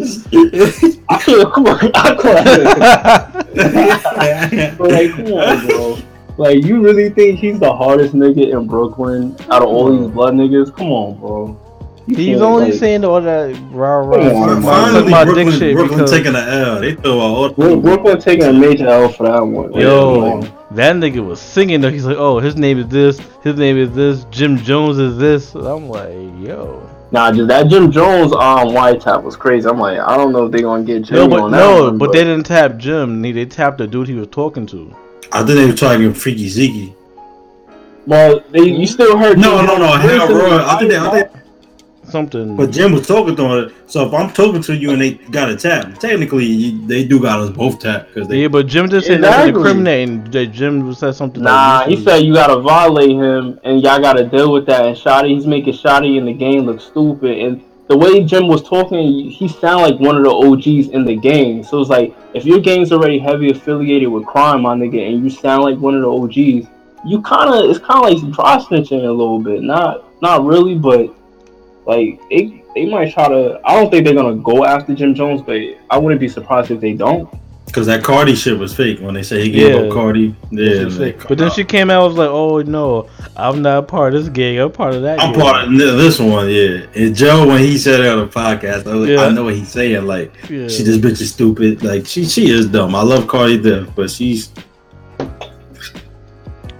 I feel come on, I but like, come on, bro. Like, you really think he's the hardest nigga in Brooklyn out of all these blood niggas? Come on, bro. You He's can't, only like- saying all that rah Come rah. on, Finally, about Brooklyn, dick shit Brooklyn because taking the L. They throw out all Bro- Brooklyn taking a major L for that one. Yo, that nigga was singing though. He's like, oh, his name is this, his name is this, Jim Jones is this. I'm like, yo. Nah, just that Jim Jones um white tap was crazy. I'm like, I don't know if they gonna get Jimmy No, but on that no, one, but they didn't tap Jim. They, they tapped the dude he was talking to. I think they were trying to get Freaky Ziggy. Well, they you still heard No, Jim no, no. Jones Hal voice in Roy. the I think they, I think, Something. but Jim was talking to it. So if I'm talking to you and they got a tap, technically you, they do got us both tapped because they. yeah, but Jim just said nothing Exactly. incriminating. That Jim said something. Nah, like, he said you gotta violate him, and y'all gotta deal with that. And Shotti, he's making Shotti in the game look stupid. And the way Jim was talking, he sound like one of the OGs in the game. So it's like if your game's already heavy affiliated with crime, my nigga, and you sound like one of the OGs, you kind of it's kind of like dry snitching a little bit. Not not really, but like they they might try to. I don't think they're gonna go after Jim Jones, but I wouldn't be surprised if they don't. Because that Cardi shit was fake when they say he gave Yeah. up Cardi. Yeah, But then she came out and was like, "Oh no, I'm not part of this gang. I'm part of that." I'm gang." part of this one, yeah. And Joe, when he said it on the podcast, I, was like, Yeah. I know what he's saying. Like, Yeah. she this bitch is stupid. Like, she she is dumb. I love Cardi death, but she's But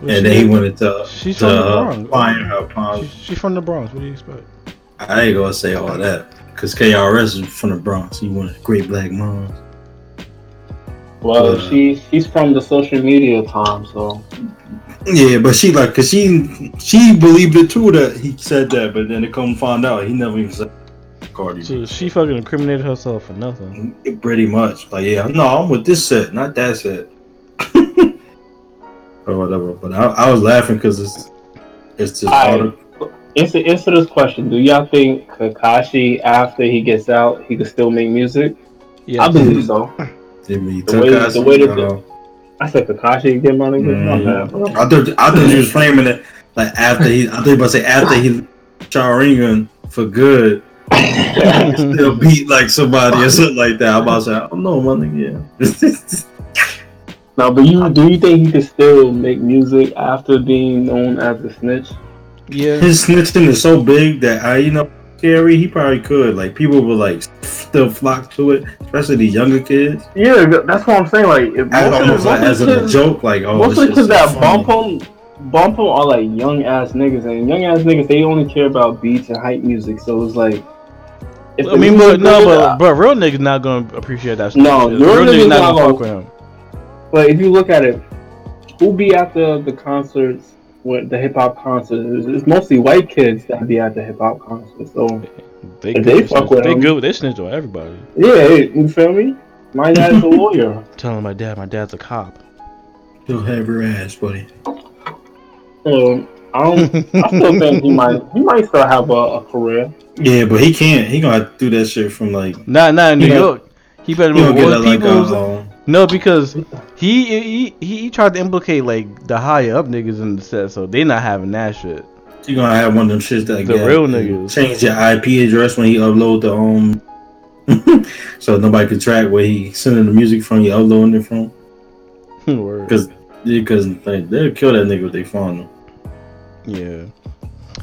and she- then he wanted to She's to from the Bronx. fire her palm. She- She's from the Bronx. What do you expect? I ain't gonna say all that because KRS is from the Bronx. He one of the great black moms. Well, Uh, she she's from the social media time, so Yeah, but she like, cause she she believed it too that he said that, but then to come find out he never even said Cardi. So she fucking incriminated herself for nothing. Pretty much, like yeah, no, I'm with this set, not that set, or whatever. But I, I was laughing because it's it's just Alright. article. Answer answer this question: Do y'all think Kakashi, after he gets out, he could still make music? Yeah, I believe so. They really The way- us, the way that uh, I said Kakashi again, my nigga. Mm. I thought I thought you was framing it like after he. I thought you about to say after he Sharingan for good. Still beat like somebody or something like that. I'm about to say, I don't know, my nigga. Yeah. Now, but you do you think he could still make music after being known as a snitch? Yeah. His snitching is so big that I, you know, scary. He probably could. Like people would like still flock to it, especially the younger kids. Yeah, that's what I'm saying. Like, if As most almost the- like as a joke. Like oh, most this of the kids so that funny. bump him, bump him are like young ass niggas, and young ass niggas they only care about beats and hype music. So it's like, if I the mean, but no, but but real niggas not gonna appreciate that. No, real real niggas niggas not not gonna gonna- fuck with him. But if you look at it, who be at the the concerts, with the hip hop concerts? It's, it's mostly white kids that be at the hip hop concerts. So They If good. they with fuck snitch- with they him- good. They snitch on everybody. yeah, hey, you feel me? My dad's a lawyer. Telling my dad, my dad's a cop. He'll have your ass, buddy. So I don't. I still think he might. He might still have a, a career. Yeah, but he can't. He gonna do that shit from like. Not not in New Yeah. York. He better He move gonna get all that like uh, um, No, because he, he he tried to implicate like the higher up niggas in the set, so they not having that shit. You gonna have one of them shits that The get- real niggas. change your IP address when he upload the um, so nobody can track where he sending the music from. You uploading it from because because like, they'll kill that nigga if they find him. Yeah.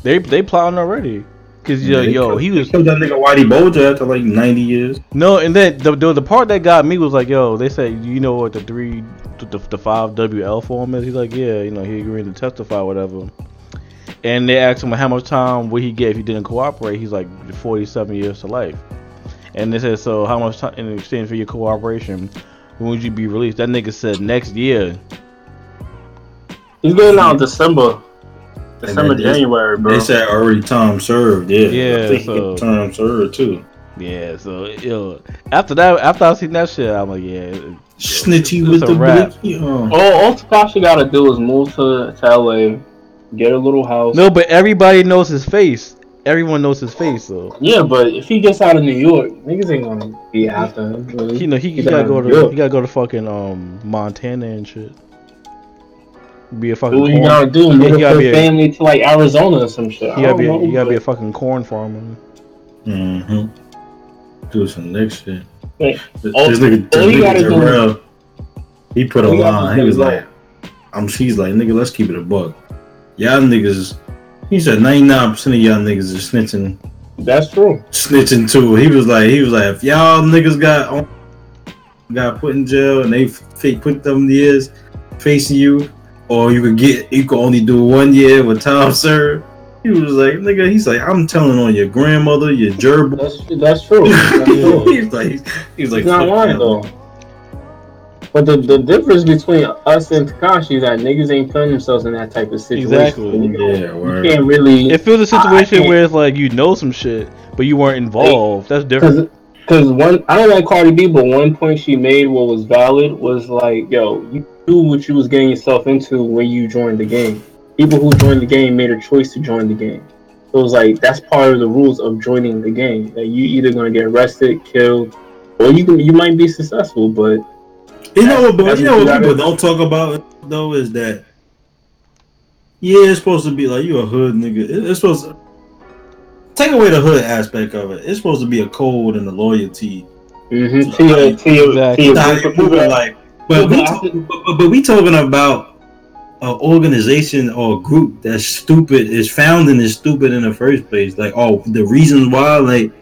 They they plotting already. Cause yo, They yo, killed- he was killed that nigga Whitey Bulger after like 90 years. no, and then the, the the part that got me was like, yo, they said you know what the three the, the five WL form is. He's like, yeah, you know, he agreed to testify, whatever. And they asked him how much time would he get if he didn't cooperate. He's like 47 years to life. And they said, so how much time in exchange for your cooperation when would you be released? That nigga said next year. He's getting out in December. December, they- January, bro. They said already time served. Yeah, Yeah, I think so- get time served too. Yeah, so yo, after that, after I seen that shit, I'm like, yeah, Snitchy it's with a the wrap. blicky. Oh. all, all Tekashi gotta do is move to, to LA, get a little house. No, but everybody knows his face. Everyone knows his face, so Yeah, but if he gets out of New York, niggas ain't gonna be after him. Really. you know he, he He's gotta go to York. he gotta go to fucking um Montana and shit. Be a fucking What you corn, gotta do? He Move gotta her a- family to like Arizona or some shit. You gotta don't be a, know, he gotta be a fucking corn farmer. Mm-hmm. Do some next shit. Wait, This, all- this nigga, all this you nigga gotta do- Ja Rule, he put a all line. He was like, "I'm." She's like, "Nigga, let's keep it a buck. Y'all niggas." He said, "99 percent of y'all niggas are snitching, That's true. snitching too." He was like, "He was like, if y'all niggas got on, got put in jail and they fake put them years facing you, or you could get you could only do one year with time served." He was like, "Nigga," he's like, "I'm telling on your grandmother, your gerbil." That's that's true. That's true. he's like, he's like, not lying y'all." though. But the, the difference between us and Tekashi is that niggas ain't putting themselves in that type of situation. Exactly. You, know, Yeah, you word. can't really It feels a situation can't- where it's like you know some shit, but you weren't involved. That's different. because one I don't like Cardi B, but one point she made what was valid was like, yo, you knew what you was getting yourself into when you joined the game. People who joined the game made a choice to join the game. So it was like that's part of the rules of joining the game. That you either gonna get arrested, killed, or you can, you might be successful, but You know what, but That's you know what what you people gotta- don't talk about though is that yeah, it's supposed to be like you a hood nigga. It's supposed to take away the hood aspect of it. It's supposed to be a code and a loyalty. mm-hmm, to your to your, Exactly. to your Nah, group you're of moving people. like, but we talk, but, but, but we talking about an organization or a group that's stupid is founding is stupid in the first place. Like, oh, the reasons why, like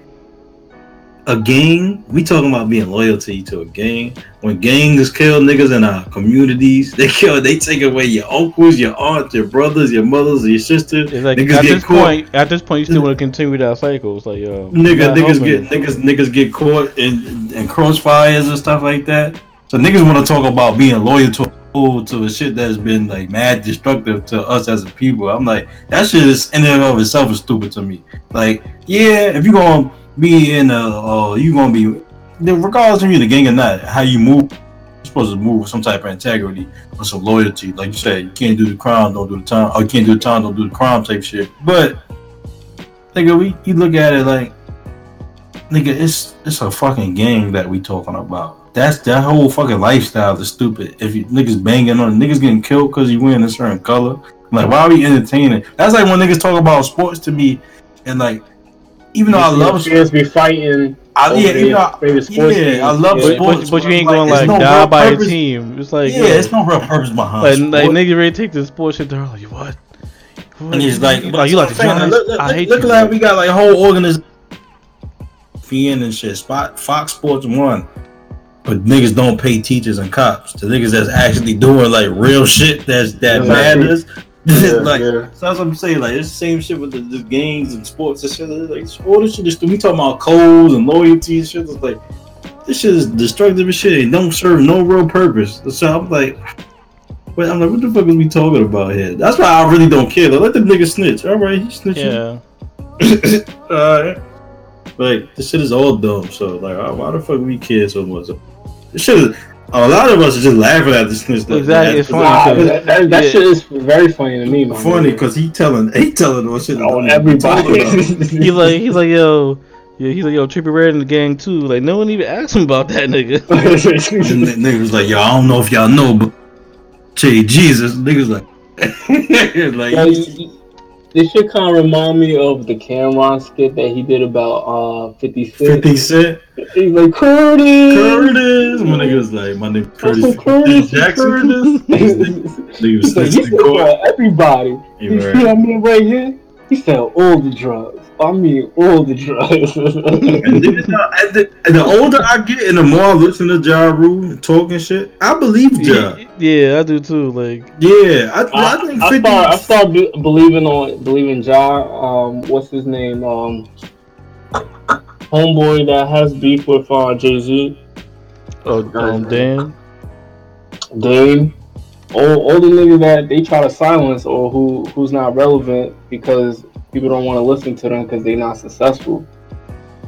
a gang, we talking about being loyalty to a gang. When gangs kill niggas in our communities, they kill, they take away your uncles, your aunts, your brothers, your mothers, your sisters. It's like niggas at get this caught. point, at this point, you still want to continue that cycle. It's like yo, Nigga, niggas get niggas niggas get caught in, in crossfires and stuff like that. So niggas want to talk about being loyal to to a shit that's been like mad destructive to us as a people. I'm like, that shit is in and of itself is stupid to me. Like, yeah, if you're gonna be in a, uh, you gonna be, regardless of you the gang or not, how you move, you're supposed to move with some type of integrity or some loyalty. Like you said, you can't do the crime, don't do the time, or you can't do the time, don't do the crime type shit. But nigga, we you look at it like, nigga, it's it's a fucking gang that we talking about. That's that whole fucking lifestyle is stupid. If you niggas banging on niggas getting killed because you wearing a certain color, like why are we entertaining? That's like when niggas talk about sports to me, and like even though I You see love, sports, be fighting. I, over yeah, their even though I- sports yeah, teams. I love Yeah. Sports. but, but you ain't going there's like no die by purpose- a team. It's like yeah, yo, it's no real purpose behind. like, sport. like niggas really take this sports shit. They're like, what? what? And it's like, oh, you like the saying, Giants? Look, look, I hate look you. like we got like whole organization, and shit. Spot Fox Sports One, but niggas don't pay teachers and cops. The niggas that's actually doing like real shit that's that Yeah. matters. Yeah, like yeah. so that's what I'm saying. Like it's the same shit with the, the games and sports and shit. Like all this shit is we talking about codes and loyalty and shit. It's like this shit is destructive as shit. It don't serve no real purpose. So I'm like. But I'm like, what the fuck is we talking about here? That's why I really don't care. Like, let the nigga snitch. All right, he snitching. Yeah, Alright. Like this shit is all dumb. So like, why- why the fuck we care so much? This shit is. A lot of us are just laughing at this snitch. stuff. Exactly, it's funny, Nah, because- that, that, that yeah. shit is very funny to me, man. Funny because he telling he telling what shit. on that we talking about. everybody. he's like, he's like, yo, yeah, he's like, yo, Trippie Redd in the gang too. Like, no one even asked him about that nigga. And the nigga was like, yo, I don't know if y'all know, but Jay Jesus, niggas like, like Yo, you- you- this should kind of remind me of the Cam'ron skit that he did about uh 50 Cent. Fifty Cent, He's like Curtis. Curtis. My nigga was like, my name Curtis, Curtis. Jackson. Curtis. Nigga was like, you in said court. for everybody. You see what I mean right here? He said all the drugs. I mean all the drugs. And then, uh, the, the older I get and the more I listen to Ja Rule talking shit, I believe Ja. Yeah, I do too. Like, Yeah, I, I, I, think I 50. start I start be, believing on believing Ja. Um, what's his name? Um, homeboy that has beef with uh, Jay Z. oh, um, Dan. Dame. All, all the niggas that they try to silence or who who's not relevant because people don't want to listen to them because they're not successful.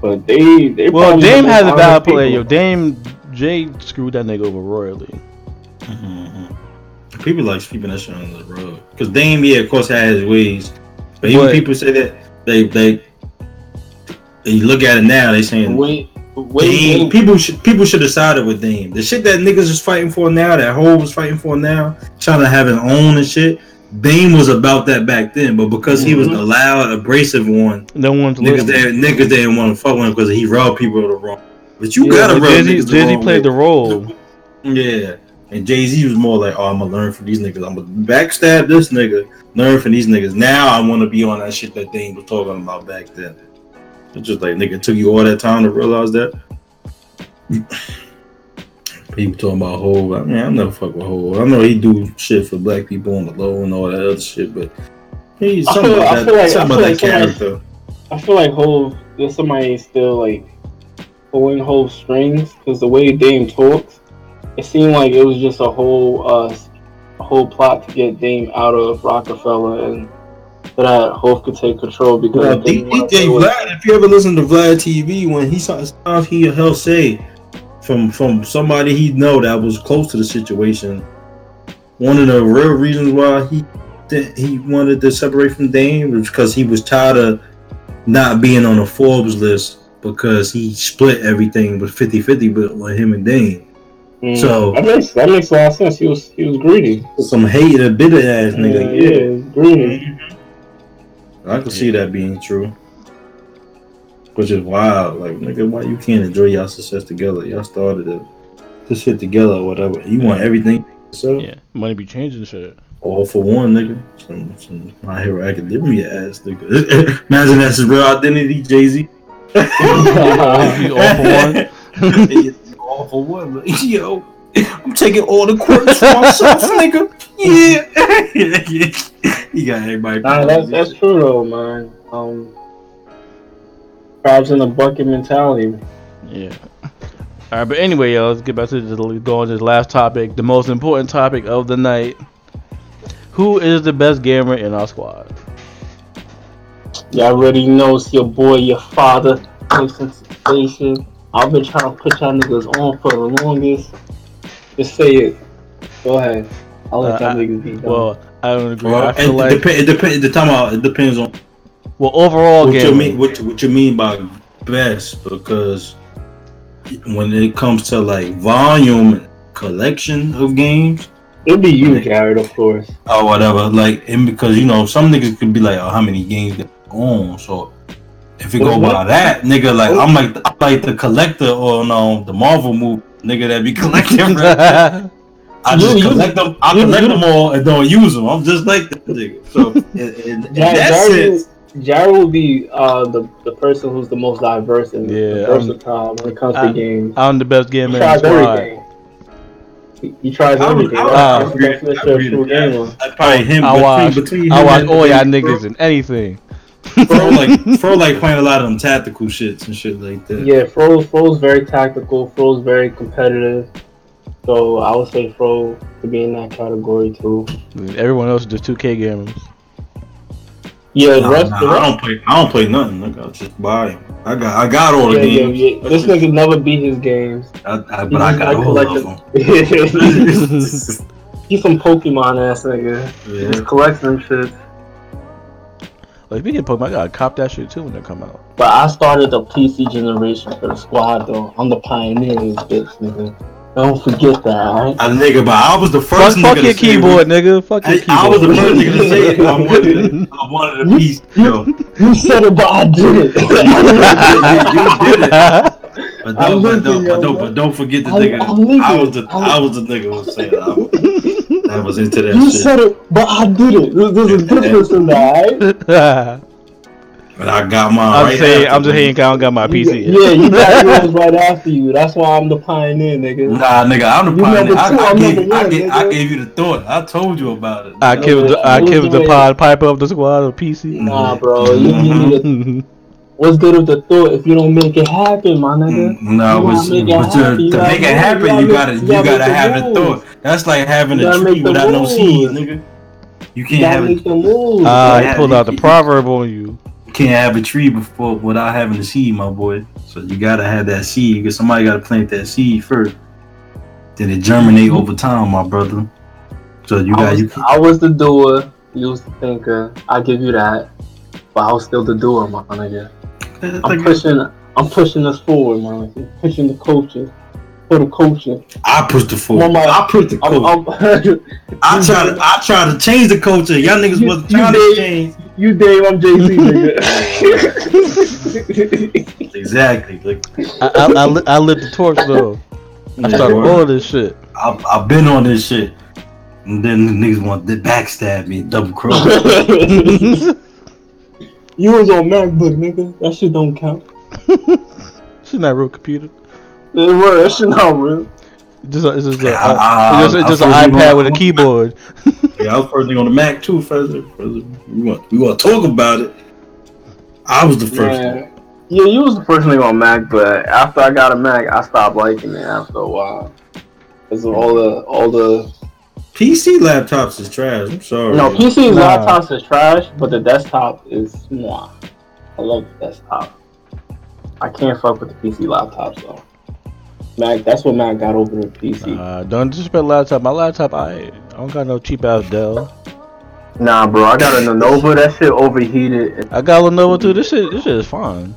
But they they Well, Dame has a most valid play. Yo. Dame Jay screwed that nigga over royally. Mhm. People like sweeping that shit under the rug. Because Dame, yeah, of course, had his ways. But even But- people say that they they. and You look at it now, they saying Wait, wait, Dame, Dame- people should people should have sided with Dame. The shit that niggas is fighting for now, that Hov was fighting for now, trying to have his own and shit. Dame was about that back then, but because he was the mm-hmm. loud, abrasive one, No one's niggas listening. that niggas didn't want to fuck with him because he robbed people of the wrong. But you Yeah, gotta But rub Jay-Z, niggas the Jay-Z wrong played way. the role. Yeah. And Jay Z was more like, oh, I'm gonna learn from these niggas. I'm gonna backstab this nigga, learn from these niggas. Now I want to be on that shit that Dame was talking about back then. It's just like, nigga, it took you all that time to realize that. People talking about Hov. I mean, I never fuck with Hov. I know he do shit for black people on the low and all that other shit, but he's I something feel- I about feel that, like- something I about that feel like character. I feel like Hov, there's somebody still like pulling Hov strings because the way Dame talks, it seemed like it was just a whole uh a whole plot to get Dame out of Roc-A-Fella and so that Hov could take control because Well, they D- didn't wanna DJ Vlad, if you ever listen to Vlad TV, when he saw stuff he he'll say from from somebody he know that was close to the situation. One of the real reasons why he he wanted to separate from Dame was because he was tired of not being on the Forbes list because he split everything with 50-50 but with him and Dame. Mm, So- that makes that makes a lot of sense. He was he was greedy. Some hated, bitter ass Yeah, nigga. yeah, he was greedy. I can see that being true. Which is wild. Like, nigga, why you can't enjoy y'all success together? Y'all started it, this shit together or whatever. You want everything so Yeah, money be changing shit. all for one, nigga. Some, some my hero academia ass nigga. Imagine that's his real identity, Jay Z. All for one? all for one. Yo, I'm taking all the quirks for myself, nigga. Yeah. he got everybody. Nah, that's that's true though, man. Um, crabs in a bucket mentality. Yeah. All right, but anyway, y'all, let's get back to this, go on to this last topic, the most important topic of the night. Who is the best gamer in our squad? Y'all already know it's your boy, your father, Jason Station. I've been trying to put y'all niggas on for the longest. Just say it. Go ahead. I'll let Uh, y'all I- niggas be done. Well, I don't agree. Well, I it, feel like it, depends. It depends. The time out. It depends on well, overall what you game. mean. What, you- what you mean by best? Because when it comes to like volume collection of games it'd be you, Jared, of course. or whatever, like and because you know some niggas could be like, oh, how many games they own? So if you go by that, nigga, like I'm like I'm like the collector or no the Marvel movie nigga that be collecting. right? I just You- you- collect them. I collect you- them all and don't use them. I'm just like that nigga. So in, in, in Ja- that Jared, sense, Jared will be uh, the the person who's the most diverse and Yeah, versatile when it comes I'm- to games. I'm the best gamer in the tries everything. He, he tries I would- everything. I would That's the agree- definition I of agree true with that. gamer. I'd probably him I between, watch, between I him watch and- all y'all niggas in anything. Fro like Fro like playing a lot of them tactical shits and shit like that. Yeah, Fro Fro's very tactical. Fro's very competitive. So I would say Fro to be in that category too. Mm, everyone else is just 2K gamers. Yeah, Nah, rest, nah, the I don't play. I don't play nothing. Nigga. I just buy 'em. I got. I got all the yeah, yeah, games. yeah. This nigga never beat his games. I, I, but I He's got like all of them. He's some Pokemon ass nigga. yeah. He's collecting shit. Like, speaking of Pokemon, I gotta cop that shit too when they come out. But I started the PC generation for the squad though. I'm the pioneer in this bitch, nigga. Don't forget that, alright? I nigga, but I was the first. fuck nigga your to say keyboard, nigga. Fuck I, your keyboard. I was the first nigga to say it. I wanted. I wanted a piece. Yo, You said it, but I did it. you did it. But don't, but don't, but don't, but don't forget the I'm- nigga. I'm. I was the, I'm- I was the nigga who was saying I was, into that you shit. said it, but I did it. There's, there's a difference in that, alright? But I got mine. I'm right just saying. after I'm just me. saying. I don't got my You- PC. Yeah, you got yours right after you. That's why I'm the pioneer, nigga. Nah, nigga, I'm the You pioneer. number I, I, I'm gave, I, gave, I gave you the thought. I told you about it. I Yeah, killed. The, I I was killed the doing- pod piper of the squad of PC. Nah, bro. You, you what's good with the thought if you don't make it happen, my nigga? Mm, No, You but, gotta make it to, happen. You to gotta make it happen, You you gotta gotta make- you you gotta gotta have the moves. thought. That's like having a gotta tree make the without no moves. seed, nigga. You You can't have it. make the moves. Ah, Yeah, he pulled out the proverb on you. You can't have a tree before without having a seed, my boy. So you gotta have that seed because somebody gotta plant that seed first. Then it germinate over time, my brother. So you I, got you. I was the doer. You was the thinker. I give you that. But I was still the doer, my nigga. I'm pushing. I'm pushing us forward, my I'm pushing the culture for the culture. I pushed the forward. Mama, I pushed the I'm, culture. I'm, I try to I try to change the culture. Y'all niggas You- wasn't you trying to change. you Dave, I'm Jay Z, nigga. Exactly. Like I, I, I, lit, I lit the torch though. I started all this shit. I've, I've been on this shit. And then the niggas want to backstab me, double cross. you was on MacBook, nigga. That shit don't count. She's not real computer. It was. That shit not real. Just a, just, a, Yeah, I- I- just, I just an iPad gonna- with a keyboard. yeah, I was first thing on the Mac too, further. further. We want we want to talk about it. I was the first. one. Yeah. yeah, you was the first nigga on Mac, but after I got a Mac, I stopped liking it after a while. Cause of all the all the PC laptops is trash. I'm sorry. no PC Nah. laptops is trash, but the desktop is mwah. I love the desktop. I can't fuck with the PC laptops though. Mac, that's what Mac got over the PC. Uh, don't disrespect laptop. My laptop, I, I don't got no cheap ass Dell. Nah, bro, I got a Lenovo. That shit overheated. I got a Lenovo too. This shit, this shit is fine.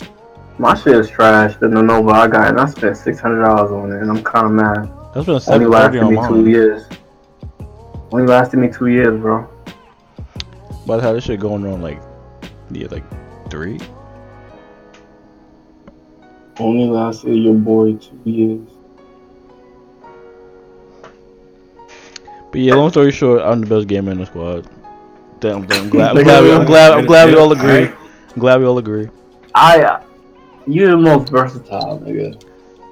My shit is trash. The Lenovo I got, and I spent six hundred dollars on it, and I'm kind of mad. That's been Only seven thirty lasted on me two years. Only lasted me two years, bro. But how this shit going on like, yeah, like three. Only lasted your boy two years. But yeah, long story short, I'm the best gamer in the squad. Damn, damn, I'm glad, I'm glad, we, I'm glad, I'm glad we all agree. I'm glad we all agree. I, uh, you're the most versatile, nigga.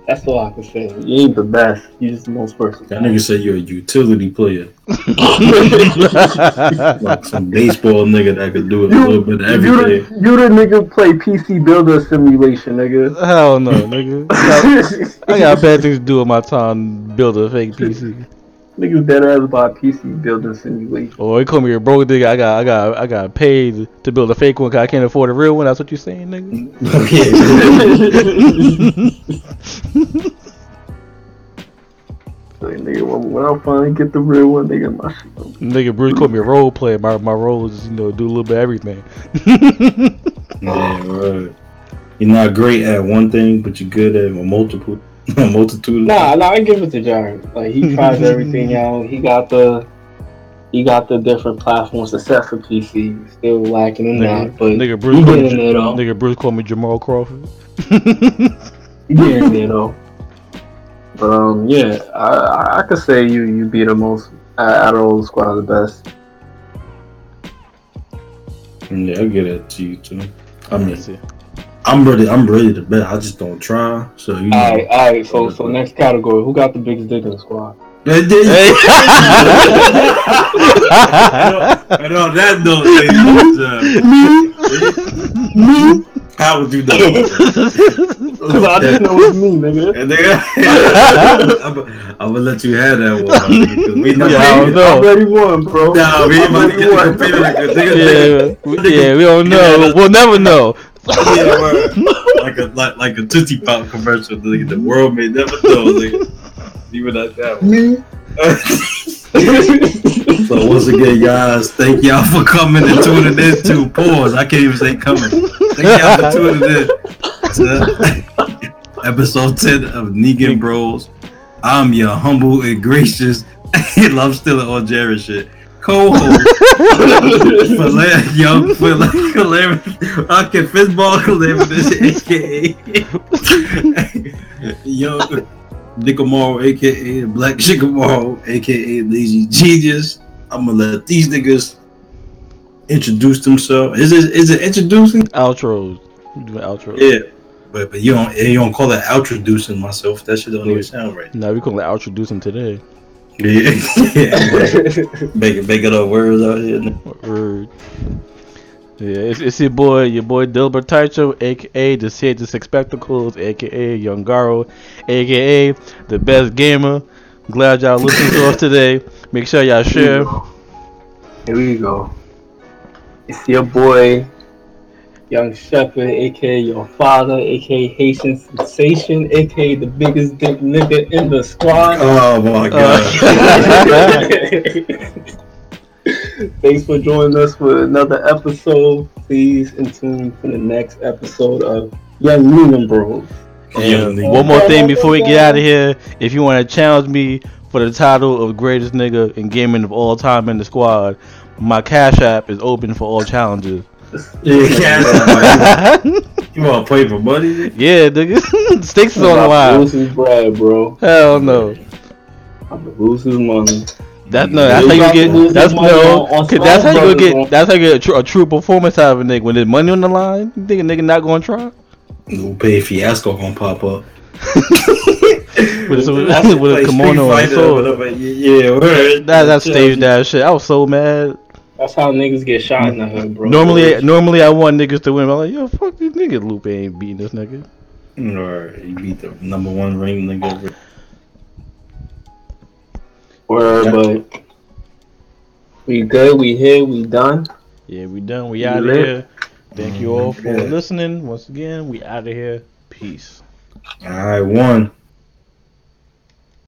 That's all I can say. You ain't the best. You just the most person. That versatile. nigga said you're a utility player, like some baseball nigga that could do it a You- little bit of you, everything. the, you the nigga play PC Builder Simulation, nigga. Hell no, nigga. I got, I got bad things to do with my time. Build a fake PC. Niggas dead ass about PC Builder Simulation. Or you call me a broke nigga. I got, I got, I got paid to build a fake one because I can't afford a real one. That's what you saying, nigga. Like, nigga, when, when I finally get the real one, nigga, my shit. Nigga, Bruce called me a role player. My my role is you know do a little bit of everything. Yeah, right. You're not great at one thing, but you're good at multiple, a multitude. Of Nah, nah, I give it to Jared. Like he tries everything out. He got the, he got the different platforms except for PC. Still lacking in nigga, that, but nigga, Bruce he called me, getting there though. nigga, Bruce called me Jamal Crawford. He getting there though. But um, yeah, I I, I could say you you be the most out of all the squad the best. Yeah, I get it to you too. I mean, Let's see. I'm ready. I'm ready to bet. I just don't try. So you. All right, all right. So so next category, who got the biggest dick in the squad? Hey, there you- Hey. and on that note, ladies and gentlemen, how would you know? Cause I just know it's me, nigga. And nigga, I'm, I'm gonna let you have that one. we not Yeah, I don't know. I already won, bro. Nah, we ain't about to get already the computer like a nigga. yeah, we, yeah, we don't know. We'll never know. Yeah, word. like a like, like a Tootsie Pop commercial. Nigga, the world may never know. Nigga. Even like that one. So once again, guys, thank y'all for coming and tuning in to pause. I can't even say coming. Thank y'all for tuning in to uh, episode 10 of Ningen Bros. I'm your humble and gracious love still on Jared shit. Co-host for la- young for like calamity. I can fistball calamity, aka young Nickamaro, aka Black Shikamaru, aka Lazy Genius. I'm gonna let these niggas introduce themselves. Is it is it introducing? Outros. We doing outros. Yeah. But but you don't you don't call that introducing myself. That shit don't even sound right. Now we gonna introducing today. Yeah. yeah. Making making up words out here. Word. Yeah, it's, it's your boy, your boy Dilbert Taicho, aka the Sid the Spectacles, aka Young Garo, aka the best gamer. Glad y'all listening to us today. Make sure y'all share. Here we go. It's your boy, Young Shepherd, aka your father, aka Haitian Sensation, aka the biggest dick nigga in the squad. Oh my uh, god. Thanks for joining us for another episode. Please in tune for the next episode of Young Newman Bros. And One more thing before we get out of here. If you want to challenge me for the title of greatest nigga in gaming of all time in the squad, my Cash App is open for all challenges. Yeah, you want to play for money? Yeah, nigga. Sticks is on the I'm line. losing bread, bro. Hell no. I'm losing money. That no, that's You how you get. That's no, on- on 'cause that's how you Smash gonna get. Brothers, That's how you get a true, a true performance out of a nigga when there's money on the line. You think a nigga not gonna try? No pay fiasco gonna pop up. With, a- with, That's a like kimono Street and a Fighter or sword. Yeah, yeah, word. That that staged that shit. I was so mad. That's how niggas get shot in the hood, bro. Normally, normally I want niggas to win. I'm like, yo, fuck these niggas. Lupe ain't beating this nigga. Or he beat the number one ring nigga. Word, but we good. We here. We done. Yeah, we done. We You out of here. Thank you all mm-hmm. for Yeah. listening. Once again, we out of here. Peace. All right, one.